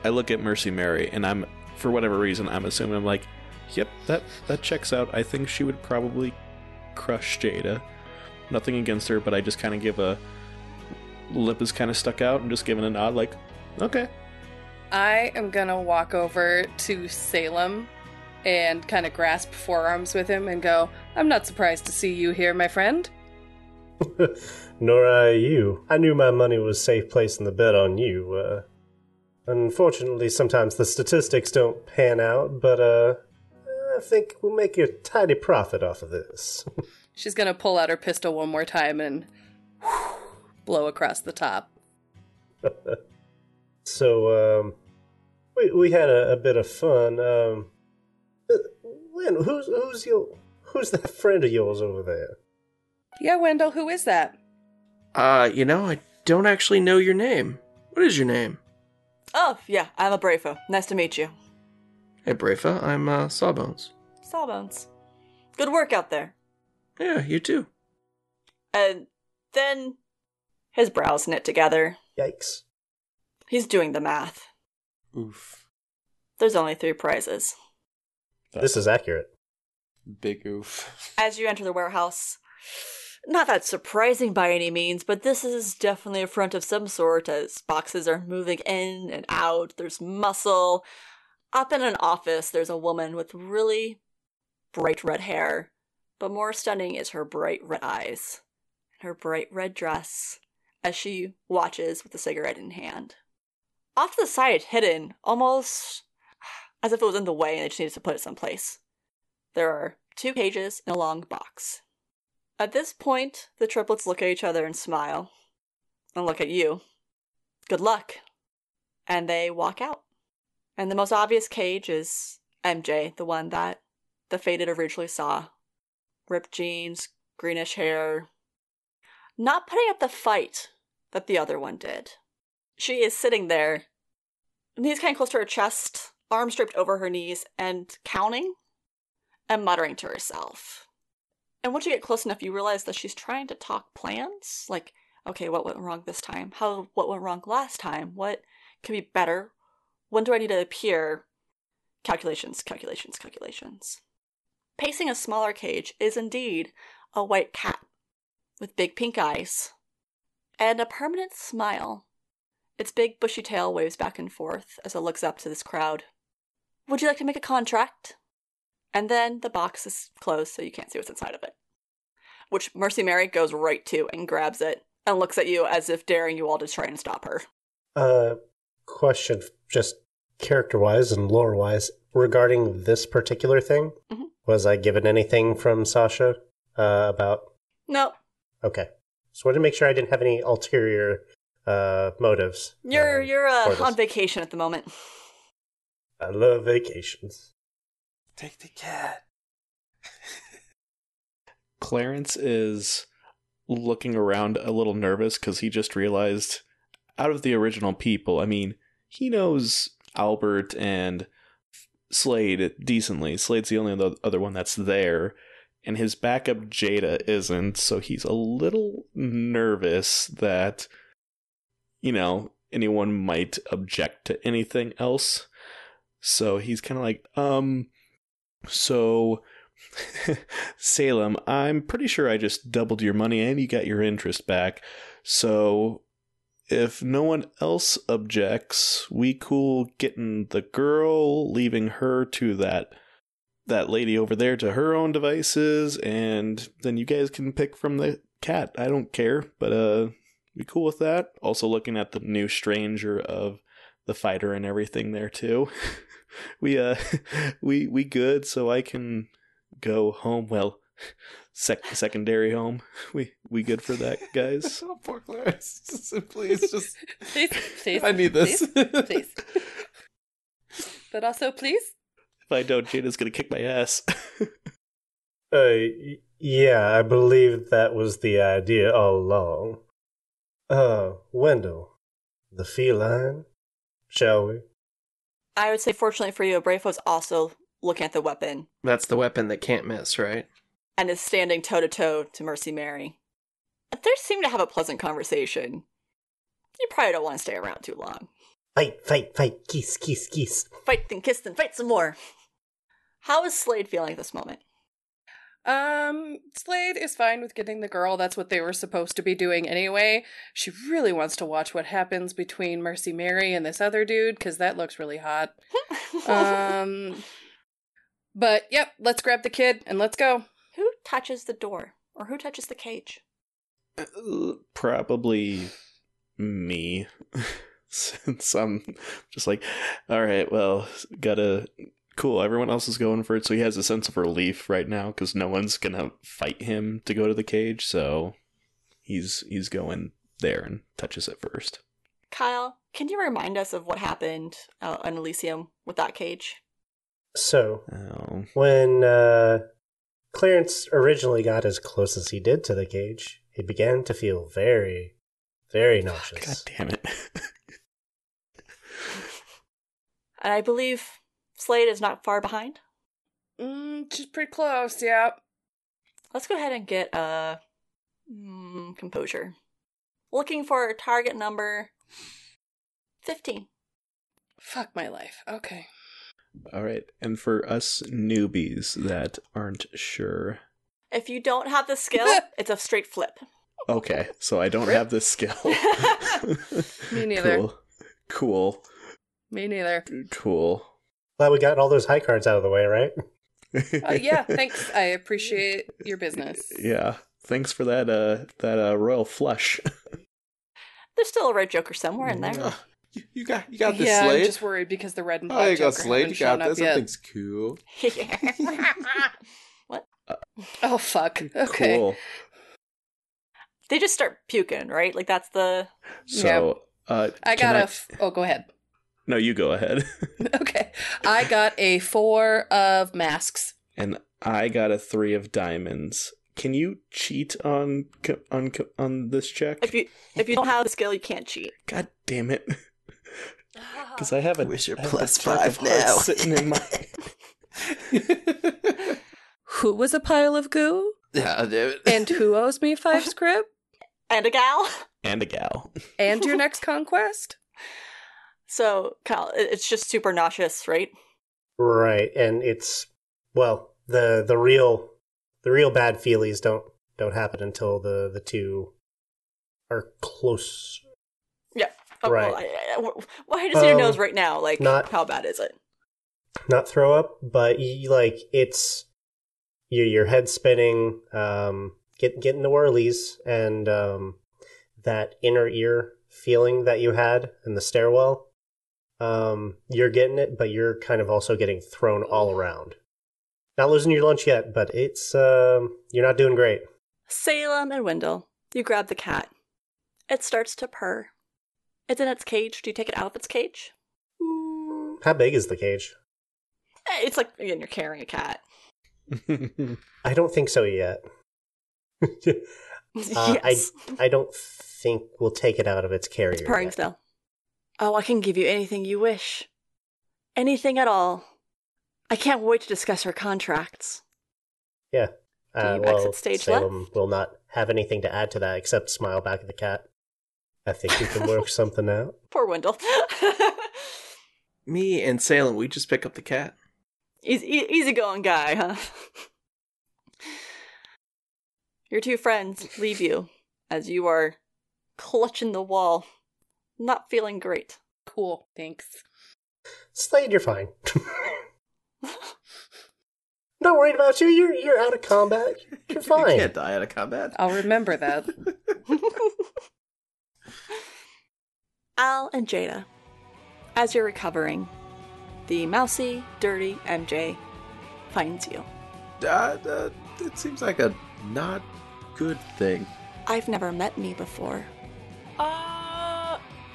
I look at Mercy Mary, and I'm, for whatever reason, I'm assuming I'm like, yep, that that checks out. I think she would probably crush Jada. Nothing against her, but I just kind of give a lip is kind of stuck out and just giving a nod, like, okay. I am gonna walk over to Salem and kind of grasp forearms with him and go, I'm not surprised to see you here, my friend. (laughs) Nor I you. I knew my money was safe placing the bet on you. Uh, unfortunately, sometimes the statistics don't pan out, but uh, I think we'll make a tidy profit off of this. (laughs) She's gonna pull out her pistol one more time and (sighs) blow across the top. (laughs) so, um, we we had a, a bit of fun. Um, Lynn, who's who's your who's that (laughs) friend of yours over there? Yeah, Wendell, who is that? Uh, you know, I don't actually know your name. What is your name? Oh, yeah, I'm a Brafo. Nice to meet you. Hey, Brafa, I'm uh, Sawbones. Sawbones. Good work out there. Yeah, you too. And then his brows knit together. Yikes! He's doing the math. Oof. There's only three prizes. This is accurate. Big oof. (laughs) As you enter the warehouse, not that surprising by any means, but this is definitely a front of some sort as boxes are moving in and out. There's muscle. Up in an office, there's a woman with really bright red hair, but more stunning is her bright red eyes, and her bright red dress, as she watches with a cigarette in hand. Off to the side, hidden, almost as if it was in the way and they just needed to put it someplace. There are two cages and a long box. At this point, the triplets look at each other and smile. And look at you. Good luck. And they walk out. And the most obvious cage is MJ, the one that the Faded originally saw. Ripped jeans, greenish hair. Not putting up the fight that the other one did. She is sitting there, knees kind of close to her chest, arms draped over her knees and counting and muttering to herself. And once you get close enough, you realize that she's trying to talk plans. Like, okay, what went wrong this time? How what went wrong last time? What can be better? When do I need to appear? Calculations, calculations, calculations. Pacing a smaller cage is indeed a white cat with big pink eyes and a permanent smile. Its big bushy tail waves back and forth as it looks up to this crowd. Would you like to make a contract? And then the box is closed so you can't see what's inside of it. Which Mercy Mary goes right to and grabs it and looks at you as if daring you all to try and stop her. Uh, question, just character wise and lore wise, regarding this particular thing. Mhm. Was I given anything from Sasha uh, about? No, Okay, just wanted to make sure I didn't have any ulterior uh, motives. you're um, you're uh, on vacation at the moment. I love vacations. Take the cat. (laughs) Clarence is looking around a little nervous because he just realized out of the original people, I mean, he knows Albert and Slade decently. Slade's the only other- other one that's there, and his backup Jada isn't, so he's a little nervous that, you know, anyone might object to anything else. So he's kind of like, um, so (laughs) Salem, I'm pretty sure I just doubled your money and you got your interest back. So if no one else objects, we cool getting the girl, leaving her to that that lady over there to her own devices, and then you guys can pick from the cat. I don't care, but uh be cool with that. Also looking at the new stranger of the fighter and everything there too. (laughs) (laughs) we uh (laughs) we we good so I can go home. Well, (laughs) sec- secondary home. We we good for that, guys. Oh, poor Clarence. Just, please, just. Please, please. I need this. Please, please. But also, please. If I don't, Jada's gonna kick my ass. Uh, yeah, I believe that was the idea all along. Uh, Wendell, the feline, shall we? I would say, fortunately for you, Brafo's also looking at the weapon That's the weapon that can't miss, right? and is standing toe to toe to Mercy Mary. They seem to have a pleasant conversation. You probably don't want to stay around too long. Fight, fight, fight, kiss, kiss, kiss. Fight and kiss and fight some more. How is Slade feeling at this moment? Um, Slade is fine with getting the girl. That's what they were supposed to be doing anyway. She really wants to watch what happens between Mercy Mary and this other dude because that looks really hot. (laughs) Um, but yep, let's grab the kid and let's go. who touches the door? Or who touches the cage? Uh, Probably me. (laughs) Since I'm just like, all right, well, gotta. Cool, everyone else is going for it, so he has a sense of relief right now because no one's gonna fight him to go to the cage, so he's he's going there and touches it first. Kyle, can you remind us of what happened out in Elysium with that cage? So, Oh, when uh, Clarence originally got as close as he did to the cage, he began to feel very, very (laughs) nauseous. God damn it! (laughs) And I believe Slade is not far behind. Mm, she's pretty close. Yeah. Let's go ahead and get uh, mm, composure. Looking for target number 15. Fuck my life. Okay. All right, and for us newbies that aren't sure, If you don't have the skill, (laughs) it's a straight flip. okay, so I don't have this skill. (laughs) Me neither. Cool. Cool. Me neither. Cool. Glad we got all those high cards out of the way, right? (laughs) Uh, yeah, (laughs) thanks. I appreciate your business. Yeah. Thanks for that uh that uh royal flush. (laughs) There's still a red joker somewhere in there. Ugh, you, you got, you got this, yeah, Slade. I'm just worried because the red and oh, black you got Joker Slade. haven't You got shown up this. yet. Everything's cool. What? oh fuck. Okay. Cool. they just start puking, right? Like that's the. So uh I got a. F- oh, go ahead. No, you go ahead. Okay. I got a four of masks. and I got a 3 of diamonds. Can you cheat on on on this check? If you if you don't have the skill, you can't cheat. God damn it. (laughs) Because I have a Wish you're I have a plus jack of five now. sitting in my. (laughs) Who was a pile of goo? yeah, dude. And who owes me five (laughs) script? And a gal. and a gal. And your next conquest? So, Kyle, it's just super nauseous, right? Right, and it's well, the the real the real bad feelies don't don't happen until the the two are close. Oh, Right. Well, I, I, I just see your Um, nose right now. Like, not- how bad is it? Not throw up, but you, like it's your your head spinning, um, get getting the whirlies, and um, that inner ear feeling that you had in the stairwell. Um, you're getting it, but you're kind of also getting thrown all around. Not losing your lunch yet, but it's um, you're not doing great. Salem and Wendell, you grab the cat. It starts to purr. It's in its cage. Do you take it out of its cage? How big is the cage? Eh, It's like, again, you're carrying a cat. (laughs) I don't think so yet. (laughs) Uh, (laughs) yes. I don't think we'll take it out of its carrier. It's purring yet. still. Oh, I can give you anything you wish. Anything at all. I can't wait to discuss our contracts. Yeah. Do Uh, you well, exit stage Salem will not have anything to add to that except smile back at the cat. I think we can work (laughs) something out. Poor Wendell. (laughs) Me and Salem, we just pick up the cat. easy, easygoing guy, huh? Your two friends leave you as you are clutching the wall, not feeling great. Cool, thanks. Slade, you're fine. (laughs) Not worried about you. You're you're out of combat. You're (laughs) fine. You can't die out of combat. I'll remember that. (laughs) Al and Jada, as you're recovering, the mousy, dirty MJ finds you. Uh, uh, it seems like a not good thing. I've never met me before. Uh,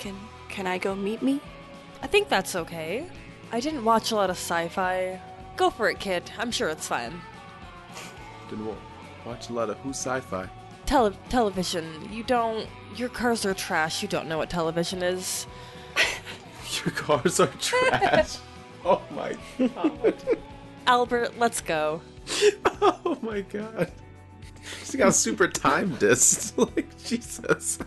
Can can I go meet me? I think that's okay. I didn't watch a lot of sci-fi. Go for it, kid. I'm sure it's fine. Didn't wa- watch a lot of who sci-fi. Tele- television. You don't. Your cars are trash. You don't know what television is. (laughs) Your cars are trash. (laughs) oh my god. Albert, let's go. (laughs) Oh my god. She got super time dissed. like Jesus.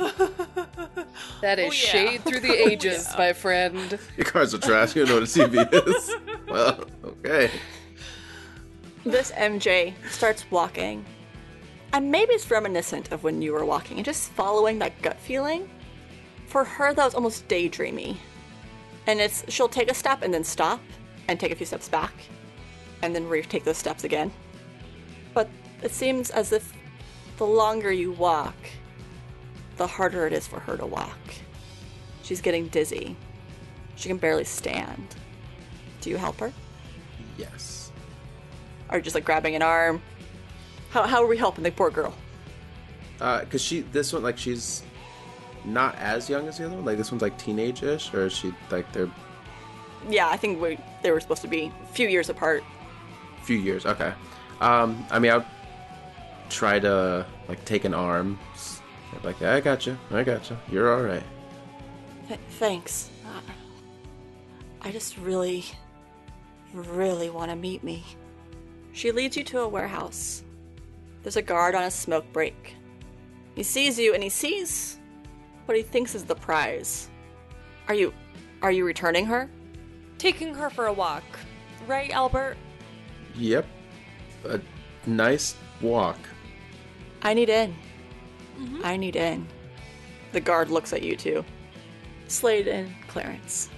(laughs) That is Oh, yeah. shade through the (laughs) oh, ages, my friend. Your cars are trash. You don't know what a TV (laughs) is. well, okay. This MJ starts walking. And maybe it's reminiscent of when you were walking and just following that gut feeling. For her, that was almost daydreamy. And it's she'll take a step and then stop and take a few steps back and then retake those steps again. But it seems as if the longer you walk, the harder it is for her to walk. She's getting dizzy. She can barely stand. Do you help her? Yes. Or just like grabbing an arm? How, how are we helping the poor girl? Uh, cause she this one like she's not as young as the other one. Like this one's like teenage-ish, or is she like they're Yeah, I think we, they were supposed to be a few years apart. a few years. Okay. Um, I mean, I'll try to like take an arm. S- Like I got you. I got you. You're all right. Th- thanks. Uh, I just really, really want to meet me. She leads you to a warehouse. There's a guard on a smoke break. He sees you and he sees what he thinks is the prize. Are you, are you returning her? Taking her for a walk. Right, Albert? Yep. A nice walk. I need in. Mm-hmm. I need in. The guard looks at you too. Slade and Clarence.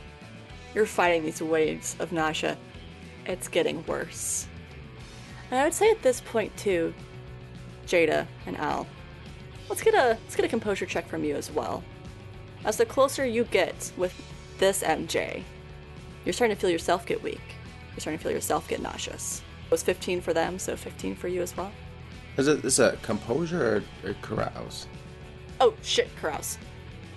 You're fighting these waves of nausea. It's getting worse. And I would say at this point too, Jada and Al, let's get a let's get a composure check from you as well. As the closer you get with this MJ, you're starting to feel yourself get weak. You're starting to feel yourself get nauseous. It was 15 for them, so 15 for you as well. Is it is it composure or, or carouse? Oh shit, carouse.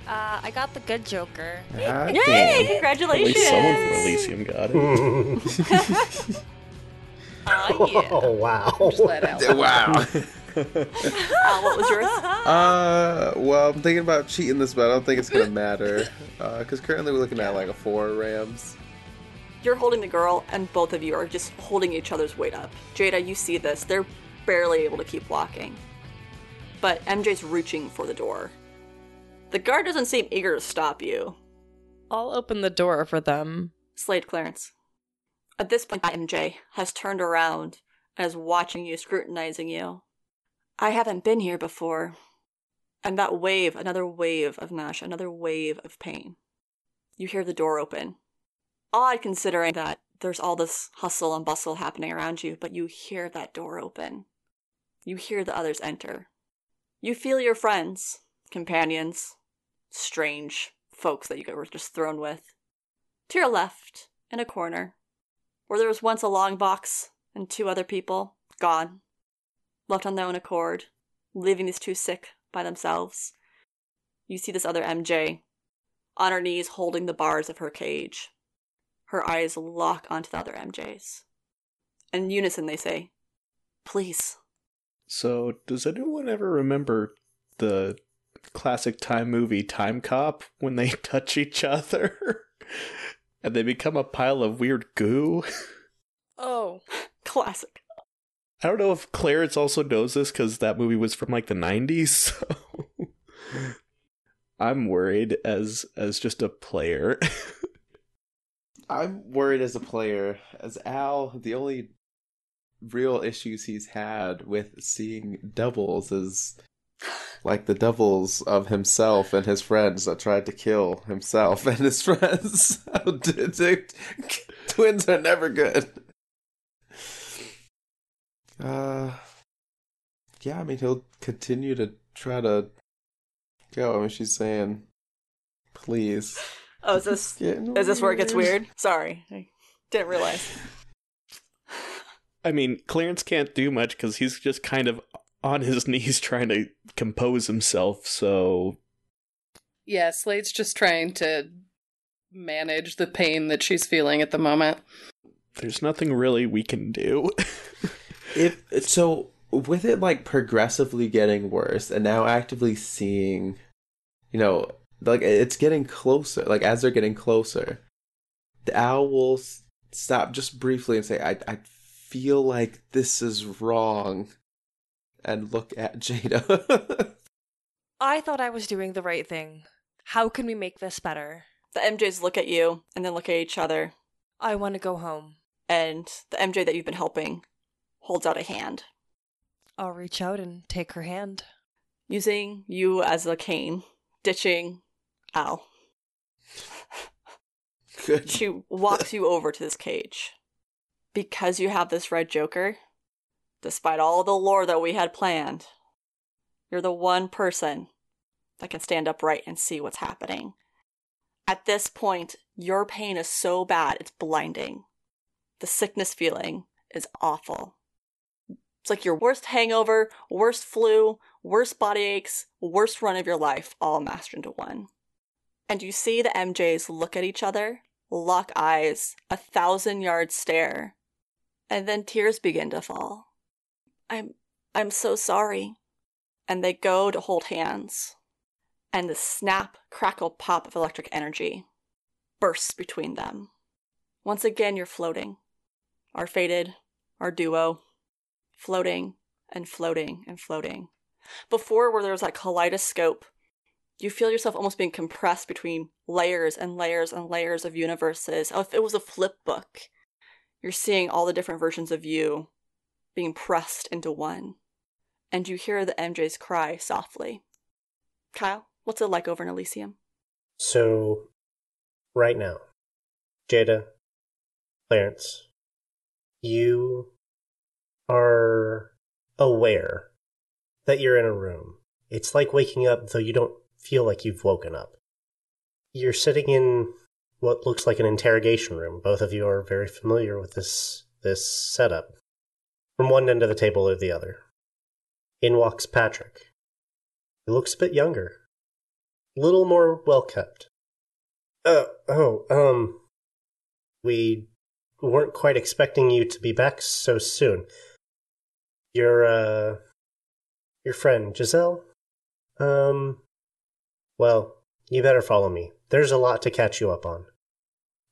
Uh, I got the good Joker. Ah, Yay! damn. At Congratulations! least someone from Elysium got it. (laughs) Oh, yeah. Oh wow! Just let out. (laughs) Wow. (laughs) Al, what was yours? Uh, well, I'm thinking about cheating this, but I don't think it's gonna matter. Uh, because currently we're looking at like a four Rams. You're holding the girl, and both of you are just holding each other's weight up. Jada, you see this. They're barely able to keep walking. But MJ's reaching for the door. The guard doesn't seem eager to stop you. I'll open the door for them. Slade Clarence. At this point, MJ has turned around and is watching you, scrutinizing you. I haven't been here before. And that wave, another wave of Nash, another wave of pain. You hear the door open. Odd considering that there's all this hustle and bustle happening around you, but you hear that door open. You hear the others enter. You feel your friends, companions, strange folks that you were just thrown with. To your left, in a corner, where there was once a long box and two other people, gone, left on their own accord, leaving these two sick by themselves. You see this other MJ on her knees holding the bars of her cage. Her eyes lock onto the other MJs. In unison, they say, Please. So, does anyone ever remember the classic time movie Time Cop when they (laughs) touch each other (laughs) and they become a pile of weird goo? Oh. Classic. I don't know if Clarence also knows this because that movie was from like the 90s. (laughs) So I'm worried as as just a player. I'm worried as a player. As Al, the only real issues he's had with seeing devils is like the devils of himself and his friends that tried to kill himself (laughs) and his friends. (laughs) (laughs) Twins are never good. Uh, yeah, I mean, he'll continue to try to go. I mean, she's saying, please. Oh, is this is this where it gets weird? Sorry, I didn't realize. I mean, Clarence can't do much because he's just kind of on his (laughs) knees trying to compose himself. So Yeah, Slade's just trying to manage the pain that she's feeling at the moment. there's nothing really we can do. (laughs) if so with it like progressively getting worse and now actively seeing you know like it's getting closer like as they're getting closer the owl will stop just briefly and say i i feel like this is wrong and look at (laughs) jada I thought I was doing the right thing. How can we make this better? The MJs look at you and then look at each other, I want to go home. and the MJ that you've been helping holds out a hand, I'll reach out and take her hand. using you as a cane, ditching Al. good She walks you over to this cage. Because you have this red joker, despite all the lore that we had planned, you're the one person that can stand upright and see what's happening. At this point, your pain is so bad it's blinding. The sickness feeling is awful. It's like your worst hangover, worst flu, worst body aches, worst run of your life all mashed into one. And you see the MJs look at each other, lock eyes, a thousand yard stare, and then tears begin to fall. I'm I'm so sorry. And they go to hold hands. And the snap, crackle, pop of electric energy bursts between them. Once again you're floating. Our faded, our duo, floating and floating and floating. Before where there was that kaleidoscope you feel yourself almost being compressed between layers and layers and layers of universes. Oh, if it was a flip book, you're seeing all the different versions of you being pressed into one. And you hear the MJs cry softly. Kyle, what's it like over in Elysium? So, right now, Jada, Clarence, you are aware that you're in a room. It's like waking up, though you don't feel like you've woken up. You're sitting in what looks like an interrogation room. Both of you are very familiar with this this setup. From one end of the table to the other. In walks Patrick. He looks a bit younger. A little more well kept. Uh, oh, um, we weren't quite expecting you to be back so soon. You're, uh, Your friend, Giselle? Um, well, you better follow me. There's a lot to catch you up on.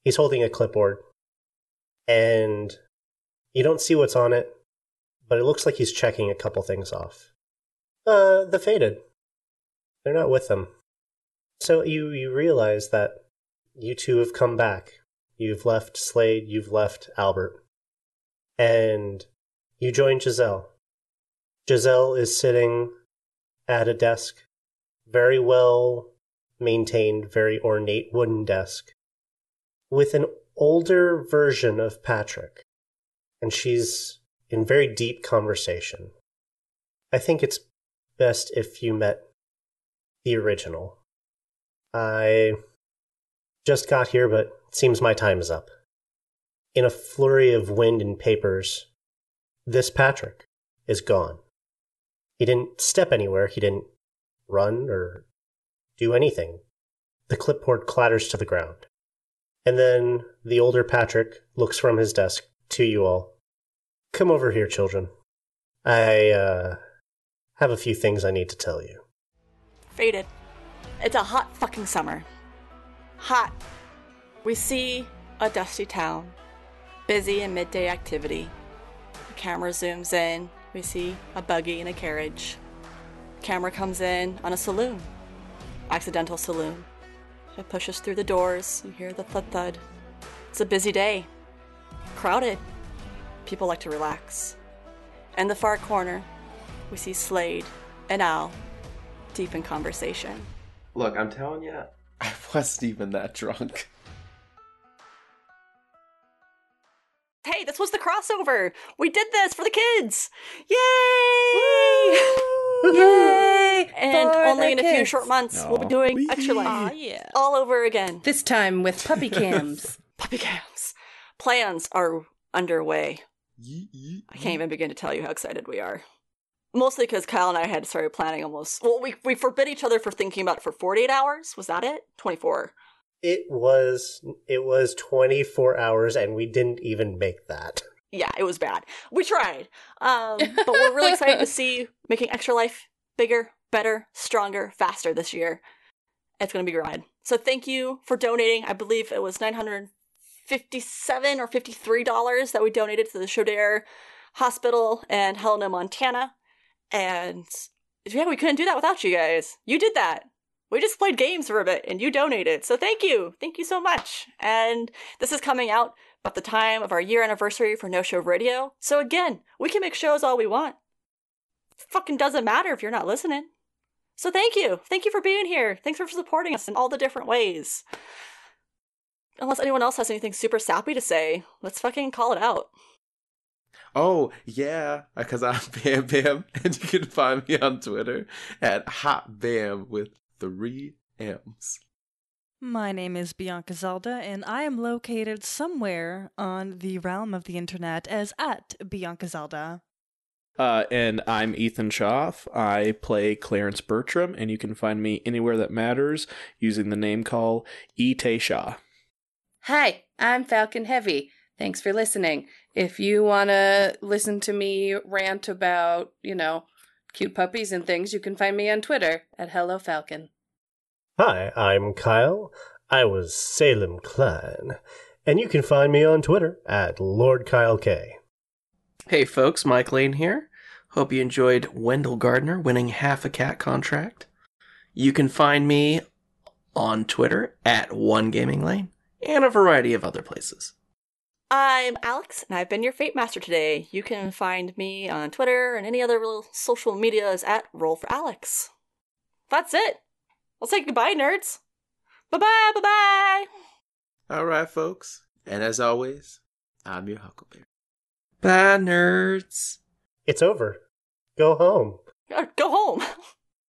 He's holding a clipboard, and you don't see what's on it, but it looks like he's checking a couple things off. Uh, the Faded. They're not with them. So you, you realize that you two have come back. You've left Slade, you've left Albert. And you join Giselle. Giselle is sitting at a desk, very well maintained, very ornate wooden desk, with an older version of Patrick. And she's in very deep conversation. I think it's best if you met the original. I just got here, but it seems my time is up. In a flurry of wind and papers, this Patrick is gone. He didn't step anywhere, he didn't run or do anything. The clipboard clatters to the ground. And then the older Patrick looks from his desk to you all. Come over here, children. I, uh, have a few things I need to tell you. Faded. It's a hot fucking summer. Hot. We see a dusty town, busy in midday activity. The camera zooms in. We see a buggy and a carriage. Camera comes in on a saloon. Occidental saloon. It pushes through the doors. You hear the thud thud. It's a busy day. Crowded. People like to relax. In the far corner, we see Slade and Al deep in conversation. Look, I'm telling you, I wasn't even that drunk. Hey, this was the crossover! We did this for the kids! Yay! Yay! And For only the in a few short months, we'll be doing Extra Life Aw, yeah. all over again. This time with puppy cams. (laughs) Puppy cams. Plans are underway. I can't even begin to tell you how excited we are. Mostly because Kyle and I had started planning almost. Well, we we forbid each other for thinking about it for 48 hours. Was that it? 24. It was it was 24 hours and we didn't even make that. Yeah, it was bad. We tried. Um, (laughs) but we're really excited to see making Extra Life bigger, better, stronger, faster this year. It's going to be great. So thank you for donating. I believe it was 957 or $53 that we donated to the Shodair Hospital in Helena, Montana. And yeah, we couldn't do that without you guys. You did that. We just played games for a bit and you donated. So thank you. Thank you so much. And this is coming out about the time of our year anniversary for No Show Radio. So again, we can make shows all we want. Fucking doesn't matter if you're not listening. So thank you. Thank you for being here. Thanks for supporting us in all the different ways. Unless anyone else has anything super sappy to say, let's fucking call it out. Oh, yeah, because I'm (laughs) Bam Bam, and you can find me on Twitter at Hot Bam with three M's. My name is Bianca Zelda, and I am located somewhere on the realm of the internet as at Bianca Zelda. Uh, and I'm Ethan Schaff. I play Clarence Bertram, and you can find me anywhere that matters using the name call E.T. Shaw. Hi, I'm Falcon Heavy. Thanks for listening. If you want to listen to me rant about, you know, cute puppies and things, you can find me on Twitter at Hello Falcon. Hi, I'm Kyle. I was Salem Klein. And you can find me on Twitter at Lord Kyle K. Hey folks, Mike Lane here. Hope you enjoyed Wendell Gardner winning half a cat contract. You can find me on Twitter at One Gaming Lane and a variety of other places. I'm Alex, and I've been your Fate Master today. You can find me on Twitter and any other little social medias at Roll for Alex. That's it. I'll say goodbye, nerds. Bye bye, bye bye. All right, folks. And as always, I'm your Huckleberry. Bye, nerds. It's over. Go home. (laughs) Go home. (laughs)